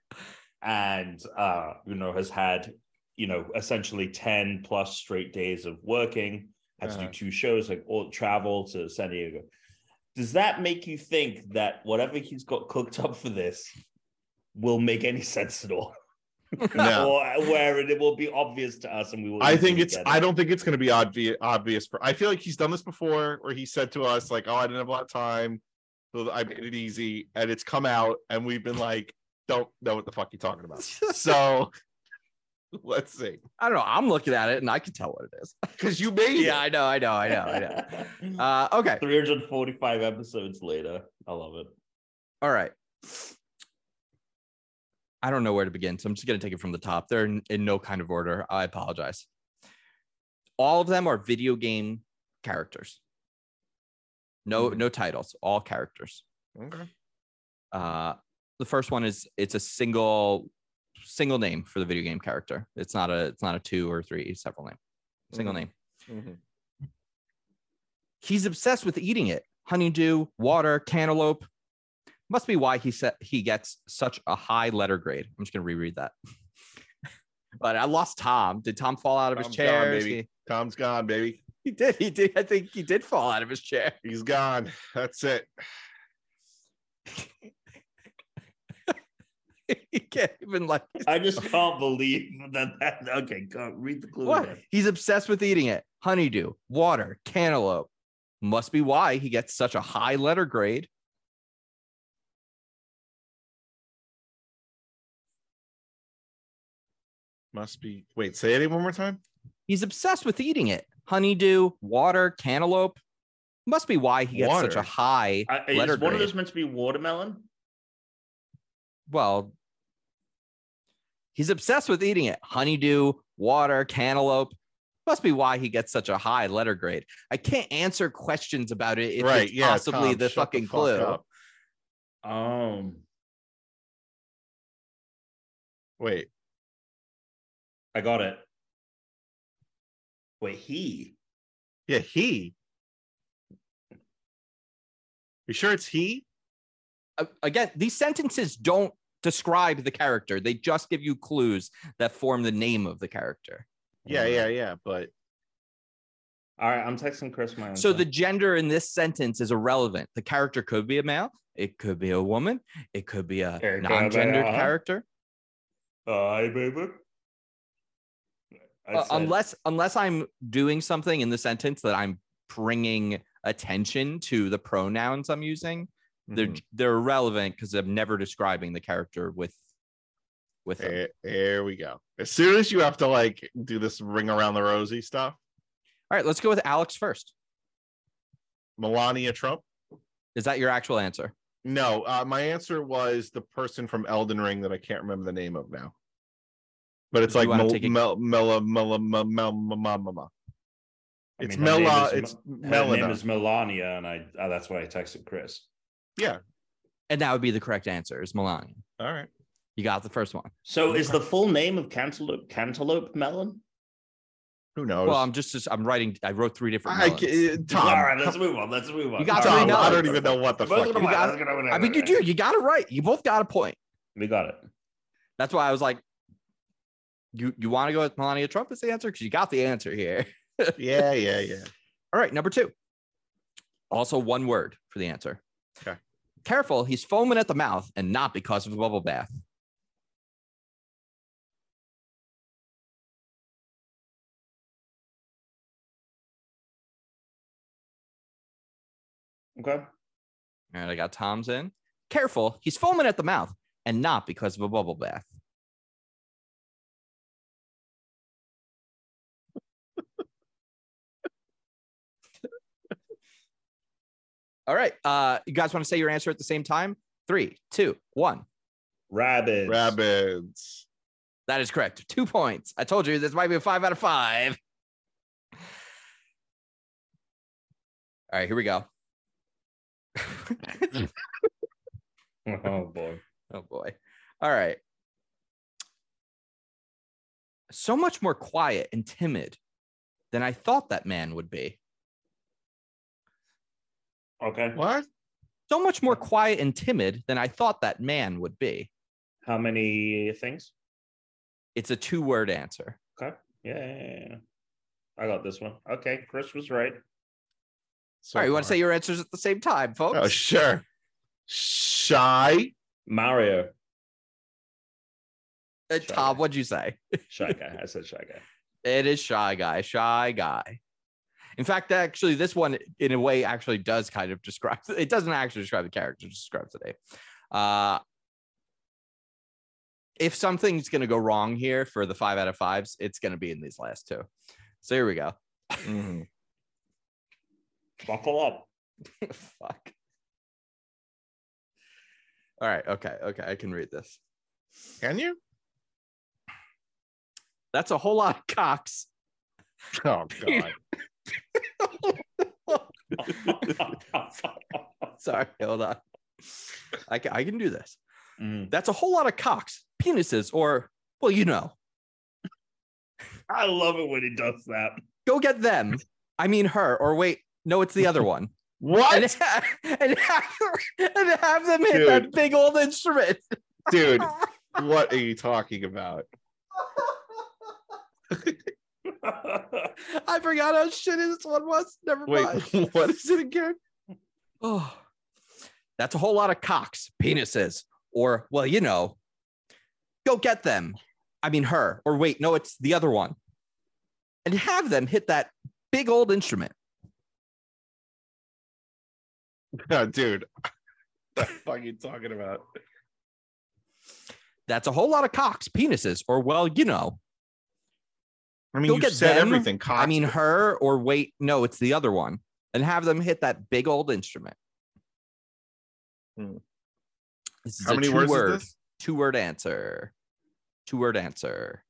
S1: and uh you know has had you know essentially 10 plus straight days of working had to
S2: Uh-huh.
S1: do two shows like all travel to san diego Does that make you think that whatever he's got cooked up for this will make any sense at all?
S2: No.
S1: or where it will be obvious to us and we will
S2: I think it's.
S1: get
S2: I don't think it's going to be obvious. Obvious for. I feel like he's done this before, where he said to us like, "Oh, I didn't have a lot of time, so I made it easy," and it's come out, and we've been like, "Don't know what the fuck you're talking about." so let's see,
S3: I don't know. I'm looking at it and I can tell what it is.
S2: because you made
S3: yeah,
S2: it.
S3: I know, I know, I know, I know. Uh, okay.
S1: 345 episodes later. I love it.
S3: All right. I don't know where to begin, so I'm just going to take it from the top. They're in, in no kind of order. I apologize. All of them are video game characters. No,
S2: Mhm.
S3: no titles. All characters.
S2: Okay.
S3: Uh, the first one is it's a single single name for the video game character. It's not a it's not a two or three several name. Single
S2: Mhm.
S3: name.
S2: Mhm.
S3: He's obsessed with eating it. Honeydew, water, cantaloupe. Must be why he said he gets such a high letter grade. I'm just gonna reread that. but I lost Tom. Did Tom fall out of his
S2: Tom's gone,
S3: chair? Is
S2: baby.
S3: He,
S2: Tom's gone, baby.
S3: he did. He did. I think he did fall out of his chair.
S2: He's gone. That's it.
S3: he can't even like
S1: I just can't believe that. that okay, go read the clue.
S3: what?
S1: again.
S3: He's obsessed with eating it. Honeydew, water, cantaloupe. Must be why he gets such a high letter grade.
S2: Must be. Wait, say it one more time.
S3: He's obsessed with eating it. Honeydew, water, cantaloupe. Must be why he gets such a high
S1: I,
S3: letter
S1: is one of those meant to be watermelon?
S3: Well, he's obsessed with eating it. Honeydew, water, cantaloupe. Must be why he gets such a high letter grade. I can't answer questions about it if
S2: right.
S3: it's
S2: Yeah.
S3: possibly
S2: Tom,
S3: the
S2: shut
S3: fucking
S2: fuck
S3: clue.
S2: up.
S1: Um,
S2: Wait.
S1: I got it. Wait, he.
S2: Yeah. He. You sure it's he?
S3: Uh, again, these sentences don't describe the character. They just give you clues that form the name of the character.
S2: Yeah. Yeah. Yeah. But
S1: All right, I'm texting Chris my
S3: So
S1: answer.
S3: the gender in this sentence is irrelevant. The character could be a male, it could be a woman, it could be a
S1: It
S3: non-gendered
S1: uh-huh.
S3: character.
S1: Hi, baby.
S3: Uh, unless unless I'm doing something in the sentence that I'm bringing attention to the pronouns I'm using, they're
S2: Mhm.
S3: they're irrelevant because I'm never describing the character with with them.
S2: there, there we go. As soon as you have to like do this ring around the rosy stuff,
S3: All right, let's go with Alex first.
S2: Melania Trump.
S3: Is that your actual answer?
S2: No, uh, my answer was the person from Elden Ring that I can't remember the name of now. But it's like
S3: wanna
S2: Mel,
S3: take a-
S2: Mel, Mel, Mel, Mel, Mel, Mel, Mel,
S1: I
S2: It's
S1: mean, her name
S2: Mela.
S1: is
S2: It's
S1: her name is Melania, and I uh, that's why I texted Chris.
S2: Yeah.
S3: And that would be the correct answer. Is Melania.
S2: All right.
S3: You got the first one.
S1: So is the full name of cantaloupe cantaloupe melon?
S2: Who knows?
S3: Well, I'm just, just I'm writing. I wrote three different.
S2: I,
S3: melons.
S2: ca- Tom.
S1: All right, let's move on. Let's move on.
S3: You got
S2: Tom,
S3: three
S2: I don't even know what the
S1: Both
S2: fuck. you-
S3: got-
S1: let's get over
S3: I mean, you do. You got it right. You both got a point.
S1: We got it.
S3: That's why I was like, you you want to go with Melania Trump as the answer because you got the answer here.
S2: Yeah, yeah, yeah.
S3: All right, number two. Also, one word for the answer.
S2: Okay.
S3: Careful, he's foaming at the mouth, and not because of the bubble bath.
S1: Okay.
S3: All right, I got Tom's in. Careful, he's foaming at the mouth, and not because of a bubble bath. All right. Uh, you guys want to say your answer at the same time? Three, two, one.
S1: Rabbits.
S2: Rabbits.
S3: That is correct. Two points. I told you this might be a five out of five. All right, here we go.
S1: Oh boy.
S3: oh boy. All right. So much more quiet and timid than I thought that man would be.
S1: Okay.
S2: What?
S3: So much more quiet and timid than I thought that man would be.
S1: How many things?
S3: It's a two word answer.
S1: Okay. Yeah, yeah, yeah, yeah. I got this one. Okay. Chris was right.
S2: So
S3: All right, you want to say your answers at the same time, folks?
S2: Oh, sure. Shy.
S1: Mario.
S3: Uh,
S1: Shy
S3: Tom,
S1: Guy.
S3: what'd you say?
S1: Shy guy. I said shy guy.
S3: It is Shy Guy. Shy Guy. In fact, actually, this one, in a way, actually does kind of describe. It doesn't actually describe the character; it describes today. Uh, if something's going to go wrong here for the five out of fives, it's going to be in these last two. So here we go.
S2: Mhm.
S1: Buckle up.
S3: Fuck. All right. Okay. Okay. I can read this.
S2: Can you?
S3: That's a whole lot of cocks.
S2: Oh God.
S3: Sorry. Hold on. I can, I can do this.
S1: Mhm.
S3: That's a whole lot of cocks, penises, or, well, you know,
S1: I love it when he does that.
S3: go get them. I mean, her, or wait, no, it's the other one.
S2: What?
S3: And, ha- and, have, and have them hit that big old instrument.
S2: Dude, what are you talking about?
S3: I forgot how shitty this one was. Never
S2: Wait,
S3: mind.
S2: what is it again?
S3: Oh, that's a whole lot of cocks, penises, or, well, you know, go get them. I mean, her, or wait, no, it's the other one. And have them hit that big old instrument.
S2: Oh, dude. What the fuck are you talking about?
S3: That's a whole lot of cocks, penises, or, well, you know,
S2: I mean,
S3: Go
S2: you
S3: get
S2: said
S3: them.
S2: everything.
S3: I mean, her, or wait, no, it's the other one. And have them hit that big old instrument.
S2: Hmm.
S3: This is
S2: how
S3: a
S2: many
S3: two
S2: words
S3: word, two word answer. Two word answer.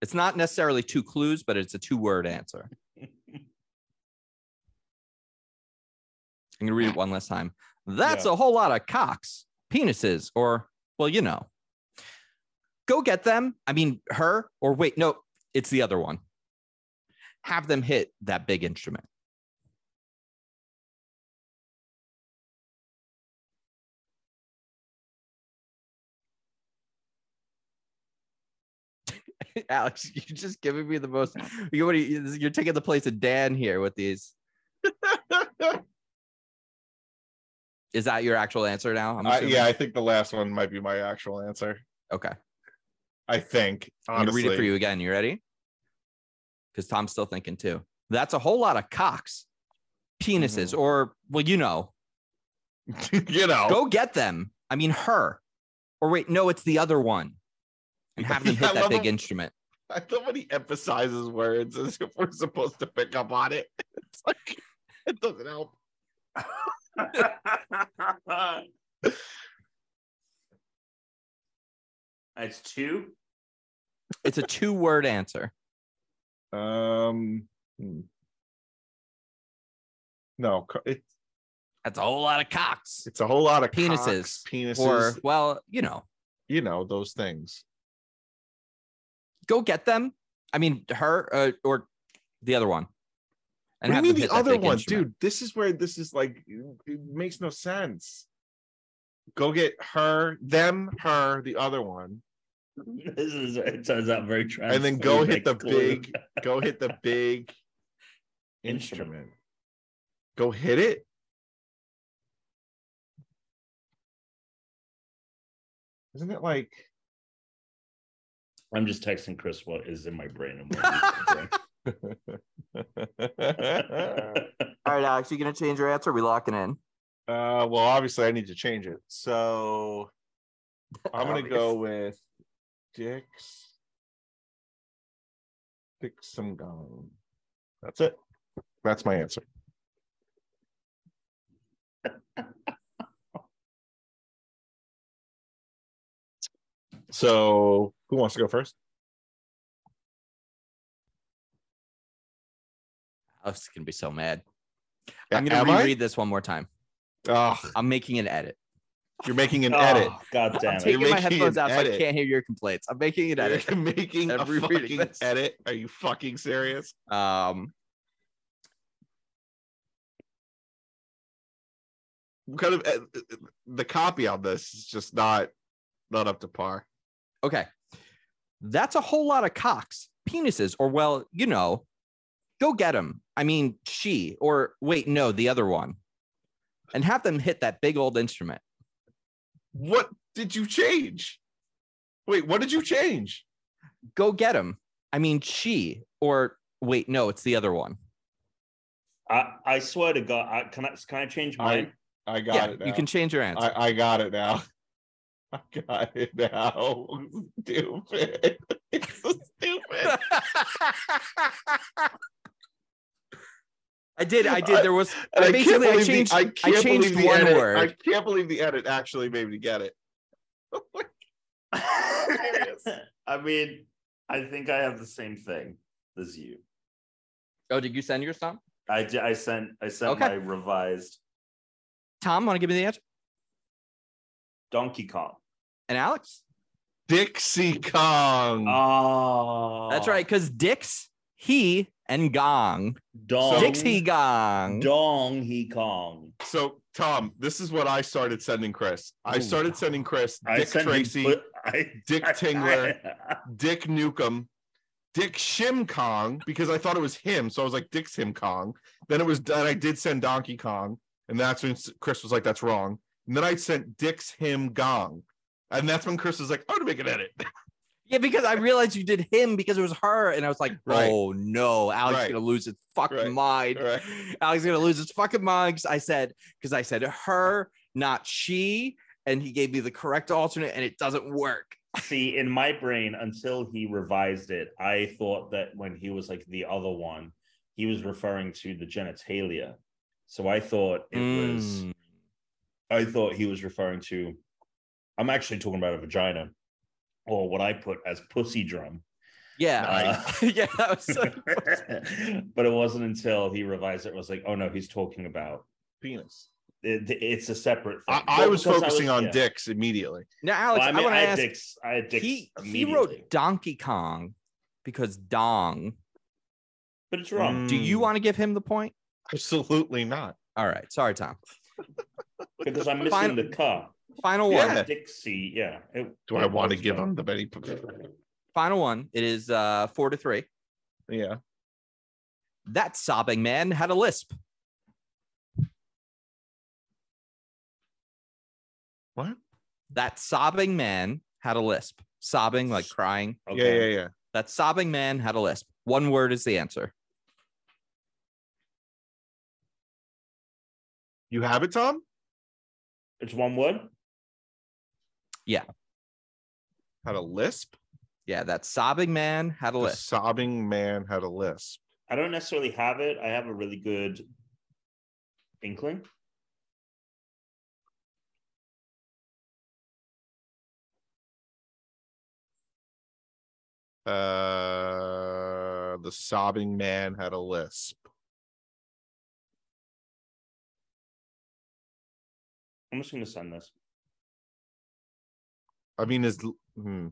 S3: It's not necessarily two clues, but it's a two word answer. I'm gonna read it one last time. That's
S1: Yeah.
S3: a whole lot of cocks, penises, or well, you know. Go get them. I mean, her, or wait, no, it's the other one. Have them hit that big instrument. Alex, you're just giving me the most. You're, you- you're taking the place of Dan here with these. Is that your actual answer now? I'm
S2: I- yeah, I think the last one might be my actual answer.
S3: Okay.
S2: I think.
S3: I'm gonna read it for you again. You ready? Because Tom's still thinking too. That's a whole lot of cocks, penises,
S2: Mm-hmm.
S3: or well, you know,
S2: you know.
S3: go get them. I mean, her. Or wait, no, it's the other one. And have them
S2: Yeah,
S3: hit that big
S2: him.
S3: instrument.
S2: I love when he emphasizes words as if we're supposed to pick up on it. It's like it doesn't help.
S1: That's two.
S3: It's a two-word answer.
S2: Um hmm. no, co- it's
S3: That's a whole lot of cocks.
S2: it's a whole lot of
S3: Penises.
S2: cocks, penises,
S3: Or well, you know,
S2: you know, those things.
S3: go get them. I mean, her uh, or the other one.
S2: what do you
S3: have
S2: mean
S3: them
S2: the
S3: hit that
S2: other
S3: big
S2: one,
S3: instrument.
S2: dude? This is where this is like it makes no sense. Go get her, them, her, the other one.
S1: This is it turns out very trans.
S2: and then go hit the
S1: clue.
S2: big go hit the big instrument go hit it isn't it like
S1: I'm just texting Chris what is in my brain and what is
S3: All right, Alex, you gonna change your answer? we locking in?
S2: Uh well obviously i need to change it. So i'm gonna go with dicks dicks some gum. That's it. That's my answer. So who wants to go first?
S3: I was gonna be so mad. I'm gonna
S2: Am I?
S3: reread this one more time.
S2: Oh
S3: I'm making an edit.
S2: you're making an
S1: Oh,
S2: edit
S1: God damn
S3: I'm
S1: it.
S3: taking
S2: You're
S3: my headphones
S2: an
S3: out so I can't hear your complaints. I'm making an edit.
S2: You're making a
S3: I'm rereading
S2: fucking
S3: this.
S2: edit are you fucking serious
S3: Um,
S2: kind of uh, the copy on this is just not not up to par
S3: okay. That's a whole lot of cocks, penises, or well, you know, go get them. I mean, she, or wait, no, the other one, and have them hit that big old instrument.
S2: What did you change? Wait, what did you change?
S3: Go get them. I mean, she, or wait, no, it's the other one.
S1: I, I swear to God, I, can I can I change
S2: I-
S1: mine?
S2: I got
S3: yeah,
S2: it. Now.
S3: you can change your answer.
S2: I, I got it now. I got it now. Stupid. It's so stupid.
S3: I did. I did. There was
S2: And
S3: I basically I
S2: believe the-
S3: changed.
S2: I
S3: I, changed
S2: the
S3: one
S2: edit-
S3: word.
S2: I can't believe the edit actually made me get it.
S1: I mean, I think I have the same thing as you.
S3: oh, did you send your song?
S1: I di- I sent I sent
S3: Okay.
S1: my revised
S3: Tom, want to give me the answer?
S1: Donkey Kong.
S3: And Alex?
S2: Dixie Kong.
S1: Oh,
S3: That's right, because Dix, he, and Gong.
S1: Dong,
S3: Dixie Gong.
S1: Dong He Kong.
S2: so Tom, this is what I started sending Chris. I
S3: Ooh.
S2: started sending Chris Dick
S1: sent him
S2: Tracy,
S1: put- I,
S2: Dick Tingler. Dick Nukem, Dick Shim Kong, because I thought it was him. So I was like, Dick's him Kong. Then it was then I did send Donkey Kong, and that's when Chris was like, that's wrong. And then I sent Dick's him Gong. And that's when Chris was like, I'm gonna make an edit.
S3: Yeah, because I realized you did him because it was her, and I was like,
S2: Right.
S3: "Oh no, Alex
S2: Right.
S3: is gonna lose his fucking
S2: Right.
S3: mind. Alex is gonna lose his fucking mind." I said, because I said her, not she, and he gave me the correct alternate, and it doesn't work.
S1: See, in my brain, until he revised it, I thought that when he was like the other one, he was referring to the genitalia. So I thought it was
S3: Mm.
S1: I thought he was referring to I'm actually talking about a vagina or what I put as pussy drum.
S3: Yeah,
S1: Uh,
S3: yeah, that was. So,
S1: but it wasn't until he revised it, it was like, oh no, he's talking about
S2: Penis.
S1: it, it's a separate thing.
S2: I, I
S1: Well,
S2: was
S1: because
S2: focusing on
S1: yeah.
S2: Dick's immediately.
S3: now, Alex,
S1: Well, I
S3: I,
S1: mean,
S3: want
S1: I,
S3: to
S1: had
S3: ask.
S1: dicks. I had dicks
S3: he he wrote Donkey Kong because Dong.
S1: but it's wrong
S3: Do you
S2: Mm,
S3: want to give him the point?
S2: Absolutely not.
S3: All right, sorry, Tom.
S1: because I'm missing
S3: Final-
S1: the car.
S3: Final
S2: Yeah.
S3: one.
S1: Dixie, yeah. It-
S2: Do I want to give him the Betty?
S3: Final one. It is uh four to three.
S2: Yeah.
S3: That sobbing man had a lisp.
S2: What?
S3: That sobbing man had a lisp. Sobbing, like crying.
S2: Yeah, yeah, yeah.
S3: That sobbing man had a lisp. One word is the answer.
S2: You have it, Tom?
S1: It's one word.
S2: Had a lisp?
S3: Yeah, that sobbing man had a
S2: The
S3: lisp.
S2: sobbing man had a lisp.
S1: I don't necessarily have it. I have a really good inkling.
S2: Uh, the sobbing man had a lisp.
S1: I'm just going to send this.
S2: I mean, is hmm.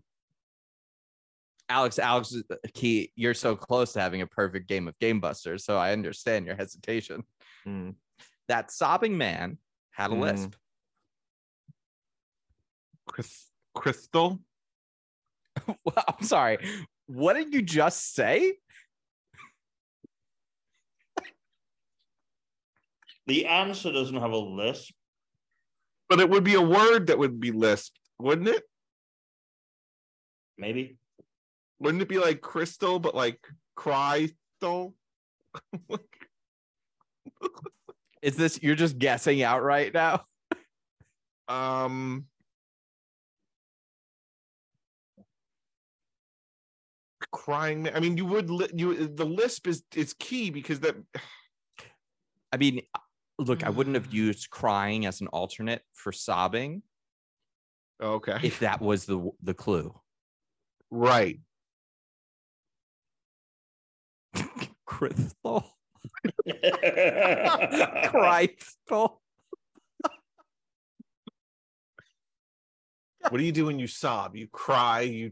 S3: Alex, Alex, uh, Key, you're so close to having a perfect game of Game Busters, so I understand your hesitation.
S2: hmm.
S3: That sobbing man had a
S2: Mm.
S3: lisp.
S2: Chris- Crystal?
S3: Well, I'm sorry. What did you just say?
S1: The answer doesn't have a lisp.
S2: But it would be a word that would be lisped, wouldn't it?
S1: Maybe.
S2: Wouldn't it be like crystal, but like crystal?
S3: Is this you're just guessing out right now?
S2: um crying ma- i mean you would li- you the lisp is is key because that
S3: I mean, look, I wouldn't have used crying as an alternate for sobbing
S2: okay
S3: if that was the the clue.
S2: Right
S3: Crystal. Crystal.
S2: what do you do when you sob you cry you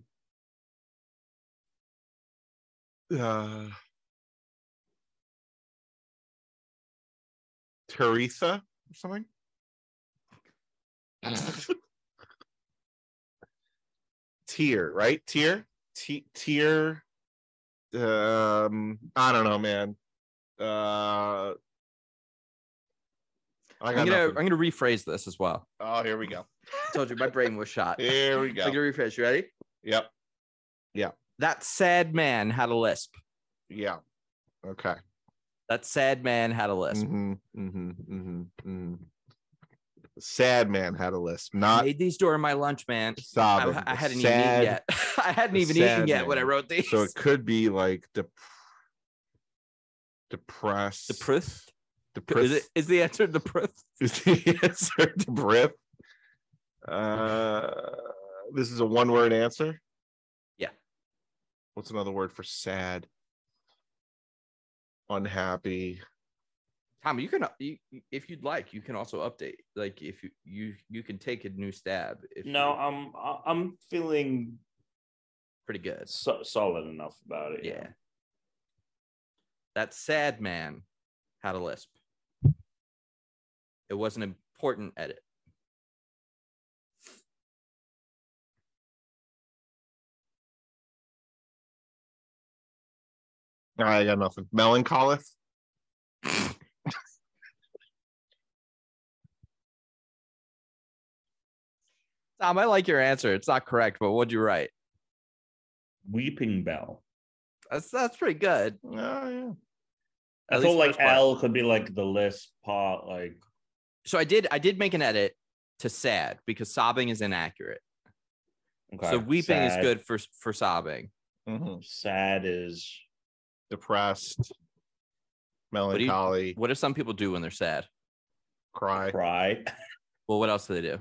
S2: uh Teresa or something tear right Tier, T- tear Um, I don't know, man. Uh, I
S3: I'm gonna
S2: nothing.
S3: I'm gonna rephrase this as well.
S2: Oh, here we go.
S3: I told you my brain was shot.
S2: Here we go.
S3: I'm gonna rephrase. You ready?
S2: Yep. Yeah.
S3: That sad man had a lisp.
S2: Yeah. Okay.
S3: That sad man had a lisp.
S2: hmm hmm hmm hmm Sad man had a lisp,
S3: I
S2: not
S3: made these during my lunch, man.
S2: sobbing.
S3: I, I hadn't
S2: sad,
S3: even eaten yet. I hadn't even eaten yet when I wrote these.
S2: So it could be like dep- depressed.
S3: depressed.
S2: Depressed.
S3: Is it is the answer depressed?
S2: is the answer to breath. Uh, this is a one word answer.
S3: Yeah.
S2: What's another word for sad? Unhappy.
S3: Tommy, you can you, if you'd like, you can also update. Like if you you you can take a new stab. If
S1: No,
S3: you're
S1: I'm I'm feeling
S3: pretty good.
S1: so, solid enough about it.
S3: Yeah. That sad man had a lisp. It was an important edit.
S2: I got nothing. Melancholy.
S3: Tom, I like your answer. It's not correct, but what'd you write?
S1: Weepinbell.
S3: That's that's pretty good.
S2: Oh yeah.
S1: I
S3: At
S1: thought like
S3: part.
S1: L could be like the lisp part, like
S3: So I did I did make an edit to sad because sobbing is inaccurate.
S1: okay,
S3: so weeping is good for for sobbing.
S2: Mhm.
S1: Sad is
S2: Depressed.
S3: do you-
S2: Melancholy.
S3: What do some people do when they're sad?
S2: Cry.
S1: cry.
S3: Well, what else do they do?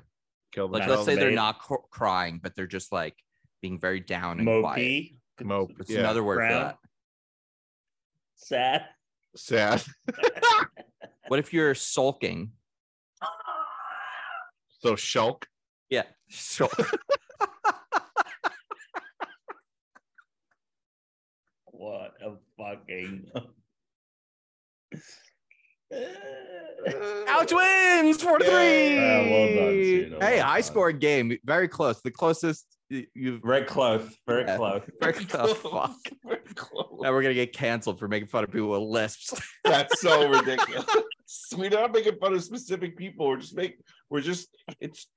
S2: Kill
S3: Like let's say they're not cr- crying, but they're just like being very down and quiet.
S1: Mopey.
S2: Mope.
S3: It's
S2: Yeah.
S3: another word for that.
S1: Sad.
S2: Sad.
S3: What if you're sulking?
S2: So Shulk.
S3: Yeah, sulk.
S1: What a fucking.
S3: Alex wins four to three.
S1: Ah, well done, Cena,
S3: Hey,
S1: well
S3: high
S1: done.
S3: scored game. Very close. The closest you've.
S1: Very close. Very
S3: Yeah.
S1: close.
S3: Oh, fuck.
S2: Very close.
S3: Now we're gonna get canceled for making fun of people with lisps.
S2: That's so ridiculous. We're not making fun of specific people. We're just make. We're just. It's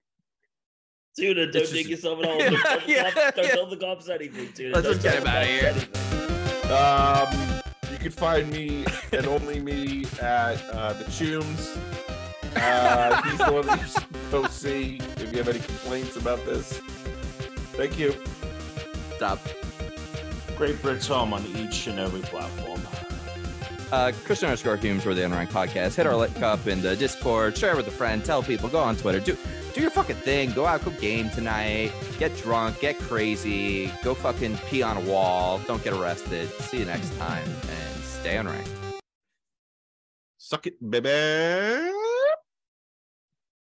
S1: Tuna, don't
S3: It's
S1: dig
S3: just-
S1: yourself in a hole.
S3: Yeah,
S1: Don't tell the
S3: yeah,
S1: cops- don't
S3: yeah.
S1: tell the cops anything, Tuna.
S3: Let's
S1: Don't
S3: just get him out
S1: of
S3: here.
S1: anything.
S2: Um, you can find me and only me at uh, the Chooms. Uh, he's the one that you should go see if you have any complaints about this. Thank you.
S3: Stop.
S1: Great Brits home on each and every platform.
S3: Uh, Christian underscore Humes, we're the Unranked Podcast. Hit our link up in the Discord. Share with a friend. Tell people. Go on Twitter. Do do your fucking thing. Go out. Go game tonight. Get drunk. Get crazy. Go fucking pee on a wall. Don't get arrested. See you next time. And stay unranked.
S2: Suck it, baby.